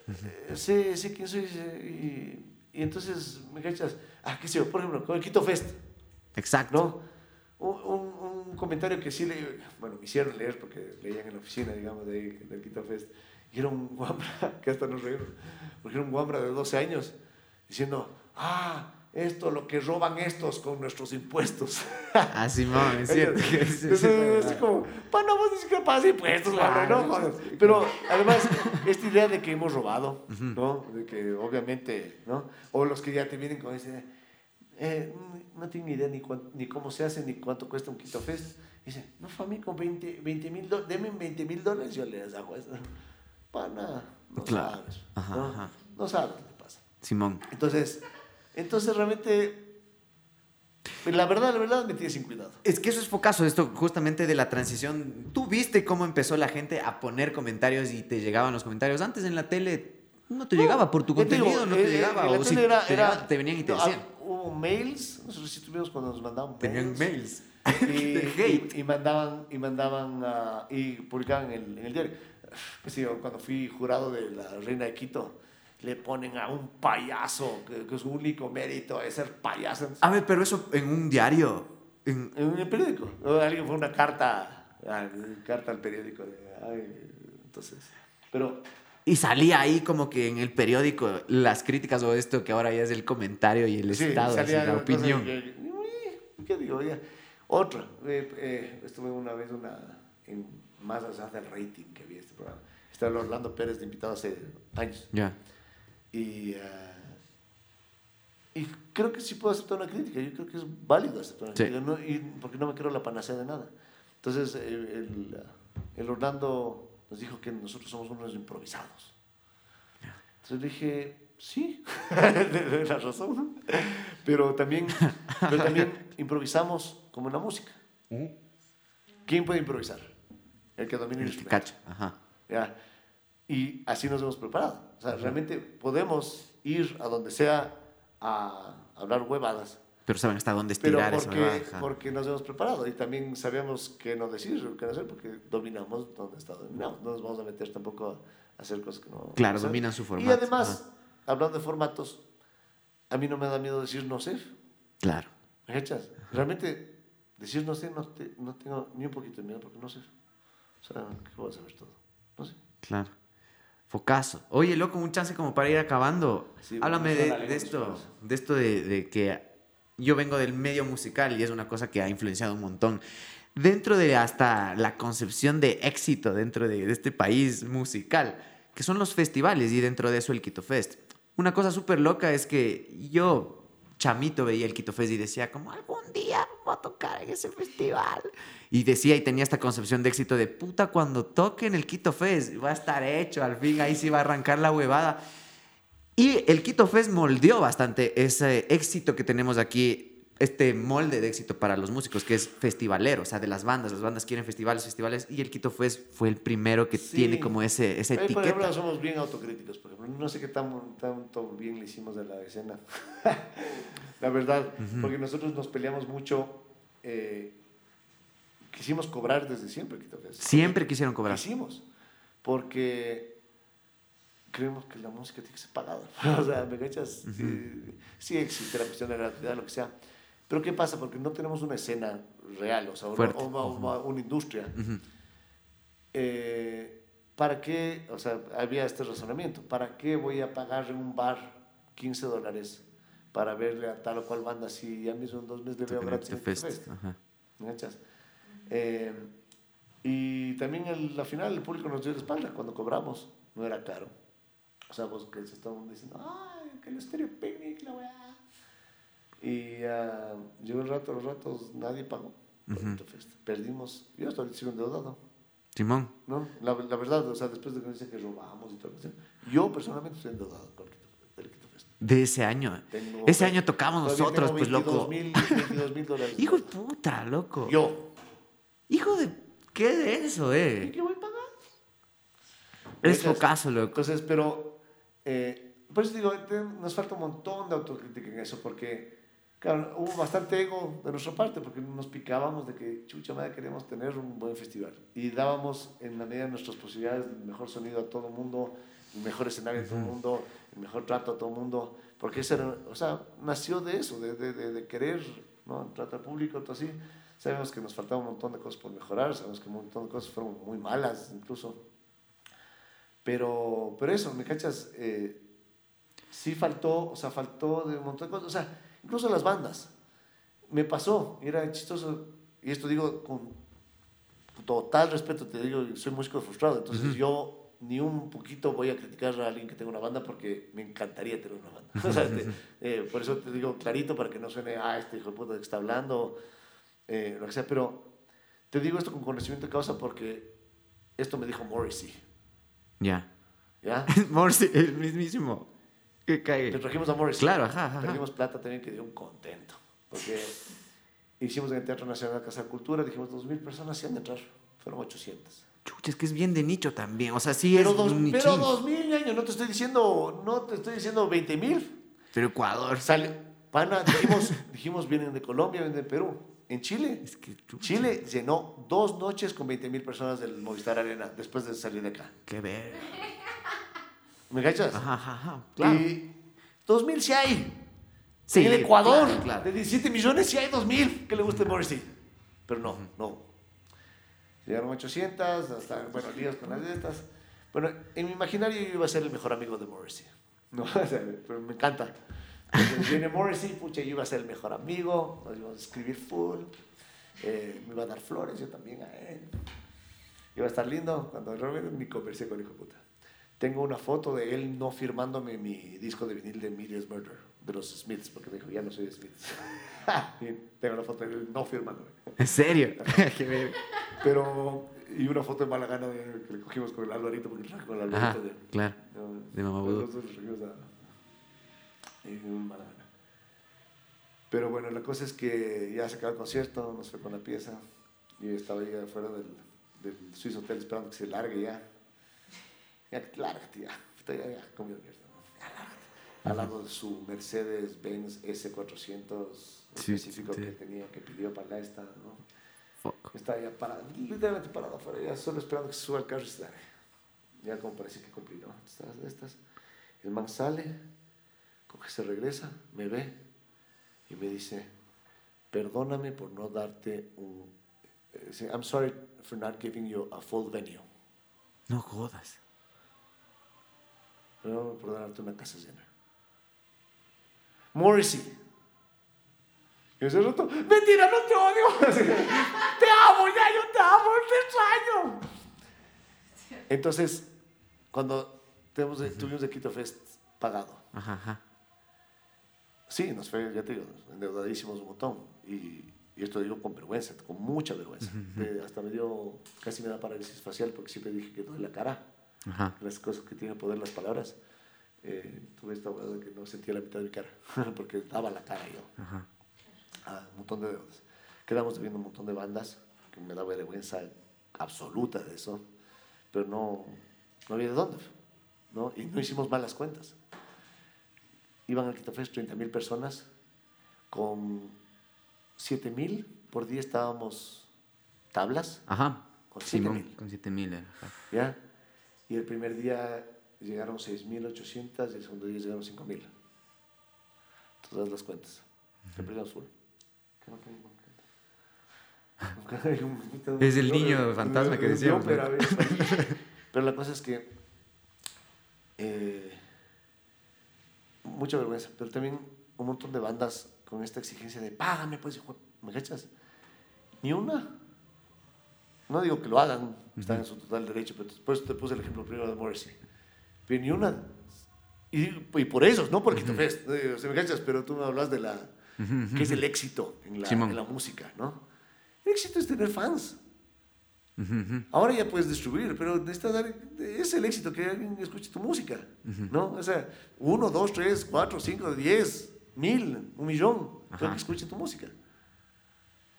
Eh, sé, sé quién soy y, y entonces, ¿me cachas? Ah, qué sé yo, por ejemplo, con el Quito Fest. Exacto. ¿no? Un, un- un comentario que sí le, bueno, me hicieron leer porque leían en la oficina, digamos, de ahí, del Quito Fest, y era un guambra, que hasta nos reímos, porque era un guambra de 12 años, diciendo, ah, esto, lo que roban estos con nuestros impuestos. Ah, Simón, es cierto. que Entonces, sí, así como, pa, no, vos siquiera pagas impuestos, Claro. no jodas". Pero además, esta idea de que hemos robado, ¿no? De que obviamente, ¿no? O los que ya te vienen con idea, eh, no tengo ni idea ni, ni cómo se hace ni cuánto cuesta un Quito Fest. Dice, no, fue a mí con 20 mil dólares, denme 20 mil dólares, yo les hago eso. Para nada, no Claro. sabes. Ajá, ¿no? ajá. No sabes lo que pasa. Simón. Entonces, entonces realmente, la verdad, la verdad me tiene sin cuidado. Es que eso es focazo, esto justamente de la transición. Tú viste cómo empezó la gente a poner comentarios y te llegaban los comentarios. Antes en la tele no te llegaba por tu digo, contenido, no te eh, llegaba. en la O si era- te, era- llegaban, te venían y te no, decían. Hubo mails, nosotros sí tuvimos cuando nos mandaban Tenían mails. mails. y, hate. y- y mandaban y mandaban ah, y publicaban en el, en el diario pues sí, cuando fui jurado de la reina de Quito le ponen a un payaso que, que su único mérito es ser payaso A ver, pero eso en un diario. en- en el periódico alguien fue una carta carta al periódico de, ay, entonces pero y salía ahí como que en el periódico las críticas o esto que ahora ya es el comentario y el sí, estado, así, salía la una cosa opinión. que- ¿qué digo? Ya. otra eh, eh, estuve una vez una en más allá del rating que vi este programa estaba Orlando Pérez de invitado hace años Ya. Y, eh, y creo que sí puedo aceptar una crítica. Yo creo que es válido aceptar una Sí. crítica. no- y porque no me creo la panacea de nada. Entonces, el, el, el Orlando nos dijo que nosotros somos unos improvisados. Entonces dije, sí, doy la razón. Pero también, pero también improvisamos como en la música. ¿Quién puede improvisar? El que domina el instrumento. cacha. Ajá. ¿ya? Y así nos hemos preparado. O sea, realmente podemos ir a donde sea a hablar huevadas. Pero saben hasta dónde Pero estirar esa porque, baja. porque nos hemos preparado y también sabemos qué no decir, qué no hacer, porque dominamos donde está dominado. No nos vamos a meter tampoco a hacer cosas que no. Claro, dominan su Y formato. además, hablando de formatos, a mí no me da miedo decir no sé. Claro. ¿Me cachas? Realmente, decir no sé, no, te- no tengo ni un poquito de miedo porque no sé. O sea, ¿qué voy a saber todo? No sé. Claro. Focazo. Oye, loco, un chance como para ir acabando. Sí, Háblame de, de esto, de esto de, de que yo vengo del medio musical y es una cosa que ha influenciado un montón. Dentro de hasta la concepción de éxito dentro de, este país musical, que son los festivales y dentro de eso el Quito Fest. Una cosa súper loca es que yo, chamito, veía el Quito Fest y decía como algún día voy a tocar en ese festival. Y decía y tenía esta concepción de éxito de puta, cuando toque en el Quito Fest va a estar hecho, al fin ahí sí va a arrancar la huevada. Y el Quito Fest moldeó bastante ese éxito que tenemos aquí, este molde de éxito para los músicos, que es festivalero, o sea, de las bandas. Las bandas quieren festivales, festivales, y el Quito Fest fue el primero que Sí. tiene como ese, esa Ahí, por etiqueta. ejemplo, somos bien autocríticos. Por ejemplo, no sé qué tan, tanto bien le hicimos de la escena. la verdad, porque nosotros nos peleamos mucho. eh, quisimos cobrar desde siempre, Quito Fest. Siempre quisieron cobrar. Quisimos. Porque creemos que la música tiene que ser pagada. o sea, ¿me cachas? Eh, sí existe la cuestión de la gratuidad, lo que sea. Pero ¿qué pasa? Porque no tenemos una escena real, o sea, una, una- una- una industria. Ujú. Eh, ¿Para qué? O sea, había este razonamiento. ¿Para qué voy a pagar en un bar 15 dólares para verle a tal o cual banda si ya mismo en dos meses le veo gratis. ¿Me cachas? Eh, y también en la final el público nos dio la espalda cuando cobramos. No era caro. O sea, vos que se estaban diciendo, ¡ay, que el estéreo picnic, la weá! Y ah, llegó el rato, los ratos, nadie pagó. Quito Fest. Perdimos, yo hasta ahorita sigo endeudado. Simón. ¿no? La, la verdad, o sea, después de que me dicen que robamos y todo eso, yo personalmente estoy endeudado con el. De ese año. Tengo- Ese año tocamos nosotros, pues, loco. 22 mil dólares. Hijo de puta, loco. Yo. Hijo de... ¿Qué de eso, ¿Y eh? qué voy a pagar? Es focazo, loco. Entonces, pero, eh, por eso digo, nos falta un montón de autocrítica en eso, porque, claro, hubo bastante ego de nuestra parte, porque nos picábamos de que, chucha madre, queremos tener un buen festival. Y dábamos, en la medida de nuestras posibilidades, el mejor sonido a todo el mundo, el mejor escenario a todo el mundo, el mejor trato a todo el mundo, porque ese era, o sea, nació de eso, de, de, de, de querer, ¿no? Al público, todo así. Sabemos que nos faltaba un montón de cosas por mejorar, sabemos que un montón de cosas fueron muy malas, incluso. Pero, pero eso, ¿me cachas? Eh, sí faltó, o sea, faltó de un montón de cosas. O sea, incluso las bandas. Me pasó, era chistoso, y esto digo con total respeto, te digo, soy músico frustrado, entonces yo ni un poquito voy a criticar a alguien que tenga una banda porque me encantaría tener una banda. O sea, te- eh, por eso te digo clarito para que no suene, ah, este hijo de puta que está hablando, eh, lo que sea, pero te digo esto con conocimiento de causa porque esto me dijo Morrissey, Ya. ¿ya? Morsi, el mismísimo. Que Le cae. trajimos a Morrissey. Claro, ajá, ajá. Perdimos plata también que dio un contento. Porque hicimos en el Teatro Nacional de Casa de Cultura, dijimos 2.000 personas sí han de entrar. Fueron 800. Chucha, es que es bien de nicho también. O sea, sí Pero, es dos, un pero nichín. 2.000 años, no te estoy diciendo, no te estoy diciendo 20.000. Pero Ecuador. Sale, pana, dijimos, dijimos vienen de Colombia, vienen de Perú. En Chile, Es que chucha, Chile llenó dos noches con 20.000 personas del Movistar Arena después de salir de acá. Qué ver. ¿Me cachas? Ajá, ajá. Claro. Y 2.000 sí hay. Sí, en el Ecuador, claro, claro. de 17 millones, sí hay 2.000 que le guste Morrissey. Pero no, no. Llegaron 800, hasta, bueno, líos con las de estas. Bueno, en mi imaginario yo iba a ser el mejor amigo de Morrissey. No, pero me encanta. Entonces, viene Morrissey, pucha, yo iba a ser el mejor amigo, nos íbamos a escribir full, eh, me iba a dar flores, yo también a él. Iba a estar lindo, cuando realmente ni conversé con el hijo puta. Tengo una foto de él no firmándome mi disco de vinil de Millions Murder, de los Smiths, porque me dijo, ya no soy de Smiths. tengo una foto de él no firmándome. ¿En serio? Pero, y una foto de mala gana que le cogimos con el Alvarito, porque con el Ajá, Alvarito de... claro. no, de Mamá Un. Pero bueno, la cosa es que ya se acabó el concierto, nos fue con la pieza, y yo estaba ahí afuera del, del Swiss Hotel esperando que se largue ya. Ya, lárgate ya. Puta, ya, ya, comió mierda. ¿no? Ya, lárgate. Al lado de su Mercedes-Benz S400 Sí, específico sí. que tenía, que pidió para la esta, ¿no? Fuck. Está ya parado, literalmente parado afuera, ya solo esperando que se suba el carro y se dale. Ya como parece que cumplí, ¿no? Estas, de estas. El man sale, coge, se regresa, me ve y me dice, perdóname por no darte un... eh, I'm sorry for not giving you a full venue. No jodas. Perdóname por darte una casa llena. Morrissey. Y ese rato, mentira, no te odio. Te amo, ya, yo te amo, te extraño. Entonces, cuando tuvimos el Quito Fest pagado, Ajá, ajá. Sí, nos fue, ya te digo, endeudadísimos un montón. Y, y esto digo con vergüenza, con mucha vergüenza. Eh, hasta me dio, casi me da parálisis facial porque siempre dije que duele la cara las cosas que tienen poder las palabras. Eh, tuve esta hueá de que no sentía la mitad de mi cara, porque daba la cara yo. Ajá. a un montón de deudas. Quedamos debiendo un montón de bandas, que me da vergüenza absoluta de eso, pero no, no había de dónde, ¿no? Y no hicimos malas cuentas. Iban al Quito Fest 30 mil personas, con 7 mil por día estábamos tablas, Ajá. Con siete Simón, mil. Con 7000 era. ajá. ¿ya? Y el primer día llegaron 6.800 y el segundo día llegaron 5.000. Todas las cuentas. Hay un- Es el niño fantasma que decíamos, pero la cosa es que eh, mucha vergüenza, pero también un montón de bandas con esta exigencia de págame, pues, hijo, ¿me cachas? Ni una. No digo que lo hagan, están en su total derecho, pero después te puse el ejemplo primero de Morrissey. Pero ni una. Y, y por eso, no porque te ves, eh, me cachas, pero tú me hablas de la. que es el éxito en la, en la música, ¿no? El éxito es tener fans. Ahora ya puedes distribuir, pero necesitas dar, es el éxito que alguien escuche tu música, ¿no? O sea, uno, dos, tres, cuatro, cinco, diez, mil, un millón, que escuche tu música,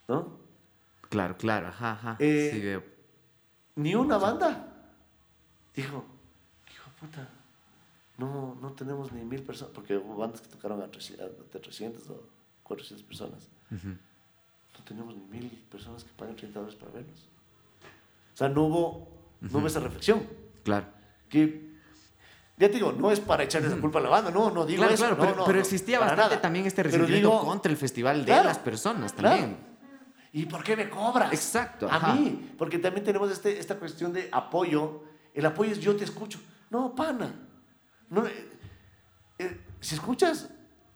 ¿no? Claro, claro. Ajá, ajá. Eh, sí, veo. Ni una banda dijo, hijo de puta, no, no tenemos ni mil personas, porque hubo bandas que tocaron a 300, de 300 o 400 personas. No tenemos ni mil personas que paguen 30 dólares para vernos. Sea, no hubo, no hubo esa reflexión. Claro. que ya te digo, no es para echarle la culpa a la banda, no, no digo Claro, eso. claro, no, pero, no, pero no, existía bastante nada. también este resentimiento contra el festival de claro, las personas claro. también. ¿Y por qué me cobras? Exacto, A ajá. mí, porque también tenemos este, esta cuestión de apoyo. El apoyo es yo te escucho. No, pana. No, eh, eh, si escuchas,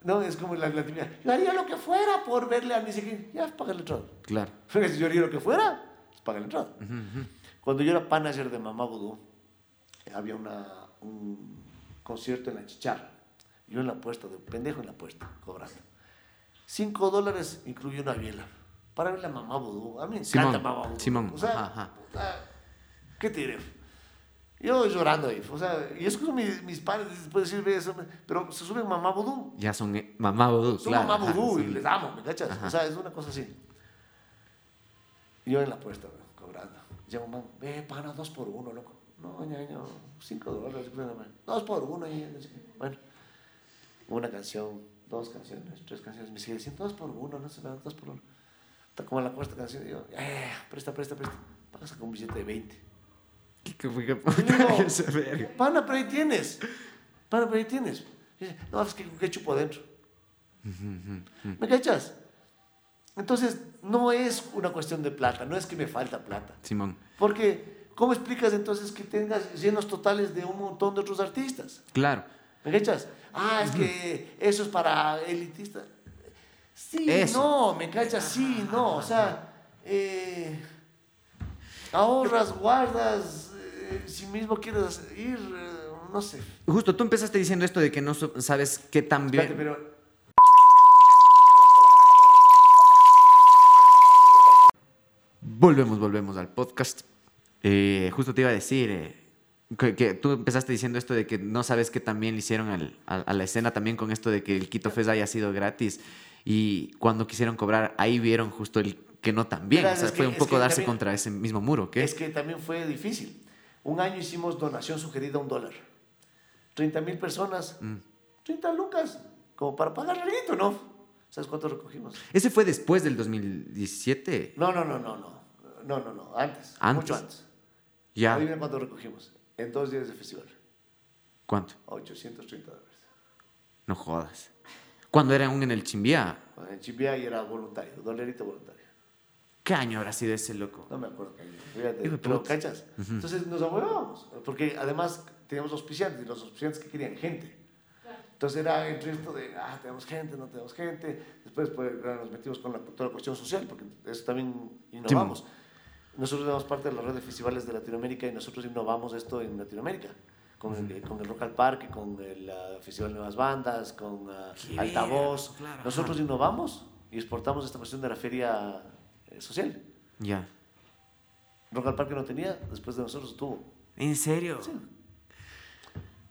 no, es como la, la Yo haría lo que fuera por verle a siquiera. Ya, paga la entrada. Claro. Si yo haría lo que fuera, paga la entrada. Ujú, ujú. Cuando yo era manager de Mamá Vudú, había una, un concierto en la chicharra. Yo en la puesta, de pendejo en la puesta, cobrando. Cinco dólares incluye una biela. Para ver la Mamá Vudú. A mí me encanta Simón, Mamá Vudú. Simón, O sea, ajá, ajá. ¿qué te diré? Yo llorando ahí. O sea, y escucho mis, mis padres después decir eso, pero se suben Mamá Vudú. Ya son eh, mamá vudú, Son claro. mamá ajá, vudú sí. y les amo, ¿me cachas? Ajá. O sea, es una cosa así. Yo en la puesta, weón, cobrando. Llega un man, ve, pana, dos por uno, loco. No, ñaño, cinco dólares, dos por uno. Y, no sé qué. bueno, una canción, dos canciones, tres canciones. Me sigue diciendo dos por uno, no sé nada, dos por uno. Está como en la cuarta canción y yo, eh, presta, presta, presta. Pagas con un billete de 20. ¿Qué- qué que- Esa verga. pana, pero ahí tienes. Pana, pero ahí tienes. No, es que ¿qué chupo adentro. ¿Me cachas? Entonces, no es una cuestión de plata, no es que me falta plata. Simón. Porque, ¿cómo explicas entonces que tengas llenos totales de un montón de otros artistas? Claro. ¿Me cachas? Ah, es que eso es para elitistas. Sí, Eso. no, me cachas, sí, no. O sea, eh, ahorras, guardas, eh, si mismo quieres ir, eh, no sé. Justo, tú empezaste diciendo esto de que no sabes qué tan bien. Espérate, pero Volvemos, volvemos al podcast. Eh, justo te iba a decir eh, que, que tú empezaste diciendo esto de que no sabes qué también le hicieron al- a, a la escena también con esto de que el Quito Fest haya sido gratis y cuando quisieron cobrar ahí vieron justo el que no. Mira, o sea, que- fue un poco que darse también- contra ese mismo muro, ¿qué? Es que también fue difícil, Un año hicimos donación sugerida a un dólar. 30 mil personas, 30 lucas, como para pagar el ¿no? ¿Sabes cuánto recogimos? ¿Ese fue después del 2017? No, no, no, no, no. No, no, no. Antes. ¿Antes? Mucho antes. Ya. Adivina cuánto recogimos. En dos días de festival. ¿Cuánto? 830 dólares. No jodas. ¿Cuándo era aún en el Chimbía? Bueno, En Chimbia y era voluntario, dolerito voluntario. ¿Qué año habrá sido ese loco? No me acuerdo qué año. Fíjate, Hijo pero cachas. Entonces nos abuevábamos. Porque además teníamos auspiciantes y los auspiciantes que querían gente. Entonces era entre esto de, ah, tenemos gente, no tenemos gente. Después pues, nos metimos con la, toda la cuestión social, porque eso también innovamos. Nosotros éramos parte de la red de festivales de Latinoamérica y nosotros innovamos esto en Latinoamérica. Con, el, con el Rock al Parque, con el ah, Festival de Nuevas Bandas, con Qué Altavoz. claro, nosotros innovamos y exportamos esta cuestión de la feria eh, social. Ya. Rock al Parque no tenía, después de nosotros tuvo. ¿En serio? Sí.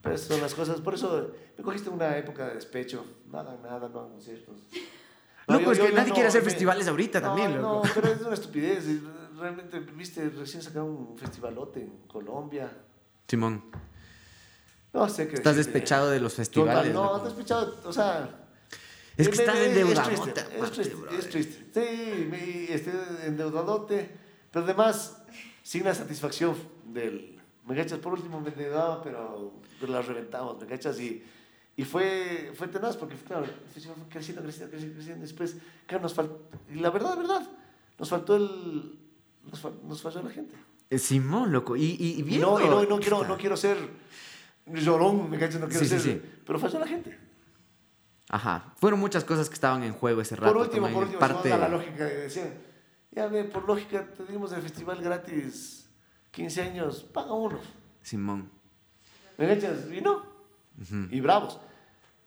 Pero esas son las cosas. Por eso me cogiste una época de despecho. Nada, nada, no hagan conciertos. No, Loco, yo- es yo- que yo nadie no, quiere hacer me- festivales ahorita no, también, No, loco. pero es una estupidez. Realmente, viste, recién sacaron un festivalote en Colombia. Simón, No sé qué estás despechado de los festivales. no, estás despechado. O sea. Es que me- estás me- endeudado, Es triste, te es triste, es triste. Sí, me, estoy endeudadote. Pero además, sin la satisfacción del. Me cachas, por último me endeudaba, pero, pero la reventamos, me cachas. Y, y fue, fue tenaz, porque claro, el festival fue creciendo, creciendo, creciendo, creciendo. Después, claro, nos faltó. Y la verdad, la verdad, nos faltó el. Nos, nos falló la gente. Eh, Simón, loco. Y, y, viendo- no, y no, y no, quiero, no quiero ser llorón, me cachas, no quiero Sí, sí, ser. sí. Pero falló la gente. Ajá. Fueron muchas cosas que estaban en juego ese rato. Por último, por último, parte... la lógica que decían, ya ve, por lógica, te dimos el festival gratis 15 años, paga uno. Simón. ¿Me cachas? Y no. Y bravos.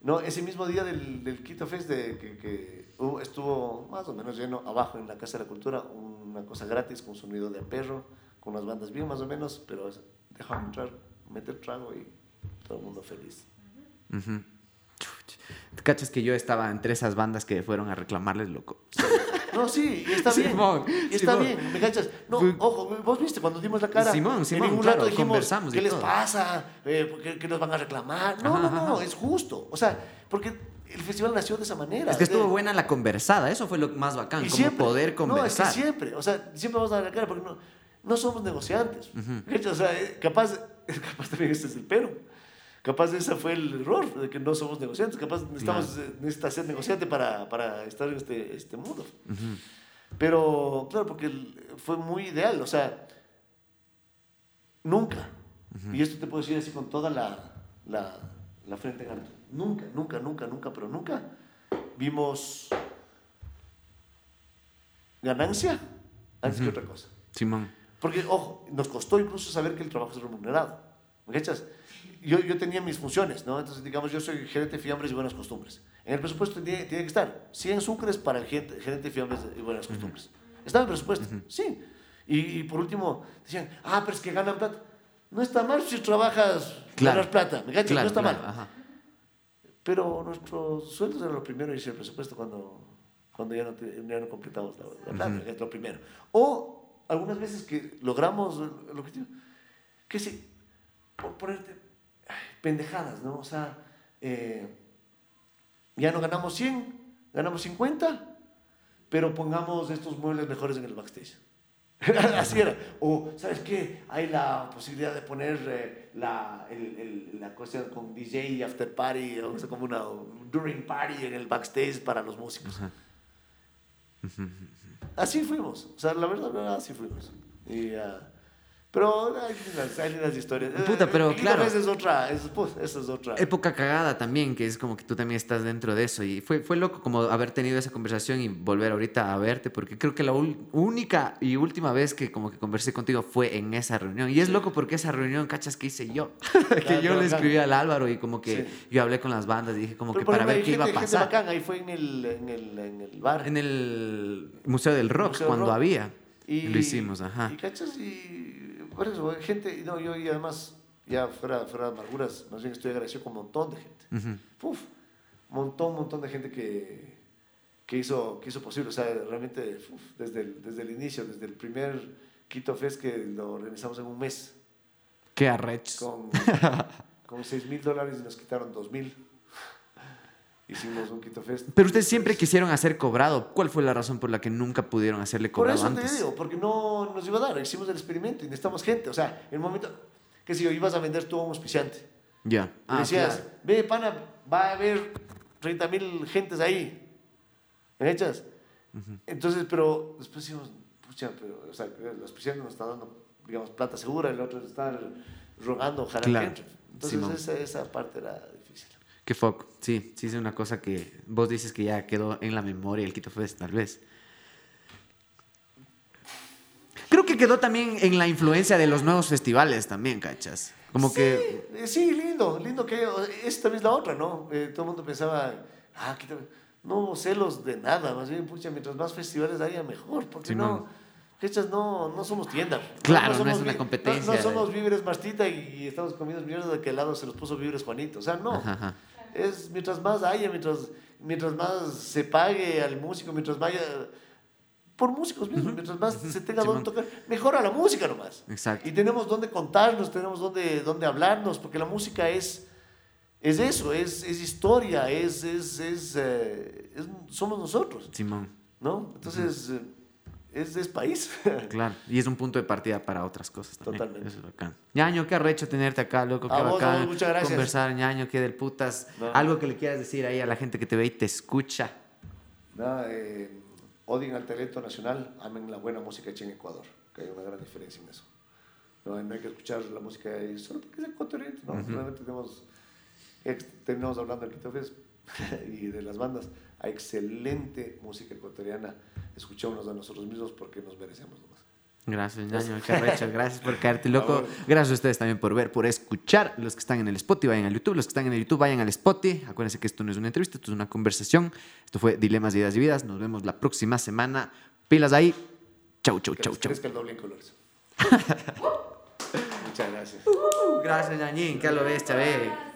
No, ese mismo día del, del Quito Fest de, que, que hubo- estuvo más o menos lleno abajo en la Casa de la Cultura, una cosa gratis con sonido de perro, con unas bandas bien más o menos, pero dejaron entrar, meter trago y todo el mundo feliz. Chuch. ¿Te cachas que yo estaba entre esas bandas que fueron a reclamarles, loco? No, sí, está bien. Simón, está Simón. bien, ¿me cachas? No, ojo, vos viste cuando dimos la cara. Simón, Simón, en ningún claro, rato dijimos, conversamos ¿qué les todo. pasa? Eh, ¿qué, qué nos van a reclamar? No, Ajá, no, no, ajá. es justo. O sea, porque el festival nació de esa manera. Es que estuvo De- buena la conversada. Eso fue lo más bacán. y como siempre- poder conversar. No, es que siempre, o sea, siempre vamos a dar la cara porque no, no somos negociantes. ¿me cachas? O sea, eh, capaz, capaz también este es el pero. Capaz ese fue el error, de que no somos negociantes. Capaz necesitamos eh, necesita ser negociante para, para estar en este, este mundo. Pero, claro, porque fue muy ideal, o sea, nunca, y esto te puedo decir así con toda la, la, la frente en alto, nunca, nunca, nunca, nunca, pero nunca vimos ganancia antes que otra cosa. Simón. Porque, ojo, nos costó incluso saber que el trabajo es remunerado. ¿Me cachas? Yo, yo tenía mis funciones, ¿no? Entonces, digamos, yo soy gerente de fiambres y buenas costumbres. En el presupuesto tiene, tiene que estar 100 sucres para el gerente, gerente de fiambres y buenas costumbres. Estaba en el presupuesto, sí. Y, y por último, decían, ah, pero es que ganan plata. No está mal si trabajas Claro. ganas plata, ¿me cachas? Claro, no está claro, mal. ajá. Pero nuestros sueldos eran lo primero y el presupuesto cuando, cuando ya, no ya no completamos la, la plata, es lo primero. O algunas veces que logramos el, objetivo, que si, por ponerte ay, pendejadas, ¿no? O sea, eh, ya no ganamos 100, ganamos 50, pero pongamos estos muebles mejores en el backstage. Así era. O, ¿sabes qué? Hay la posibilidad de poner eh, la, el, el- la cuestión con DJ after party, o sea, como una during party en el backstage para los músicos. Así fuimos. O sea, la verdad, la verdad, así fuimos. Y, ah, pero hay lindas historias. Puta, Eh, pero y claro. Esa es otra, es, pues, esa es otra. Época cagada también, que es como que tú también estás dentro de eso. Y fue, fue loco como haber tenido esa conversación y volver ahorita a verte, porque creo que la única y última vez que como que conversé contigo fue en esa reunión. Y es loco porque esa reunión, cachas, que hice yo. que Claro, yo le claro. escribí al Álvaro y como que Sí. yo hablé con las bandas y dije como Pero que para ver qué iba a pasar. bacán, ahí fue en el, en el, en el bar. En el Museo del Rock, Museo cuando Rock. había. lo hicimos, ajá. Y cachas, y gente, no, yo y además, ya fuera, fuera de amarguras, más bien estoy agradecido con un montón de gente. Ujú. Uf, montón, montón de gente que, que, hizo, que hizo posible. O sea, realmente, uf, desde, el, desde el inicio, desde el primer Quito Fest que lo organizamos en un mes. Qué arrechos. con, con 6 mil dólares y nos quitaron 2 mil. Hicimos un Quito Fest. Pero ustedes siempre quisieron hacer cobrado. ¿Cuál fue la razón por la que nunca pudieron hacerle Por cobrado eso antes? te digo, porque no nos iba a dar. Hicimos el experimento y necesitamos gente. O sea, en el momento que si yo ibas a vender tú a un auspiciante, Ya. y Ah, decías, claro. ve, pana, va a haber 30 mil gentes ahí. ¿Me echas? Entonces, pero después decimos, pucha, pero, o sea, el auspiciante nos está dando, digamos, plata segura, el otro está rogando, ojalá Claro. que entre. Entonces, esa, esa parte era. Qué foco. Sí, sí es una cosa que vos dices que ya quedó en la memoria el Quito Fest, tal vez. Creo que quedó también en la influencia de los nuevos festivales también, ¿cachas? Como que... Eh, Sí, lindo, lindo que esta también es la otra, ¿no? Eh, todo el mundo pensaba, ah, qué tal- no celos de nada, más bien, pucha, mientras más festivales haya, mejor, porque Simón. no, hechas no, no somos tienda. Claro, no somos es una competencia No, no somos víveres Martita y, y estamos comiendo mierda de que al lado se los puso víveres Juanito, o sea, no. Ajá, ajá. Es mientras más haya, mientras, mientras más se pague al músico, mientras vaya por músicos mismos, mientras más se tenga donde tocar, mejora la música nomás. Exacto. Y tenemos donde contarnos, tenemos donde, donde hablarnos, porque la música es, es eso, es, es historia, es, es, es, eh, somos nosotros, Simón, ¿no? Entonces, eh, es, es país. claro. Y es un punto de partida para otras cosas también. Totalmente. Eso es bacán. Ñaño, qué arrecho tenerte acá, loco. Qué A bacán. vos, muchas gracias. Conversar, Ñaño, qué del putas. No. Algo que le quieras decir ahí a la gente que te ve y te escucha. Eh, odien al talento nacional, amen la buena música hecha en Ecuador, que hay una gran diferencia en eso. No, no hay que escuchar la música ahí solo porque es ecuatoriano, ¿no? Realmente tenemos, terminamos hablando del Quito Fest y de las bandas, hay excelente música ecuatoriana, escuchémonos a nosotros mismos porque nos merecemos nomás. Gracias, ñaño, qué arrecho. Gracias por caerte, loco. Gracias a ustedes también por ver, por escuchar. Los que están en el Spotify, vayan al YouTube. Los que están en el YouTube, vayan al Spotify. Acuérdense que esto no es una entrevista, esto es una conversación. Esto fue Dilemas, Ideas y Vidas. Nos vemos la próxima semana. Pilas ahí. Chau, chau, chau, chau. el doble en colores. Muchas gracias. Gracias, ñañín. Que lo ves, chavé.